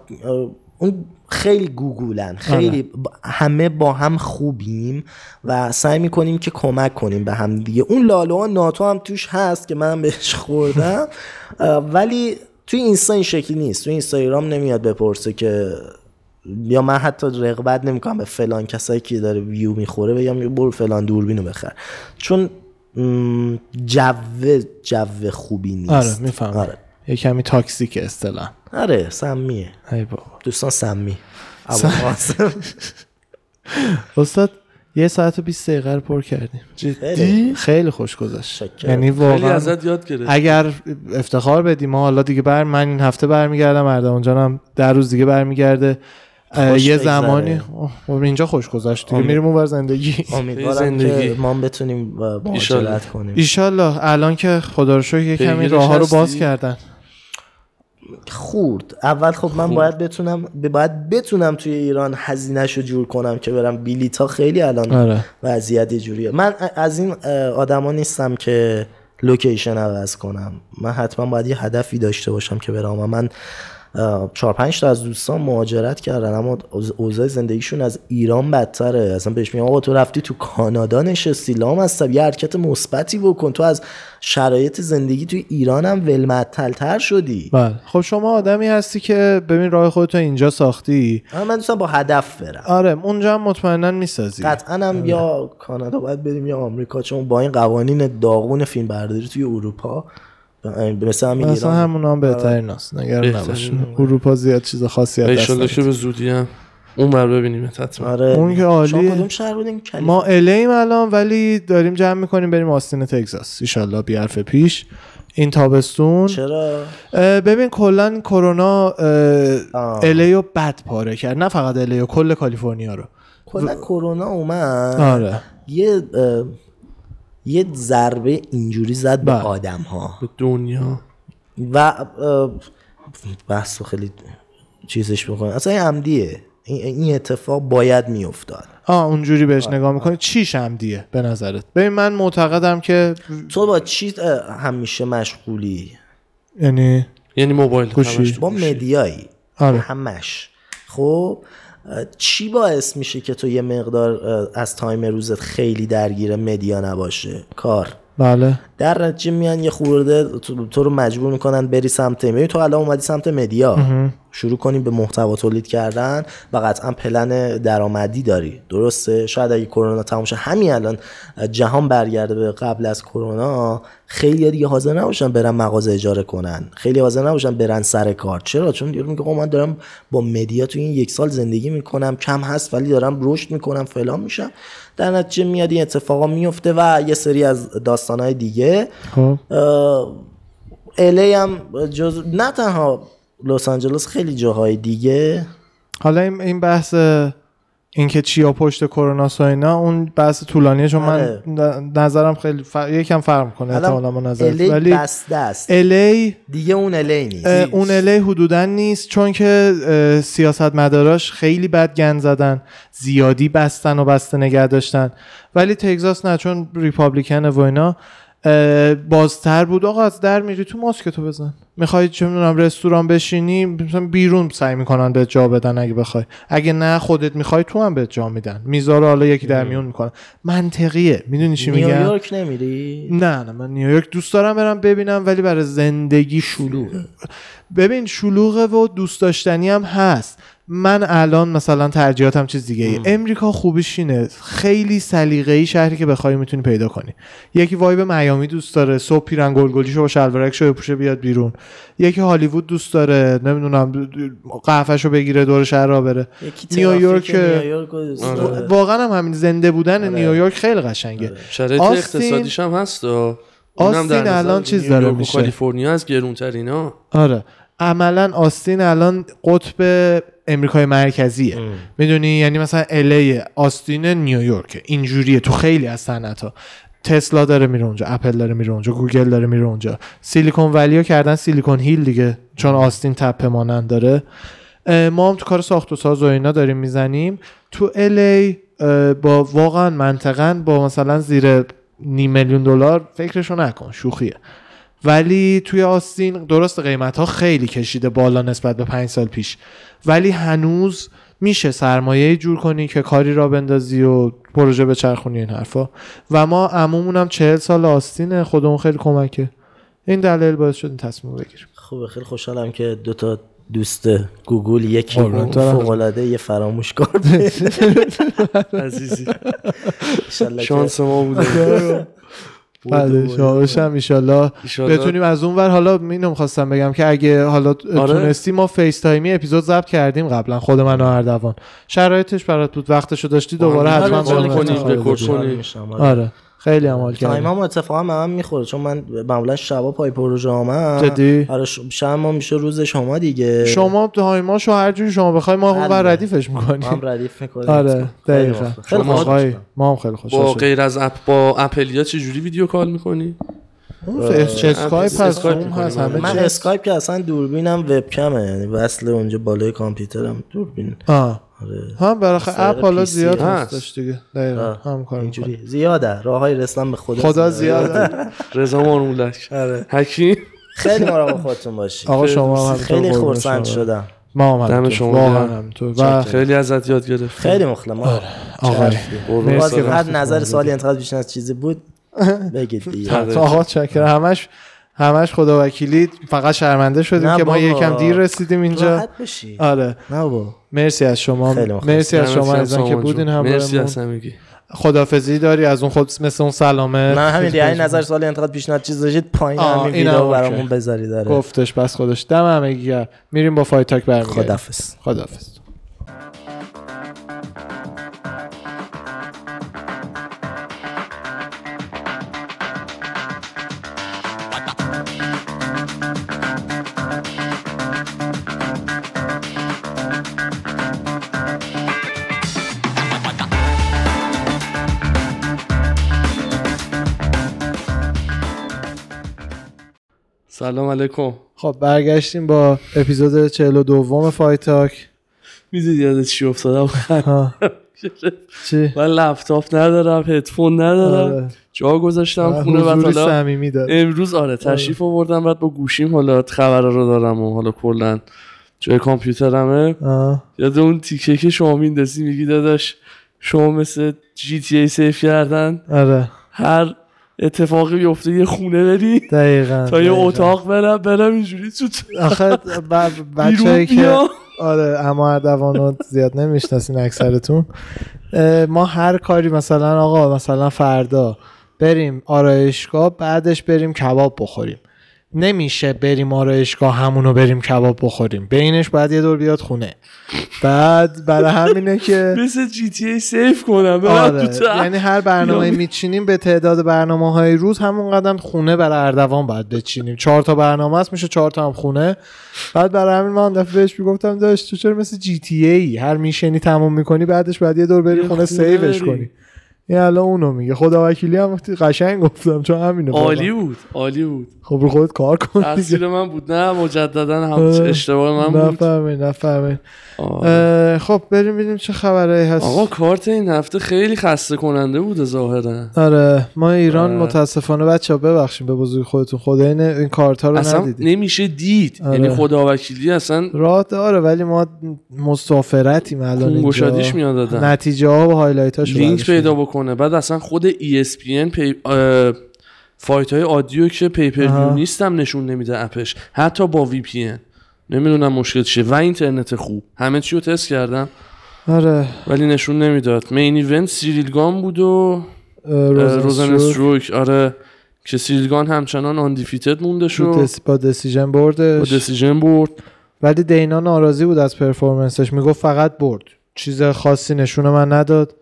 S3: اون خیلی گوگولن. خیلی با- همه با هم خوبیم و سعی می‌کنیم که کمک کنیم به هم دیگه. اون لاله ها ناتو هم توش هست که منم بهش خوردم. ولی توی اینستا این شکلی نیست. توی اینستاگرام نمیاد بپرسه که یا من حتی رغبت نمی‌کنم به فلان کسایی که داره ویو می‌خوره بگم برو فلان دوربینو بخر. چون جو جو خوبی نیست.
S1: آره می‌فهمم.
S3: آره,
S1: یه کمی تاکسیک اصطلاح.
S3: آره سمیه.
S1: ای بابا.
S3: دوستان سمی. ابو قاسم.
S1: استاد یه ساعت و 20 دقیقه رو پر کردیم
S3: خیلی.
S1: خیلی خوش گذشت. یعنی
S2: خیلی
S1: واقعا
S2: ازت یاد گرفت
S1: اگر افتخار بدیم ما حالا دیگه بر من این هفته برمیگردم اردوان جانم در روز دیگه برمیگرده یه. زمانی اوه، اینجا خوش گذشت دیگه میریم اونور زندگی
S3: امیدوارم
S2: زندگی.
S3: که ما هم بتونیم. مهاجرت کنیم
S1: ایشالله الان که خدا رو شکر یه کمی راه رو باز؟ کردن
S3: خورد. اول خب من باید بتونم باید بتونم توی ایران هزینهشو جور کنم که برم. بلیط ها خیلی الان
S1: آره.
S3: وضعیت یه جوریه. من از این آدما نیستم که لوکیشن عوض کنم. من حتما باید یه هدفی داشته باشم که برم. من چهار پنج تا از دوستان مهاجرت کردن اما اوضاع زندگیشون از ایران بدتره. اصلا بهش میگم آقا تو رفتی تو کانادا نشستی لام هستم یه حرکت مثبتی بکن. تو از شرایط زندگی توی ایران هم ولمعطل‌تر شدی.
S1: بله. خب شما آدمی هستی که ببین راه خودتو اینجا ساختی.
S3: من دوستم با هدف برم.
S1: آره اونجا هم مطمئنا می‌سازی.
S3: قطعا هم یا کانادا باید بریم یا آمریکا چون با این قوانین داغون فیلم برداری توی اروپا مثل همین ایران.
S1: همون هم بهترین هست نگران
S2: بهترین
S1: نباش. اروپا زیاد چیز خاصی نمیده.
S2: به زودی هم. اون بر ببینیم حتما.
S3: آره.
S1: اون که عالیه.
S3: شما کدوم شهر بودین؟
S1: ما الیم الان ولی داریم جمع می‌کنیم بریم آستین تگزاس. ایشالله بی حرف پیش. این تابستون.
S3: چرا؟
S1: ببین کلا کرونا. الیو بد پاره کرد. نه فقط الیو کل کالیفرنیا رو.
S3: کلا کرونا اومد.
S1: آره.
S3: یه یه ضربه اینجوری زد به
S1: بله.
S3: آدم ها
S2: به دنیا.
S3: و بحث خیلی چیزش بکنم اصلا این عمدیه. این- اتفاق باید میافتاد.
S1: آه اونجوری بهش نگاه می‌کنی. چیش هم دیه به نظرت؟ ببین من معتقدم که
S3: تو با چی همیشه مشغولی؟
S1: یعنی
S2: یعنی موبایل
S3: با. مدیایی.
S1: آره.
S3: همش. خب چی باعث میشه که تو یه مقدار از time روزت خیلی درگیر media نباشه؟ کار.
S1: بله.
S3: در نتیجه میان یه خورده تو, رو مجبور می‌کنن بری سمت ببین تو الان اومدی سمت media. شروع کنی به محتوا تولید کردن و قطعا پلن درآمدی داری. درسته؟ شاید اگه کرونا تموم شه همین الان جهان برگرده به قبل از کرونا خیلی دیگه حاضر نباشن برن مغازه اجاره کنن. خیلی حاضر نباشن برن سر کار. چرا؟ چون یارو میگه من دارم با مدیا تو این یک سال زندگی می‌کنم کم هست ولی دارم رشد می‌کنم فلان میشم. در نتیجه میاد این اتفاقا میفته و یه سری از داستانهای دیگه
S1: خب.
S3: الی هم جز نه تنها لس آنجلس خیلی جاهای دیگه.
S1: حالا این بحث اینکه چیا پشت کرونا و اینا اون بحث طولانیه چون من
S3: آره.
S1: نظرم خیلی ف... یکم فرق می‌کنه احتمالاً با نظرت.
S3: الی
S1: ولی
S3: بسته است
S1: الی
S3: دیگه اون الی نیست.
S1: اون الی حدودا نیست چون که سیاست مداراش خیلی بد گند زدن زیادی بستن و بسته نگه داشتن. ولی تگزاس نه چون ریپابلیکن و اینا بازتر بود. آقا از در میری تو ماسک تو بزن. می‌خوای چه می‌دونم رستوران بشینی مثلا بیرون سعی می‌کنن به جا بدن اگه بخوای. اگه نه خودت می‌خوای تو هم به جا میدن. می‌ذاره حالا یکی در میون می‌کنن. منطقیه. می‌دونی چی میگم؟
S3: نیویورک نمیری؟
S1: نه نه من نیویورک دوست دارم برم ببینم ولی برای زندگی شلوغ ببین شلوغه و دوست داشتنی هم هست. من الان مثلا ترجیحاتم چیز دیگه ای. امریکا خوبیش اینه. خیلی سلیقه‌ای شهری که بخوای می‌تونی پیدا کنی. یکی وایب میامی دوست داره صبح پیرن گلگلیشو با شلوارکشو بپوشه بیاد بیرون. یکی هالیوود دوست داره نمی‌دونم قهفهشو بگیره دور شهر را بره.
S3: یکی
S1: نیویورک-
S2: آره.
S1: واقعا هم همین زنده بودن نیویورک خیلی قشنگه.
S2: شرایط
S1: آستین-
S2: اقتصادیش هم هست و
S1: آستین الان چیز داره میشه.
S2: کالیفرنیا از گرونترینا
S1: آره. عملا آستین الان قطب امریکای مرکزیه. می‌دونی؟ یعنی مثلا LA آستین نیویورک اینجوریه تو خیلی از صنعت ها تسلا داره میره اونجا اپل داره میره اونجا گوگل داره میره اونجا. Silicon Valley رو کردن Silicon Hill دیگه چون آستین تپه مانند داره. ما هم تو کار ساخت و ساز و اینا داریم می‌زنیم. تو LA با واقعا منطقا با مثلا زیر نیم میلیون دلار فکرشو نکن شوخیه. ولی توی آستین درست قیمت ها خیلی کشیده بالا نسبت به پنج سال پیش. ولی هنوز میشه سرمایه جور کنی که کاری را بندازی و پروژه به چرخونی این حرفا. و ما عمومون هم چهل سال آستینه خودمون خیلی کمکه. این دلیل باعث شد این تصمیم بگیریم.
S3: خوبه خیلی خوشحالم که دو تا دوست گوگل یکی. فوق العاده یه فراموشکار
S2: عزیزی.
S3: انشالله که-
S2: شانس ما بوده.
S1: بله هم ایشالله. بتونیم از اون ور حالا اینو می‌خواستم بگم که اگه حالا
S2: آره.
S1: تونستی ما FaceTime ی اپیزود ضبط کردیم قبلا خود من و اردوان شرایطش برات بود وقتشو داشتی دوباره
S2: آره،
S1: حتما
S2: call
S1: بهمون
S2: کنیم،
S3: آره.
S1: آره خیلی عمال
S3: time
S1: کردیم
S3: هم اتفاقا به من می‌خوره چون من معمولا شبا پای پروژه هم
S1: جدی؟
S3: آره شب ما میشه روز شما دیگه.
S1: شما time اشو هر جوری شما بخوای ما ور
S3: بله.
S1: ردیفش
S3: ما هم
S1: می‌کنیم
S3: ردیف می‌کنیم.
S1: آره دقیقا.
S3: خیلی
S2: شما-
S3: خوشحال.
S1: ما هم خیلی خوشحال
S2: با غیر از app با اپلیا چه جوری video call می‌کنی؟
S1: اسکایپ هست؟
S2: اسکایپ می‌کنیم.
S1: هست همه
S3: من. اسکایپ که اصلا دوربینم وبکمه یعنی وصل اونجا بالای کامپیوترم. دوربین.
S1: آه.
S3: آره.
S1: هم
S3: مسائل
S1: app حالا زیاد
S2: هست.
S1: هستش دیگه. دقیقا. هم کار.
S3: اینجوری. زیاده. راه های رسیدن به خدا
S1: خدا زیاده.
S2: رضا مارمولک.
S3: آره.
S2: حکیم.
S3: خیلی مراقب خودتون باشید
S1: آقا شما هم
S3: خیلی خرسند. شدم.
S1: ما هم
S2: دم. شما
S1: واقعا و
S2: خیلی ازت یاد گرفت
S3: خیلی مخلصم. آقا
S1: آقا.
S3: هر نظر سوالی انتقاد بیشتر از چیزی بود بگید دیگه.
S2: آره.
S1: آقا چکر همش همش خدا وکیلی فقط شرمنده شدیم که ما. یکم دیر رسیدیم اینجا.
S3: بشی.
S1: آره.
S3: نه بابا.
S1: مرسی از شما. مرسی از شما از که بودین. هم
S2: مرسی. از همگی.
S1: خدافزی داری؟ از اون خود مثل اون سلامه.
S3: نه همین دیگه این نظر سوالی انتقاد پیشنهاد چیز داشتید پایین همین ویدیو. برامون بذارید داره
S1: گفتش بس خودش. دم همگی. میریم با فایت تاک برمیگردیم.
S3: خدافظ
S1: خدافظ
S2: سلام علیکم.
S1: خب برگشتیم با اپیزود 42 Fight Talk.
S2: می‌دونی یادت چی افتادم
S1: ها. چی؟
S2: من لپتاپ ندارم هدفون ندارم.
S1: آره.
S2: جا گذاشتم خونه حالا
S1: صمیمی داره.
S2: امروز آره تشریف آوردم بعد با گوشیم حالا خبر رو دارم و حالا کلا جای کامپیوترمه.
S1: آه.
S2: یاد اون تیکه که شما میندازی میگی داداش شما مثل GTA save کردن.
S1: آره.
S2: هر اتفاقی بیفته یه خونه بری
S1: دقیقا
S2: تا یه
S1: دقیقاً.
S2: اتاق برم برم اینجوری تو
S1: آخه بچه که آره اما اردوانو زیاد نمی‌شناسین اکثرتون. ما هر کاری مثلا آقا مثلا فردا بریم آرایشگاه بعدش بریم کباب بخوریم. نمیشه بریم آرایشگاه همونو بریم کباب بخوریم. بینش باید یه دور بیاد خونه. بعد برای همینه که
S2: مثل جی تی ای سیف کنم
S1: آره. یعنی هر برنامه میچینیم به تعداد برنامه های روز همون قدم خونه برای اردوان باید بچینیم. چهار تا برنامه است میشه چهار تا هم خونه. بعد برای همین من دفعه بهش می‌گفتم داشت تو چرا مثل جی تی ای؟ هر میشنی تموم می‌کنی بعدش بعد یه دور بری خونه سیوش
S2: بری.
S1: کنی. این الان اونو میگه. خدا وکیلی هم وقتی قشنگ گفتم چون همینه.
S2: عالی بود عالی بود.
S1: خب رو خودت کار کن
S2: تقصیر من بود. نه مجددا هم. اشتباه من بود.
S1: نفهمه نفهمه. خب بریم ببینیم چه خبره هست.
S2: آقا کارت این هفته خیلی خسته کننده بوده ظاهرا.
S1: آره ما ایران
S2: آره.
S1: متاسفانه بچه ها ببخشیم به بزرگی خودتون خدا این این کارت ها رو
S2: اصلا
S1: ندیدیم.
S2: نمیشه دید.
S1: آره.
S2: یعنی خدا وکیلی اصلا
S1: راه داره ولی ما مسافرتیم الان اینجا.
S2: میاد دادن
S1: نتیجه ها و highlight هاش
S2: لینک پیدا بکنه بعد اصلا خود ESPN پی... fight های آدیو که
S1: pay-per.
S2: نیستم نشون نمیده app ش. حتی با VP نمی‌دونم مشکل چیه. و اینترنت خوب. همه چی رو تست کردم.
S1: آره.
S2: ولی نشون نمی‌داد. main event سیریل گان بود و
S1: روزن استروک
S2: آره. که سیریل گان همچنان undefeated مونده شو.
S1: دس- با decision
S2: با
S1: بردش
S2: decision برد.
S1: ولی دینا ناراضی بود از performance ش می‌گفت فقط برد. چیز خاصی نشون من نداد.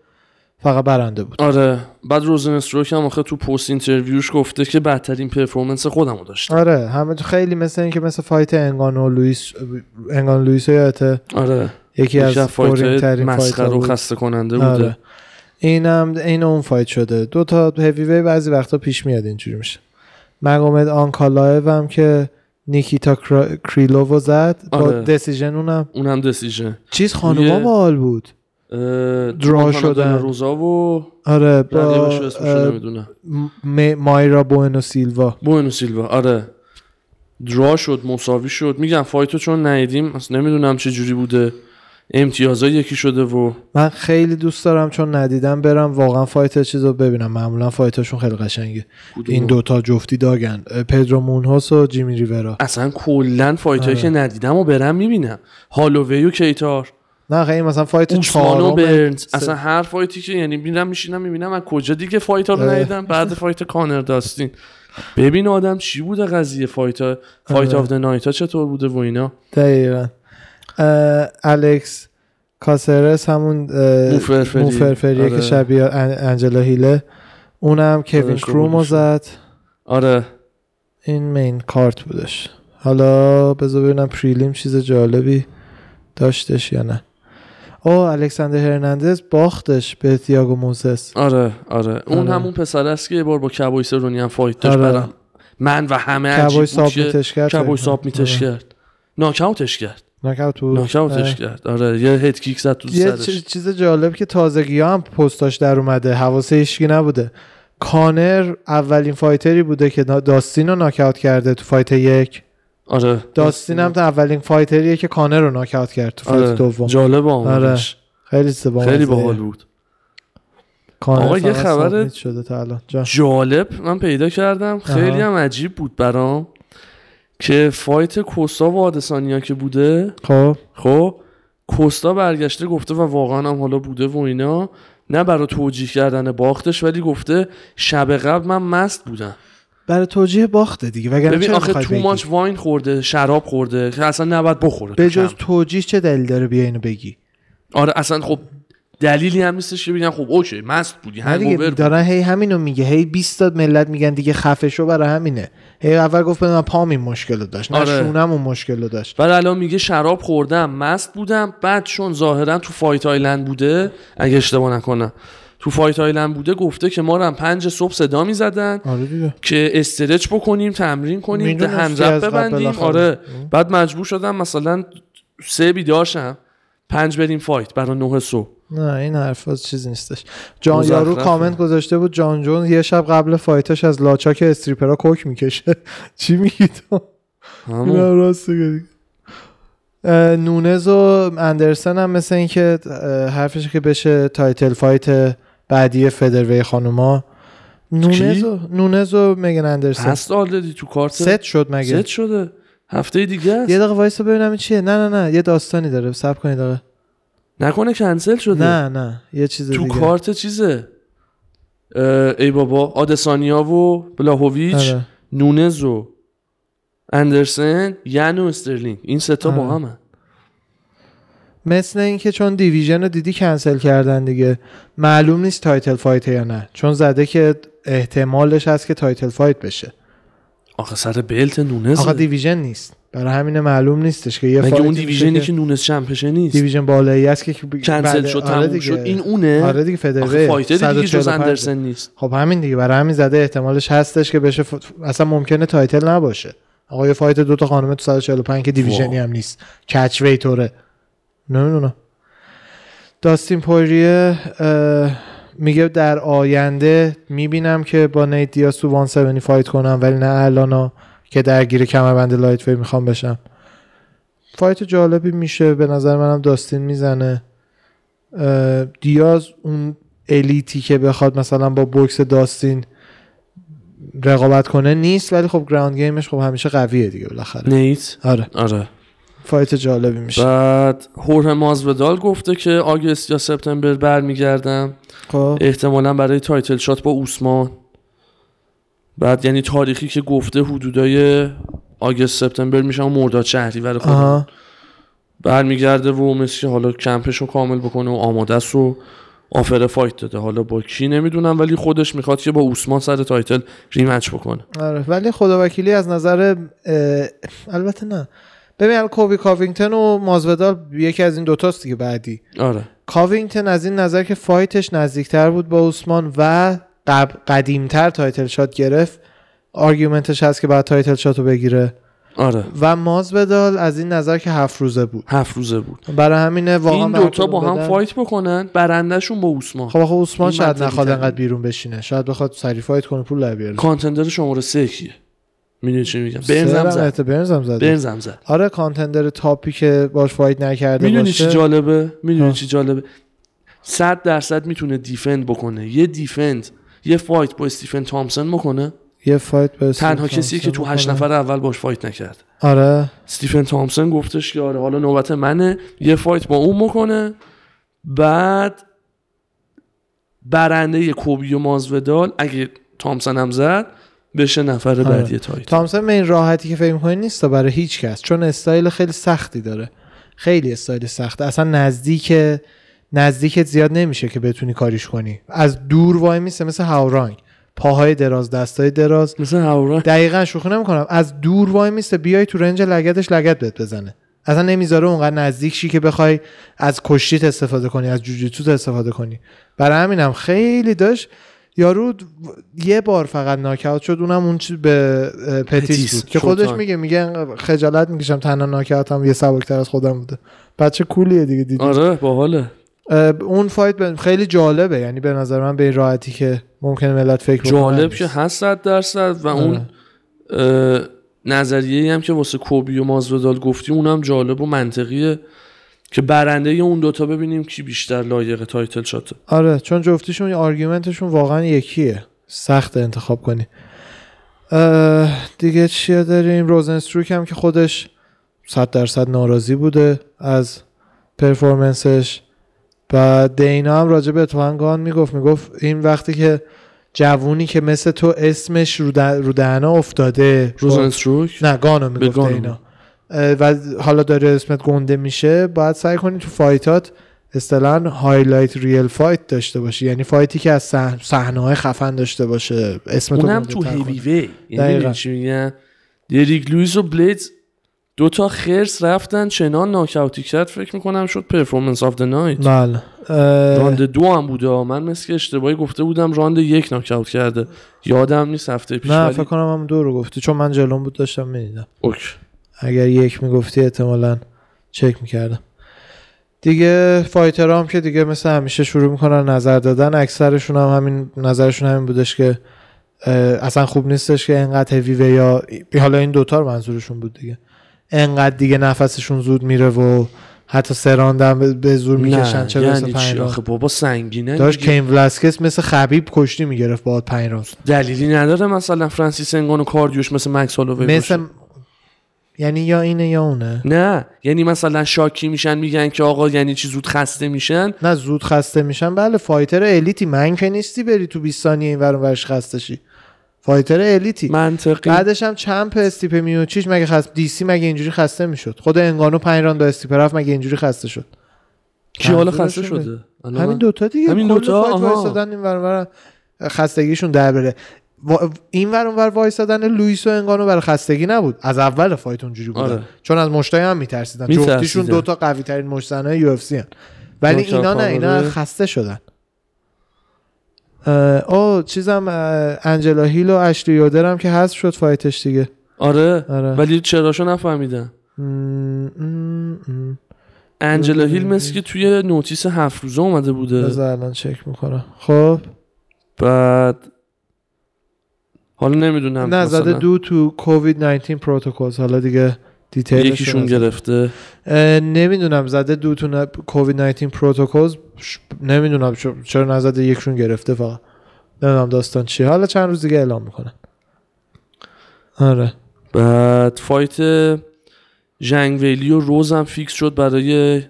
S1: فقط برنده بود.
S2: آره بعد روزن استروک هم آخه تو post interview ش گفته که بدترین performance خودم رو داشتم
S1: آره همه خیلی مثل این که مثل fight انگانو لوئیس انگان لوئیس یادته
S2: آره.
S1: یکی از fight
S2: مسخره و خسته کننده بوده.
S1: آره. اینم این اون fight شده. دو تا هیوی وی بعضی وقتا پیش میاد اینجوری میشه. مگومد آنکالایو هم که نیکیتا کرا... کریلوو زد با
S2: آره.
S1: decision اونم.
S2: اون هم دسیژن
S1: چیز خانوما باحال بود. draw شدن.
S2: روزا و
S1: آره با
S2: نمی‌دونم.
S1: مایرا بوئنو سیلوا.
S2: بوینو سیلوا آره. draw شد مساوی شد. میگم fight و چون ندیدیم اصلا نمی‌دونم چه جوری بوده. امتیازا یکی شده و
S1: من خیلی دوست دارم چون ندیدم برم واقعا fight چیز رو ببینم. معمولا fight اشون خیلی قشنگه. این دوتا جفتی dog ن. پدرو مونهوس و جیمی ریورا.
S2: اصلا کلا fight ایی
S1: آره.
S2: که ندیدم و برم می‌بینم. هالووی و کیتار.
S1: نه خیلی مثلا
S2: fight
S1: چهارم.
S2: برنز اصلا هر fight ی که یعنی میرم میشینم می‌بینم از کجا دیگه fight ها رو. ندیدم. بعد fight کانر داستین. ببین آدم چی بوده قضیه fight ها fight
S1: آره.
S2: of the night ها چطور بوده و اینا؟
S1: دقیقا. الکس کاسرس همون
S2: موفرفری.
S1: موفرفریه
S2: آره.
S1: که شبیه ان- انجلا هیله. اونم کوین
S2: آره،
S1: کرومو
S2: بودش.
S1: زد.
S2: آره.
S1: این main card بودش. حالا بذار ببینم prelim چیز جالبی داشتش یا نه. او الکساندر هرناندز باختش به تیاگو موزس
S2: آره آره. اون
S1: آره.
S2: همون پسر است که یه بار با کابوی سرونی هم fight داشت.
S1: آره.
S2: برم من و همه
S1: کابوی
S2: submit
S1: ش کرد.
S2: کابوی submit ش کرد. ناکاوتش کرد.
S1: ناکاوت
S2: ناکاوتش کرد. آره یه head kick زد تو
S1: یه
S2: سرش.
S1: چیز جالب که تازگی ها هم پستاش در اومده. حواسه هیچکی نبوده. کانر اولین fighter ی بوده که داستین رو ناکاوت کرده تو fight یک.
S2: آره.
S1: داستین هم اولین fighter یه که کانر رو ناکاوت کرد تو fight
S2: آره.
S1: دوم.
S2: جالب آمدش.
S1: خیلی زبا
S2: خیلی باحال بود.
S1: کانر
S2: آقا، یه خبر-
S1: شده تا الان.
S2: جالب من پیدا کردم. خیلی. هم عجیب بود برام که فایت کوستا و آدسانیا که بوده
S1: خب.
S2: خب کوستا برگشته گفته و واقعا هم حالا بوده و اینا نه برای توجیه کردن باختش ولی گفته شب قبل من مست بودم.
S1: برای توجیه باخته دیگه وگرنه
S2: ببین آخه تو؟ ماچ واین خورده شراب خورده که اصلا نباید بخوره
S1: به جز. توجیه چه دلیل داره بیا اینو بگی
S2: آره اصلا خب دلیلی هم نیستش که بگن خب okay مست بودی hangover بود.
S1: دارن هی همینو میگه هی 20 تا ملت میگن دیگه خفه شو برای همینه هی اول گفت من پام این مشکل رو داشت نه
S2: آره.
S1: شونم اون مشکل رو داشت
S2: بعد الان میگه شراب خوردم مست بودم بعد چون ظاهرا تو Fight Island بوده اگه اشتباه نکنم تو Fight Island بوده گفته که ما رو هم پنج صبح صدا می‌زدن
S1: آره
S2: که stretch بکنیم تمرین کنیم
S1: قبل
S2: ببندیم. آره. بعد مجبور شدم مثلا سه بیدارشم پنج بریم fight برای نه صبح.
S1: نه این حرفا چیزی نیستش. جان. یارو کامنت گذاشته بود جان جونز یه شب قبل fight ش از لا چاک stripper ا coke می‌کشه. چی میگی تو. اه، نونز و اندرسن هم مثل اینکه حرفش که بشه title fight بعدی featherweight خانوما. نونز و نونز و مگن اندرسن.
S2: هست already تو card؟
S1: set شد مگه.
S2: ست شده. هفته دیگه است.
S1: یه دقیقه وایسا ببینم این چیه. نه نه نه. یه داستانی داره. صبر کنید دقیقه
S2: نکنه کنسل شده.
S1: نه نه. یه چیز
S2: تو
S1: دیگه.
S2: کارت چیزه؟ ای بابا. آدسانیا و بلاهویچ
S1: آره.
S2: نونز و اندرسن یان و استرلینگ. این ستا با
S1: آره.
S2: همه.
S1: مثل اینکه چون division رو دیدی کنسل کردن دیگه معلوم نیست title fight یا نه. چون زده که احتمالش هست که title fight بشه.
S2: آخه سر belt نونز
S1: آقا division نیست. برای همین معلوم نیستش که یه
S2: مگه اون
S1: division
S2: ی که نونز champ شه نیست؟
S1: division بالایی است که
S2: کنسل شد
S1: آره
S2: تموم
S1: دیگه.
S2: شد. این اونه.
S1: آره دیگه
S2: آخه
S1: featherweight
S2: fighter دیگه جز
S1: 145.
S2: اندرسن نیست.
S1: خب همین دیگه برای همین زده احتمالش هستش که بشه ف... اصلا ممکنه title نباشه. آقا یه fight دو تا خانم تو 145 که division ی هم نیست. catchweight طوره نمی‌دونم داستین پوریه میگه در آینده می‌بینم که با نیت دیاز تو 170 fight کنم ولی نه الانا که درگیر کمربند lightweight می‌خوام بشم. fight جالبی میشه به نظر منم داستین می‌زنه. دیاز اون elite ی که بخواد مثلا با بوکس داستین رقابت کنه نیست ولی خب ground game ش خب همیشه قویه دیگه بالاخره.
S2: نیت
S1: آره.
S2: آره.
S1: fight جالبی میشه.
S2: بعد هوره مازودال گفته که August یا سپتامبر برمیگردم.
S1: خب.
S2: احتمالا برای title shot با اوسمان بعد یعنی تاریخی که گفته حدودای August سپتامبر میشن و مرداد شهریورای خود
S1: آها.
S2: برمیگرده و که حالا کمپش رو کامل بکنه و آماده است و offer fight داده. حالا با کی نمی‌دونم ولی خودش می‌خواد که با اوسمان سر title rematch بکنه.
S1: آره ولی خدا وکیلی از نظر اه، البته نه. ببین کلبی کاوینگتون و مازودال یکی از این دوتاست دیگه بعدی.
S2: آره.
S1: کاوینگتون از این نظر که fight ش نزدیکتر بود با اوسمان و قب... قدیمتر title shot گرفت argument ش هست که بعد title shot رو بگیره.
S2: آره.
S1: و مازودال از این نظر که هفت روزه بود.
S2: هفت روزه بود.
S1: برای همینه واقعا
S2: این دوتا با هم
S1: بدن.
S2: fight بکنن برندهشون با اوسمان
S1: خب آخه
S2: اوسمان
S1: شاید نخواد. انقدر بیرون بشینه. شاید بخواد سری fight کنه پول در بیاره.
S2: contender شماره سه کیه؟ می‌دونی چی میگم؟ برنزم زد.
S1: برنزم زده
S2: برنزم زد.
S1: آره contender top ی که باش fight نکرده
S2: می‌دونی چی جالبه؟ می‌دونی. چی جالبه؟ صد درصد می‌تونه defend بکنه. یه defend یه fight با استیفن تامسون بکنه.
S1: یه fight اسم
S2: تنها کسی که تو هشت. نفر اول باش fight نکرد.
S1: آره.
S2: استیفن تامسون گفتش که آره حالا نوبت منه. یه fight با اون بکنه. بعد برنده کلبی و مازودال اگه تامسون هم زد بشه نفر بعدی title
S1: تامسون به این راحتی که فکر می‌کنی نیست برای هیچ کس چون استایل خیلی سختی داره. خیلی استایل سخته. اصلا نزدیک نزدیکت زیاد نمیشه که بتونی کاریش کنی. از دور وای میسه مثل هاورانگ. پاهای دراز دستای دراز.
S2: مثل هاورا
S1: دقیقا شوخی نمی‌کنم. از دور وای میسته بیای تو رنج لگدش لگد بهت بزنه. اصلا نمی‌ذاره اونقدر نزدیک شی که بخوای از کشتیت استفاده کنی از جوجیتوت استفاده کنی. برای همینم خیلی داشت یارو یه بار فقط ناکاوت شد اونم اون چی به پتیس, بود که خودش. میگه میگه خجالت می‌کشم تنها ناکاوتم یه سبکتر از خودم بوده بچه کولیه دیگه دیدی
S2: آره باحاله
S1: اون fight خیلی جالبه یعنی به نظر من به این راحتی که ممکنه ملت فکر
S2: جالب. که هست صد درصد و
S1: آره.
S2: اون اه، نظریه هم که واسه کلبی و مازودال گفتی اونم جالب و منطقیه که برنده اون دوتا ببینیم کی بیشتر لایق title shot ه.
S1: آره چون جفتیشون argument شون واقعا یکیه. سخت انتخاب کنی. دیگه چیه داریم؟ روزنستروک هم که خودش صد درصد ناراضی بوده از performance ش و دینا هم راجع به اتفاقان می‌گفت. می‌گفت این وقتی که جوونی که مثل تو اسمش رو, دهن- رو دهنا افتاده
S2: روزنستروک انگانو
S1: می‌گفت. دینا و حالا داره اسمت گنده میشه باید سعی کنی تو fight ات اصطلاحا highlight reel fight داشته باشی. یعنی fight ی که از صحنه های خفن داشته باشه اسم تو
S2: اونم تو. هیوی وی یعنی چی میگن دریک لویس و بلیدز دوتا خرس رفتن چنان ناکاوتی کرد فکر می‌کنم شد performance of the night
S1: بله.
S2: راند دو هم بوده من مثل اشتباهی گفته بودم راند یک ناکاوت کرده. یادم نیست هفته پیش
S1: نه فکر کنم هم دو رو گفتی چون من جلوم بود داشتم می‌دیدم.
S2: OK.
S1: اگر یک می‌گفتی احتمالا چک می‌کردم دیگه فایتر هم که دیگه مثل همیشه شروع می‌کنن نظر دادن اکثرشون هم همین نظرشون همین بودش که اصلا خوب نیستش که انقدر هیوی یا حالا این دوتا رو منظورشون بود دیگه انقدر دیگه نفسشون زود میره و حتی سراندم به- زور می‌کشن چه
S2: یعنی چی. آخه بابا سنگینه
S1: داشت. کین ولاسکس مثل خبیب کشتی می‌گرفت با پنج راند
S2: دلیلی نداره مثلا فرانسیس انگانو کاردیوش مثل مکس هالووی
S1: مثل. یعنی یا اینه یا اونه؟
S2: نه یعنی مثلا شاکی میشن میگن که آقا یعنی چی زود خسته میشن؟
S1: نه زود خسته میشن. بله فایتر الیتی. من که نیستی بری تو 20 ثانیه این ور ورش خسته شی. فایتر الیتی.
S2: منطقی.
S1: بعدش هم چمپ استیپ میوچیش مگه خست دیسی مگه اینجوری خسته می‌شد؟ خود انگانو پنج راند با استیپ رفت مگه اینجوری خسته شد؟
S2: کی حالا خسته. شده؟
S1: همین دوتا دیگه
S2: همین دوتا؟
S1: این ور. خستگیشون در بره. این ور اون ور وایسادن لوئیس و انگانو برای خستگی نبود از اول fight اونجوری بودن
S2: آره.
S1: چون از مشتای هم میترسیدن
S2: می‌ترسیدن.
S1: جفتیشون دوتا قوی ترین مشت‌زنهای UFC ولی اینا نه اینا. خسته شدن او چیزم انجلا هیل و اشلی یودر هم که حذف شد fight ش دیگه
S2: آره
S1: آره.
S2: ولی چراشو
S1: م.
S2: انجلا. هیل مثل که توی notice هفت روزه اومده بوده
S1: بذار الان چک می‌کنم خب
S2: بعد حالا نمی‌دونم
S1: نه زده دو تو کووید 19 protocols حالا دیگه detail ش
S2: یکیشون گرفته.
S1: نمی‌دونم زده دو تو کووید 19 protocols ش- نمی‌دونم چرا نزده یکشون گرفته فقط. نمی‌دونم داستان چیه. حالا چند روز دیگه اعلام می‌کنن آره.
S2: بعد fight ژانگ ویلی و رز هم فیکس شد برای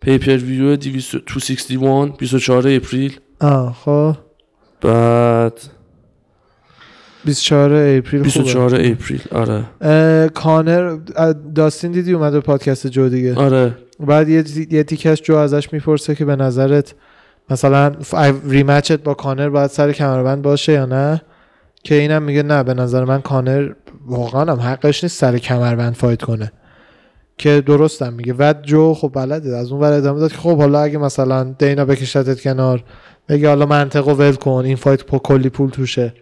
S2: pay-per-view 261 24 April.
S1: آه خب.
S2: بعد
S1: 24 اپریل خوبه.
S2: 24 April آره.
S1: کانر داستین دیدی؟ اومد به پادکست جو دیگه.
S2: آره.
S1: بعد یه, یه تیکش جو ازش می‌پرسه که به نظرت مثلا rematch با کانر باید سر کمربند باشه یا نه؟ که اینم میگه نه به نظر من کانر واقعا هم حقش نیست سر کمربند fight کنه. که درستم میگه. و جو خب بلده. از اون ور ادامه داد که خب حالا اگه مثلا دینا بکشتت کنار بگه حالا منطقو ول کن این fight پا کلی پول توشه.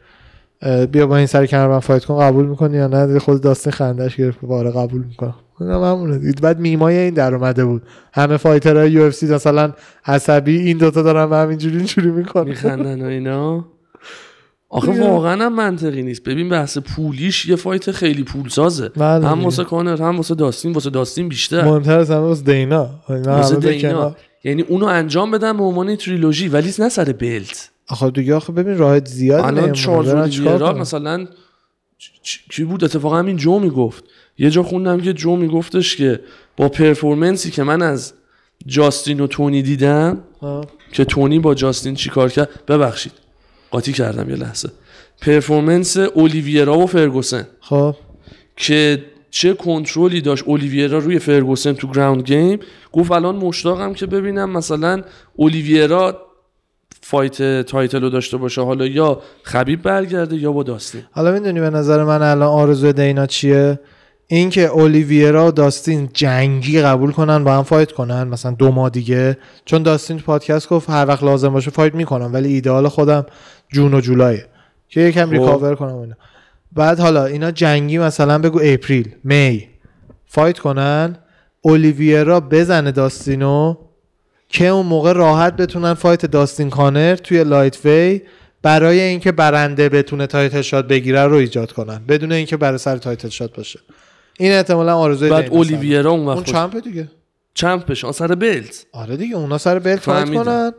S1: بیا با این سر کمربند fight کن قبول می‌کنی یا نه؟ خود داستین خندش گرفت باره قبول می‌کنم. اونم همونه دیگه. بعد میمای این در اومده بود. همه fighter های UFC مثلا عصبی این دوتا دارن و همینجوری اینجوری می‌کنن.
S2: میخندن و اینا. آخه. واقعا هم منطقی نیست. ببین بحث پولیش یه fight خیلی پول سازه
S1: بله
S2: هم. واسه کانر هم واسه داستین واسه داستین بیشتر.
S1: مهمتر از همه واسه دینا. اینا
S2: واسه دینا.
S1: کنار.
S2: یعنی اونو انجام بدن به عنوان تریلوژی ولی نه سر بلت.
S1: آخه دیگه آخه ببین راحت زیاد
S2: الان چارلز مثلا کی بود؟ اتفاقا همین جو می‌گفت. یه جا خوندم که جو میگفتش که با پرفورمنسی که من از جاستین و تونی دیدم که تونی با جاستین چیکار کرد؟ ببخشید. قاطی کردم یه لحظه. پرفورمنس اولیویرا و فرگوسن.
S1: خب.
S2: که چه کنترلی داشت اولیویرا روی فرگوسن تو ground game. گفت الان مشتاقم که ببینم مثلا اولیویرا fight title رو داشته باشه. حالا یا خبیب برگرده یا با داستین.
S1: حالا می‌دونی به نظر من الان آرزوی دینا چیه؟ اینکه اولیویرا و داستین جنگی قبول کنن با هم fight کنن مثلا دو ماه دیگه. چون داستین تو پادکست گفت هر وقت لازم باشه fight می‌کنم ولی ایدئال خودم June و جولایه. که یکم recover کنم اینا. بعد حالا اینا جنگی مثلا بگو April May. fight کنن اولیویرا بزنه داستینو. که اون موقع راحت بتونن fight داستین کانر توی lightweight برای اینکه برنده بتونه title shot بگیره رو ایجاد کنن بدون اینکه برای سر title shot باشه. این احتمالا آرزوی
S2: بعد. اولیویرا اون
S1: اون
S2: وقت
S1: champ دیگه.
S2: champ ش آن سر belt.
S1: آره دیگه اونا سر belt
S2: fight.
S1: کنن.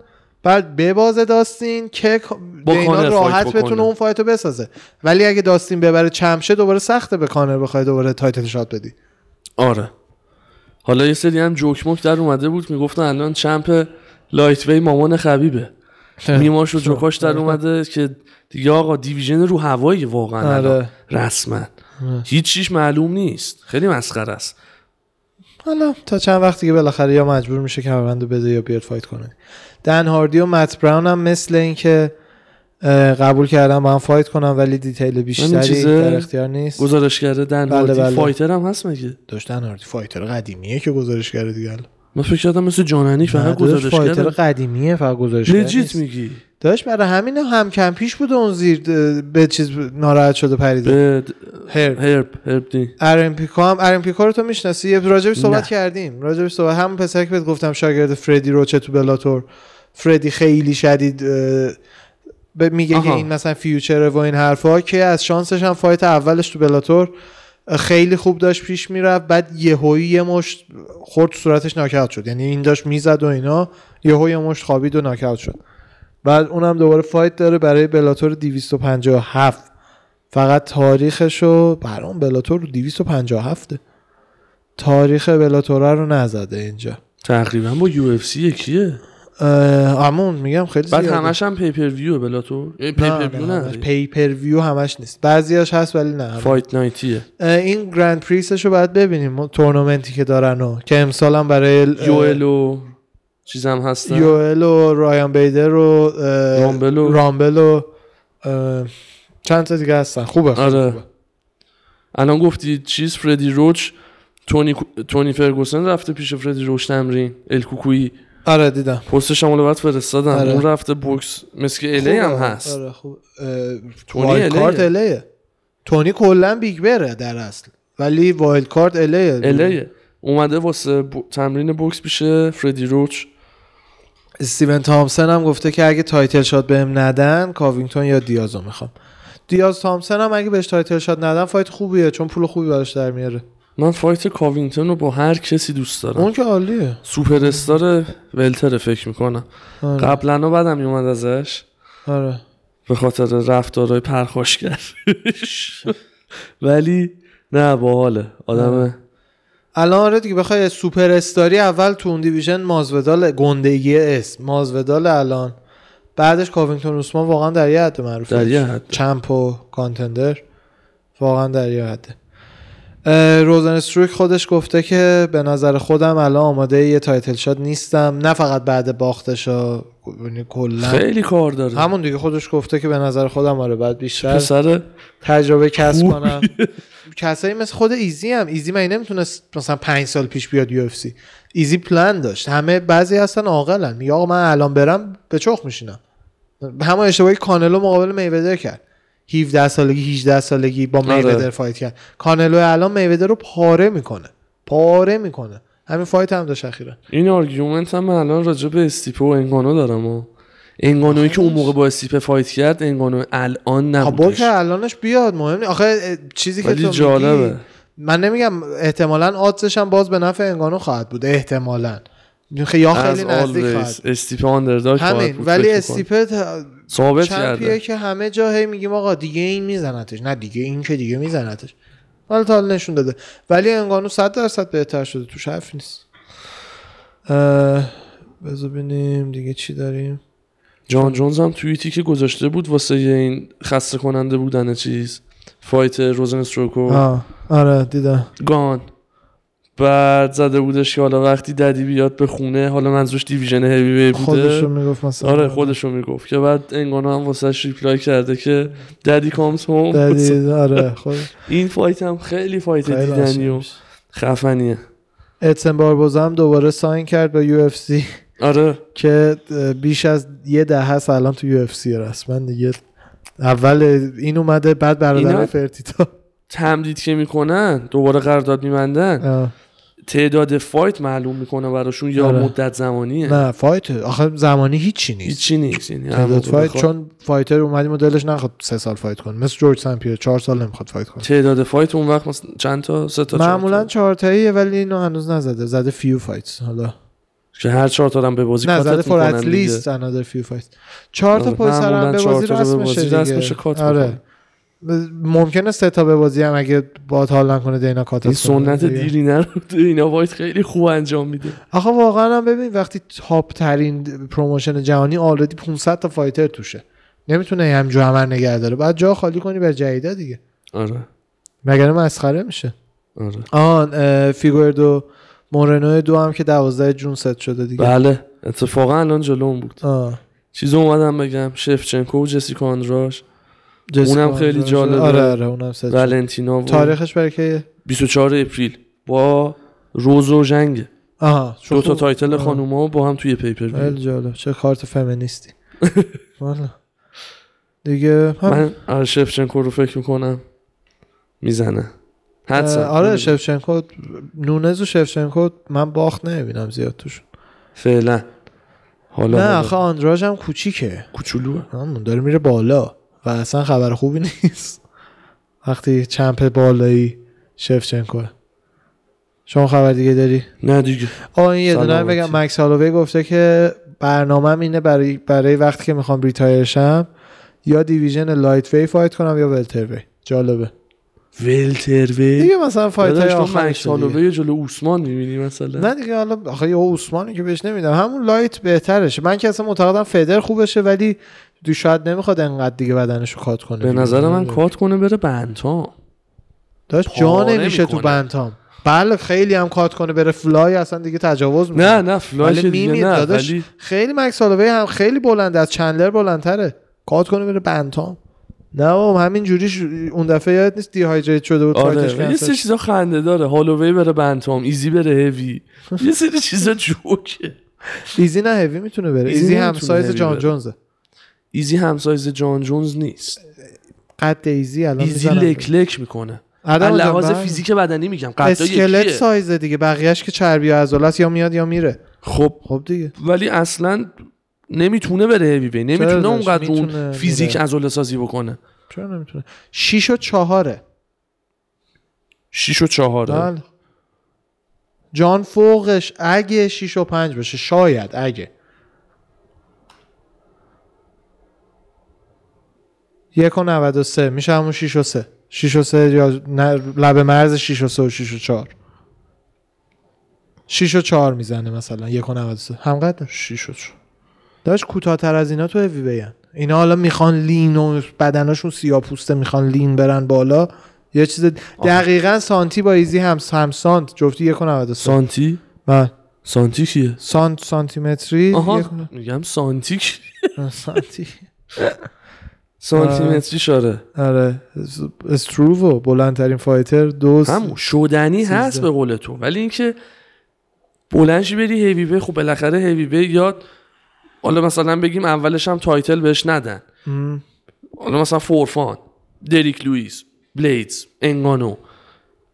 S1: بعد ببازه داستین که دینا راحت. بتونه اون fight رو بسازه. ولی اگه داستین ببره champ شه دوباره سخته به کانر بخوای دوباره title shot بدی.
S2: آره. حالا یه سری هم جوک موک در اومده بود می‌گفتن الان champ lightweight مامان خبیبه. میماش و جوکاش در اومده که دیگه آقا division رو هوایی واقعا
S1: آره.
S2: رسما. هیچ چیش معلوم نیست. خیلی مسخره است.
S1: حالا تا چند وقت دیگه بالاخره یا مجبور میشه کمربند رو بده یا بیاد فایت کنه. دن هاردی و مت براون هم مثل اینکه قبول کردم با هم فایت کنم ولی دیتیل بیشتری در اختیار نیست.
S2: گزارش کرده دن
S1: بله، بله.
S2: فایتر هم هست مگه؟
S1: داشتن هاردی فایتر قدیمیه که گزارش کرده دیگه.
S2: من فکر کردم مثل جاننی فقط گزارش
S1: فایتر
S2: کرده.
S1: قدیمیه فقط گزارش
S2: لجیت میگی؟
S1: داشت برای همین هم کم پیش بود اون زیر به چیز ناراحت شده پریده.
S2: به
S1: هرب.
S2: هرب هرب دی.
S1: ارن پیکو هم ارن پیکو رو تو می‌شناسی؟ یه راجبش صحبت
S2: نه.
S1: کردیم. راجبش صحبت همون پسر که بهت گفتم شاگرد فردی روچ ه تو بلاتور. فردی خیلی شدید به- میگه که. این مثلا future و این حرفا که از شانسش هم fight اولش تو بلاتور خیلی خوب داشت پیش می‌رفت بعد یهویی یه مشت خورد صورتش ناکاوت شد. یعنی این داشت می‌زد و اینا یهو یه مشت خوابید و ناکاوت شد. بعد اونم دوباره fight داره برای بلاتور 257 فقط تاریخشو برام بلاتور رو 257 تاریخ بلاتوره رو نزده اینجا.
S2: تقریبا با UFC یکیه.
S1: اه، همون میگم خیلی
S2: بعد. همش هم pay-per-view بلاتور
S1: نه،
S2: pay-per-view
S1: نه، پیپر ویو همش نیست بعضیاش هست ولی نه.
S2: fight night
S1: یه این Grand Prix ش رو باید ببینیم تورنمنتی که دارن و که امسال هم برای
S2: یوئل و چیزم هستن
S1: یوئل و رایان بیدر و
S2: رامبل و-
S1: رامبل و چند تا دیگه هستن خوبه خیلی
S2: آره.
S1: خوبه.
S2: الان گفتی چیز فردی روچ تونی تونی فرگوسن رفته پیش فردی روچ تمرین الکوکویی
S1: آره دیدم.
S2: پستش هم بعد فرستادم.
S1: آره.
S2: اون رفته بوکس مثل که الی هم. هست.
S1: آره خوب.
S2: تونی.
S1: کارت الیه تونی کلا بیگ بره در اصل. ولی Wild Card الیه
S2: الیه اومده واسه بو- تمرین بوکس پیش فردی روچ.
S1: استیون تامسن هم گفته که اگه title shot بهم ندن کاوینگتون یا دیازو می‌خوام. دیاز تامسن هم اگه بهش title shot ندن fight خوبیه چون پول خوبی براش در میاره.
S2: من fight کاوینگتون رو با هر کسی دوست دارم.
S1: اون که عالیه.
S2: superstar welter فکر می‌کنم.
S1: آره.
S2: قبلا و بعدم میومد ازش.
S1: آره.
S2: به خاطر رفتارهای پرخاشگر ولی نه باحاله. آدم
S1: الان آره دیگه بخوای سوپر استاری اول تو اون division ماسویدال گندگی اسم ماسویدال الان. بعدش کاوینگتون اوسمان واقعا در یه حد معروفه.
S2: در یه حد.
S1: champ و contender واقعا در یه حده روزن استروک خودش گفته که به نظر خودم الان آماده یه title shot نیستم. نه فقط بعد باختش یعنی کلا.
S2: خیلی کار داره.
S1: همون دیگه خودش گفته که به نظر خودم آره بعد بیشتر
S2: پسر
S1: تجربه کسب. کنم. کسایی مثل خود ایزی هم. ایزی من نمی‌تونست مثلا پنج سال پیش بیاد UFC؟ ایزی پلان داشت. همه بعضی هستن عاقلن. آقا من الان برم به چخ میشینم. همون اشتباهی کانلو مقابل میودر کرد. 17 سالگی 18 سالگی با
S2: آره.
S1: میودر fight کرد. کانلو الان میودر رو پاره می‌کنه. پاره می‌کنه. همین fight هم داشت اخیرا.
S2: این argument هم الان راجع به استیپه و انگانو دارم و انگانویی که اون موقع با استیپه فایت کرد انگانو الان نبودش.
S1: که الانش بیاد مهم نیست آخه چیزی که تو
S2: جالبه.
S1: میگی من نمیگم احتمالا آدزش هم باز به نفع انگانو خواهد بود. احتمالا. یا خیلی نزدیک خواهد
S2: آندرداگ خواهد
S1: همین. ولی. استیپت
S2: ثابت کرده.
S1: که همه جا هی میگیم آقا دیگه این میزنتش. نه دیگه این که دیگه میزنتش. حالا تا حالا نشون داده. ولی انگانو 100 درصد بهتر شده. توش حرف نیست. بذار ببینیم دیگه چی داریم.
S2: جان جونز هم توییتی که گذاشته بود واسه این خسته کننده بودن چیز. fight روزن استروکو.
S1: آره دیدم.
S2: گان. بعد زده بودش که حالا وقتی daddy بیاد به خونه حالا منظورش division heavy بوده.
S1: خودشو می‌گفت مثلا.
S2: آره خودشو می‌گفت که بعد انگانو هم واسه reply کرده که daddy comes home.
S1: daddy آره خود
S2: این fight هم خیلی fight
S1: خیلی
S2: دیدنی و. خفنیه.
S1: ادسن باربوزا هم دوباره sign کرد با UFC.
S2: آره.
S1: که بیش از یه ده هست الان تو UFC رسما دیگه اول این اومده بعد برادر فرتیتا.
S2: تمدید که می‌کنن دوباره قرارداد میبندن.
S1: آه.
S2: تعداد fight معلوم می‌کنه براشون یا
S1: آره.
S2: مدت زمانیه
S1: نه fight آخه زمانی هیچی نیست
S2: هیچی نیست یعنی
S1: تعداد fight
S2: بخواد.
S1: چون fighter اومدی مدلش نخواد سه سال fight کنه مثل جورج سمپیر چهار سال نمی‌خواد fight کنه
S2: تعداد fight اون وقت مثلا چند تا سه تا
S1: معمولا؟ چهار تاییه ولی اینو هنوز نزده زده five fight حالا
S2: که هر چهار تا هم ببازی
S1: نه زده for
S2: at.
S1: least another five fight چهار تا
S2: آره،
S1: پشت سر هم
S2: ببازی
S1: رسمشه
S2: cut
S1: آره. ممکنه سه تا ببازی هم اگه با حال نکنه دینا cut
S2: ت
S1: این
S2: سنت. دیرینه رو اینا وایت خیلی خوب انجام میده.
S1: آخه واقعا هم ببین وقتی top ترین promotion جهانی already 500 تا fighter توشه. نمی‌تونه همین‌جور همه نگه داره. بعد جا خالی کنی بر جدیدا دیگه.
S2: آره.
S1: مگر مسخره میشه؟
S2: آره.
S1: آن فیگوردو مورنو دو هم که 12 June set شده دیگه.
S2: بله. اتفاقا الان جلوم بود.
S1: آه.
S2: چیزو اومدم بگم. شفچنکو و جسیکا آندراش. اونم خیلی. جالبه.
S1: آره آره اونم.
S2: ولنتینا و
S1: تاریخش برای که
S2: 24 April. با رز و ژانگ.
S1: آها
S2: دو تا. title
S1: آه.
S2: خانوما با هم توی pay-per
S1: خیلی جالب. چه کارت فمینیستی. والا. دیگه هم
S2: من آره شفچنکو رو فکر می‌کنم می‌زنه.
S1: آره. شفچنکو نونز و شفچنکو من باخت نمی‌بینم زیاد توشون.
S2: فعلا. حالا
S1: نه. آخه آندراژ هم کوچیکه.
S2: کوچولوه.
S1: همون داره میره بالا. و اصلا خبر خوبی نیست. وقتی چمپ بالایی شفچنکو شما خبر دیگه داری؟
S2: نه دیگه.
S1: آه این یه دونه. بگم. مکس هالووی گفته که برنامه اینه برای برای وقتی که می‌خوام retire شم یا division lightweight fight کنم یا welterweight. جالبه.
S2: welterweight
S1: دیگه مثلا fight های آخرش
S2: مکس
S1: دیگه.
S2: هالووی جلو اوسمان می‌بینی مثلا؟
S1: نه دیگه حالا آخه به اوسمانی که بهش نمیدم. همون light بهترشه. من که اصلا معتقدم feather خوبشه ولی دو شاید نمی‌خواد انقدر دیگه بدنشو کات کنه
S2: به. نظر من cut کنه بره bantam.
S1: داشت جا نمیشه تو. bantam. بله خیلی هم cut کنه بره. fly اصلا دیگه تجاوز می‌کنه.
S2: نه نه fly ش
S1: ولی
S2: دیگه نه
S1: داداش
S2: ولی
S1: خیلی مکس هالووی هم خیلی بلنده از چندلر بلندتره. cut کنه بره bantam. نه بابا همین جوریش اون دفعه یاد نیست dehydrate شده بود
S2: آره. یه سری چیزا خنده داره. هالووی بره bantam. ایزی بره هوی یه سری چیزا جوکه.
S1: ایزی نه هوی می‌تونه بره.
S2: ایزی
S1: ایزی هم سایز جان. جونزه.
S2: ایزی همسایز جان جونز نیست.
S1: قد ایزی الان
S2: ایزی. لک لک می‌کنه.
S1: آدم جان،
S2: لحاظ
S1: بله.
S2: فیزیک بدنی میگم قدا
S1: اسکلت سایزه دیگه بقیهش که چربی و عضله است یا میاد یا میره.
S2: خب.
S1: خب دیگه.
S2: ولی اصلا نمی‌تونه بره هیوی وی نمی‌تونه اونقدر؟ اون فیزیک. عضله سازی بکنه.
S1: چرا نمی‌تونه؟ 6 و 4
S2: 6 و 4
S1: بله. جان فوقش اگه 6 و 5 بشه شاید اگه. یک و 93 میشه همون 6 و 3 6 و 3 یا لب مرز 6 و 3 و 6 و 4 6 و 4 می‌زنه مثلا یک و 93 همقدر؟
S2: 6 و 4
S1: داشت کوتاهتر از اینا تو هوی بیان اینا حالا می‌خوان لین و بدنشون سیاه پوسته می‌خوان لین برن بالا. یه چیز دقیقا سانتی با ایزی هم هم سانت. جفتی یک و 93
S2: سانتی؟
S1: بله.
S2: سانتی کیه؟
S1: سانت یک و-
S2: میگم سانتی؟
S1: سانتی.
S2: سانتی متری شاره
S1: آره. استروو بلندترین فایتر دو
S2: همون. شدنی هست
S1: سیزده.
S2: به قول تو ولی اینکه بلنشی بری هیوی وی خب بالاخره هیوی وی یاد حالا مثلا بگیم اولش هم تایتل بهش ندن.
S1: م.
S2: حالا مثلا فورفان دریک لوئیس بلیدز انگانو.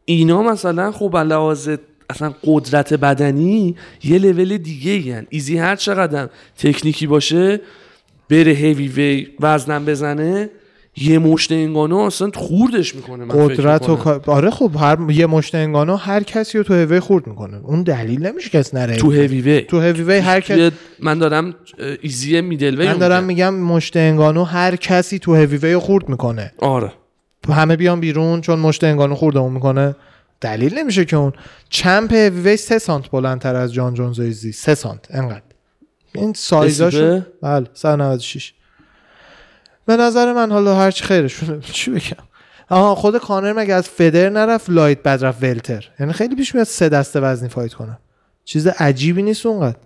S2: اینا مثلا خب لحاظ اصلا قدرت بدنی یه لول دیگه ایزی هر چقدر تکنیکی باشه بره هیوی وی وزنم بزنه یه مشت انگانو اصلا خوردش می‌کنه من
S1: قدرت و آره خب هر یه مشت انگانو هر کسی رو تو هوی خورد می‌کنه. اون دلیل نمیشه کس نره
S2: تو هیوی. وی
S1: تو هوی وی هر کس
S2: من دارم ایزی middleweight
S1: من دارم
S2: میگم.
S1: میگم مشت انگانو هر کسی تو هوی وی خورد می‌کنه.
S2: آره.
S1: همه بیان بیرون چون مشت انگانو خوردمون می‌کنه. دلیل نمیشه که اون. چمپ هوی وی سه سانت بلندتر از جان جونز ایزی. سه سانت انقدر. این سایزاشو
S2: رسیده؟
S1: بله 196 به نظر من حالا هرچی خیرشونه چی بگم؟ آها خود کانر مگه از فدر نرفت لایت بعد رفت ولتر. یعنی خیلی پیش میاد سه دسته وزنی فایت کنه. چیز عجیبی نیست اونقدر.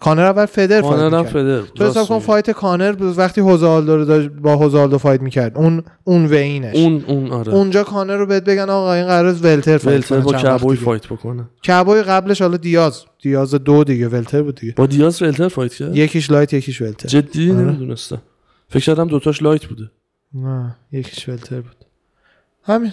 S1: کانر اول فدر فایت
S2: کانر
S1: می‌کرد.
S2: فدر
S1: تو حساب کن. فایت کانر وقتی هوزالدو رو داشت با هوزالدو فایت می‌کرد. اون اون وینش.
S2: اون اون آره.
S1: اونجا کانر رو بهت بگن آقا این قرار ولتر فایت
S2: ولتر با کبوی. فایت بکنه.
S1: کبوی قبلش حالا دیاز. دیاز دو دیگه ولتر بود دیگه.
S2: با دیاز ولتر فایت کرد؟
S1: یکیش لایت یکیش ولتر.
S2: جدی
S1: آره.
S2: نمی‌دونستم. فکر کردم دوتاش لایت بوده.
S1: نه یکیش ولتر بود. همین.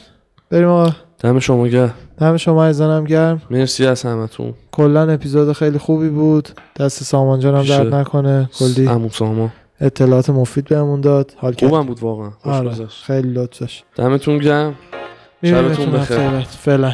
S1: بریم آقا.
S2: دم شما گرم.
S1: دم شما عزیزانم گرم.
S2: مرسی از همتون.
S1: کلا اپیزود خیلی خوبی بود. دست سامان جانم. درد نکنه. کلی
S2: عمو ساما
S1: اطلاعات مفید بهمون داد. حال
S2: خوبم بود واقعا. خوش
S1: آره. خیلی لطفش
S2: دمتون گرم. شبتون بخیر.
S1: فعلا.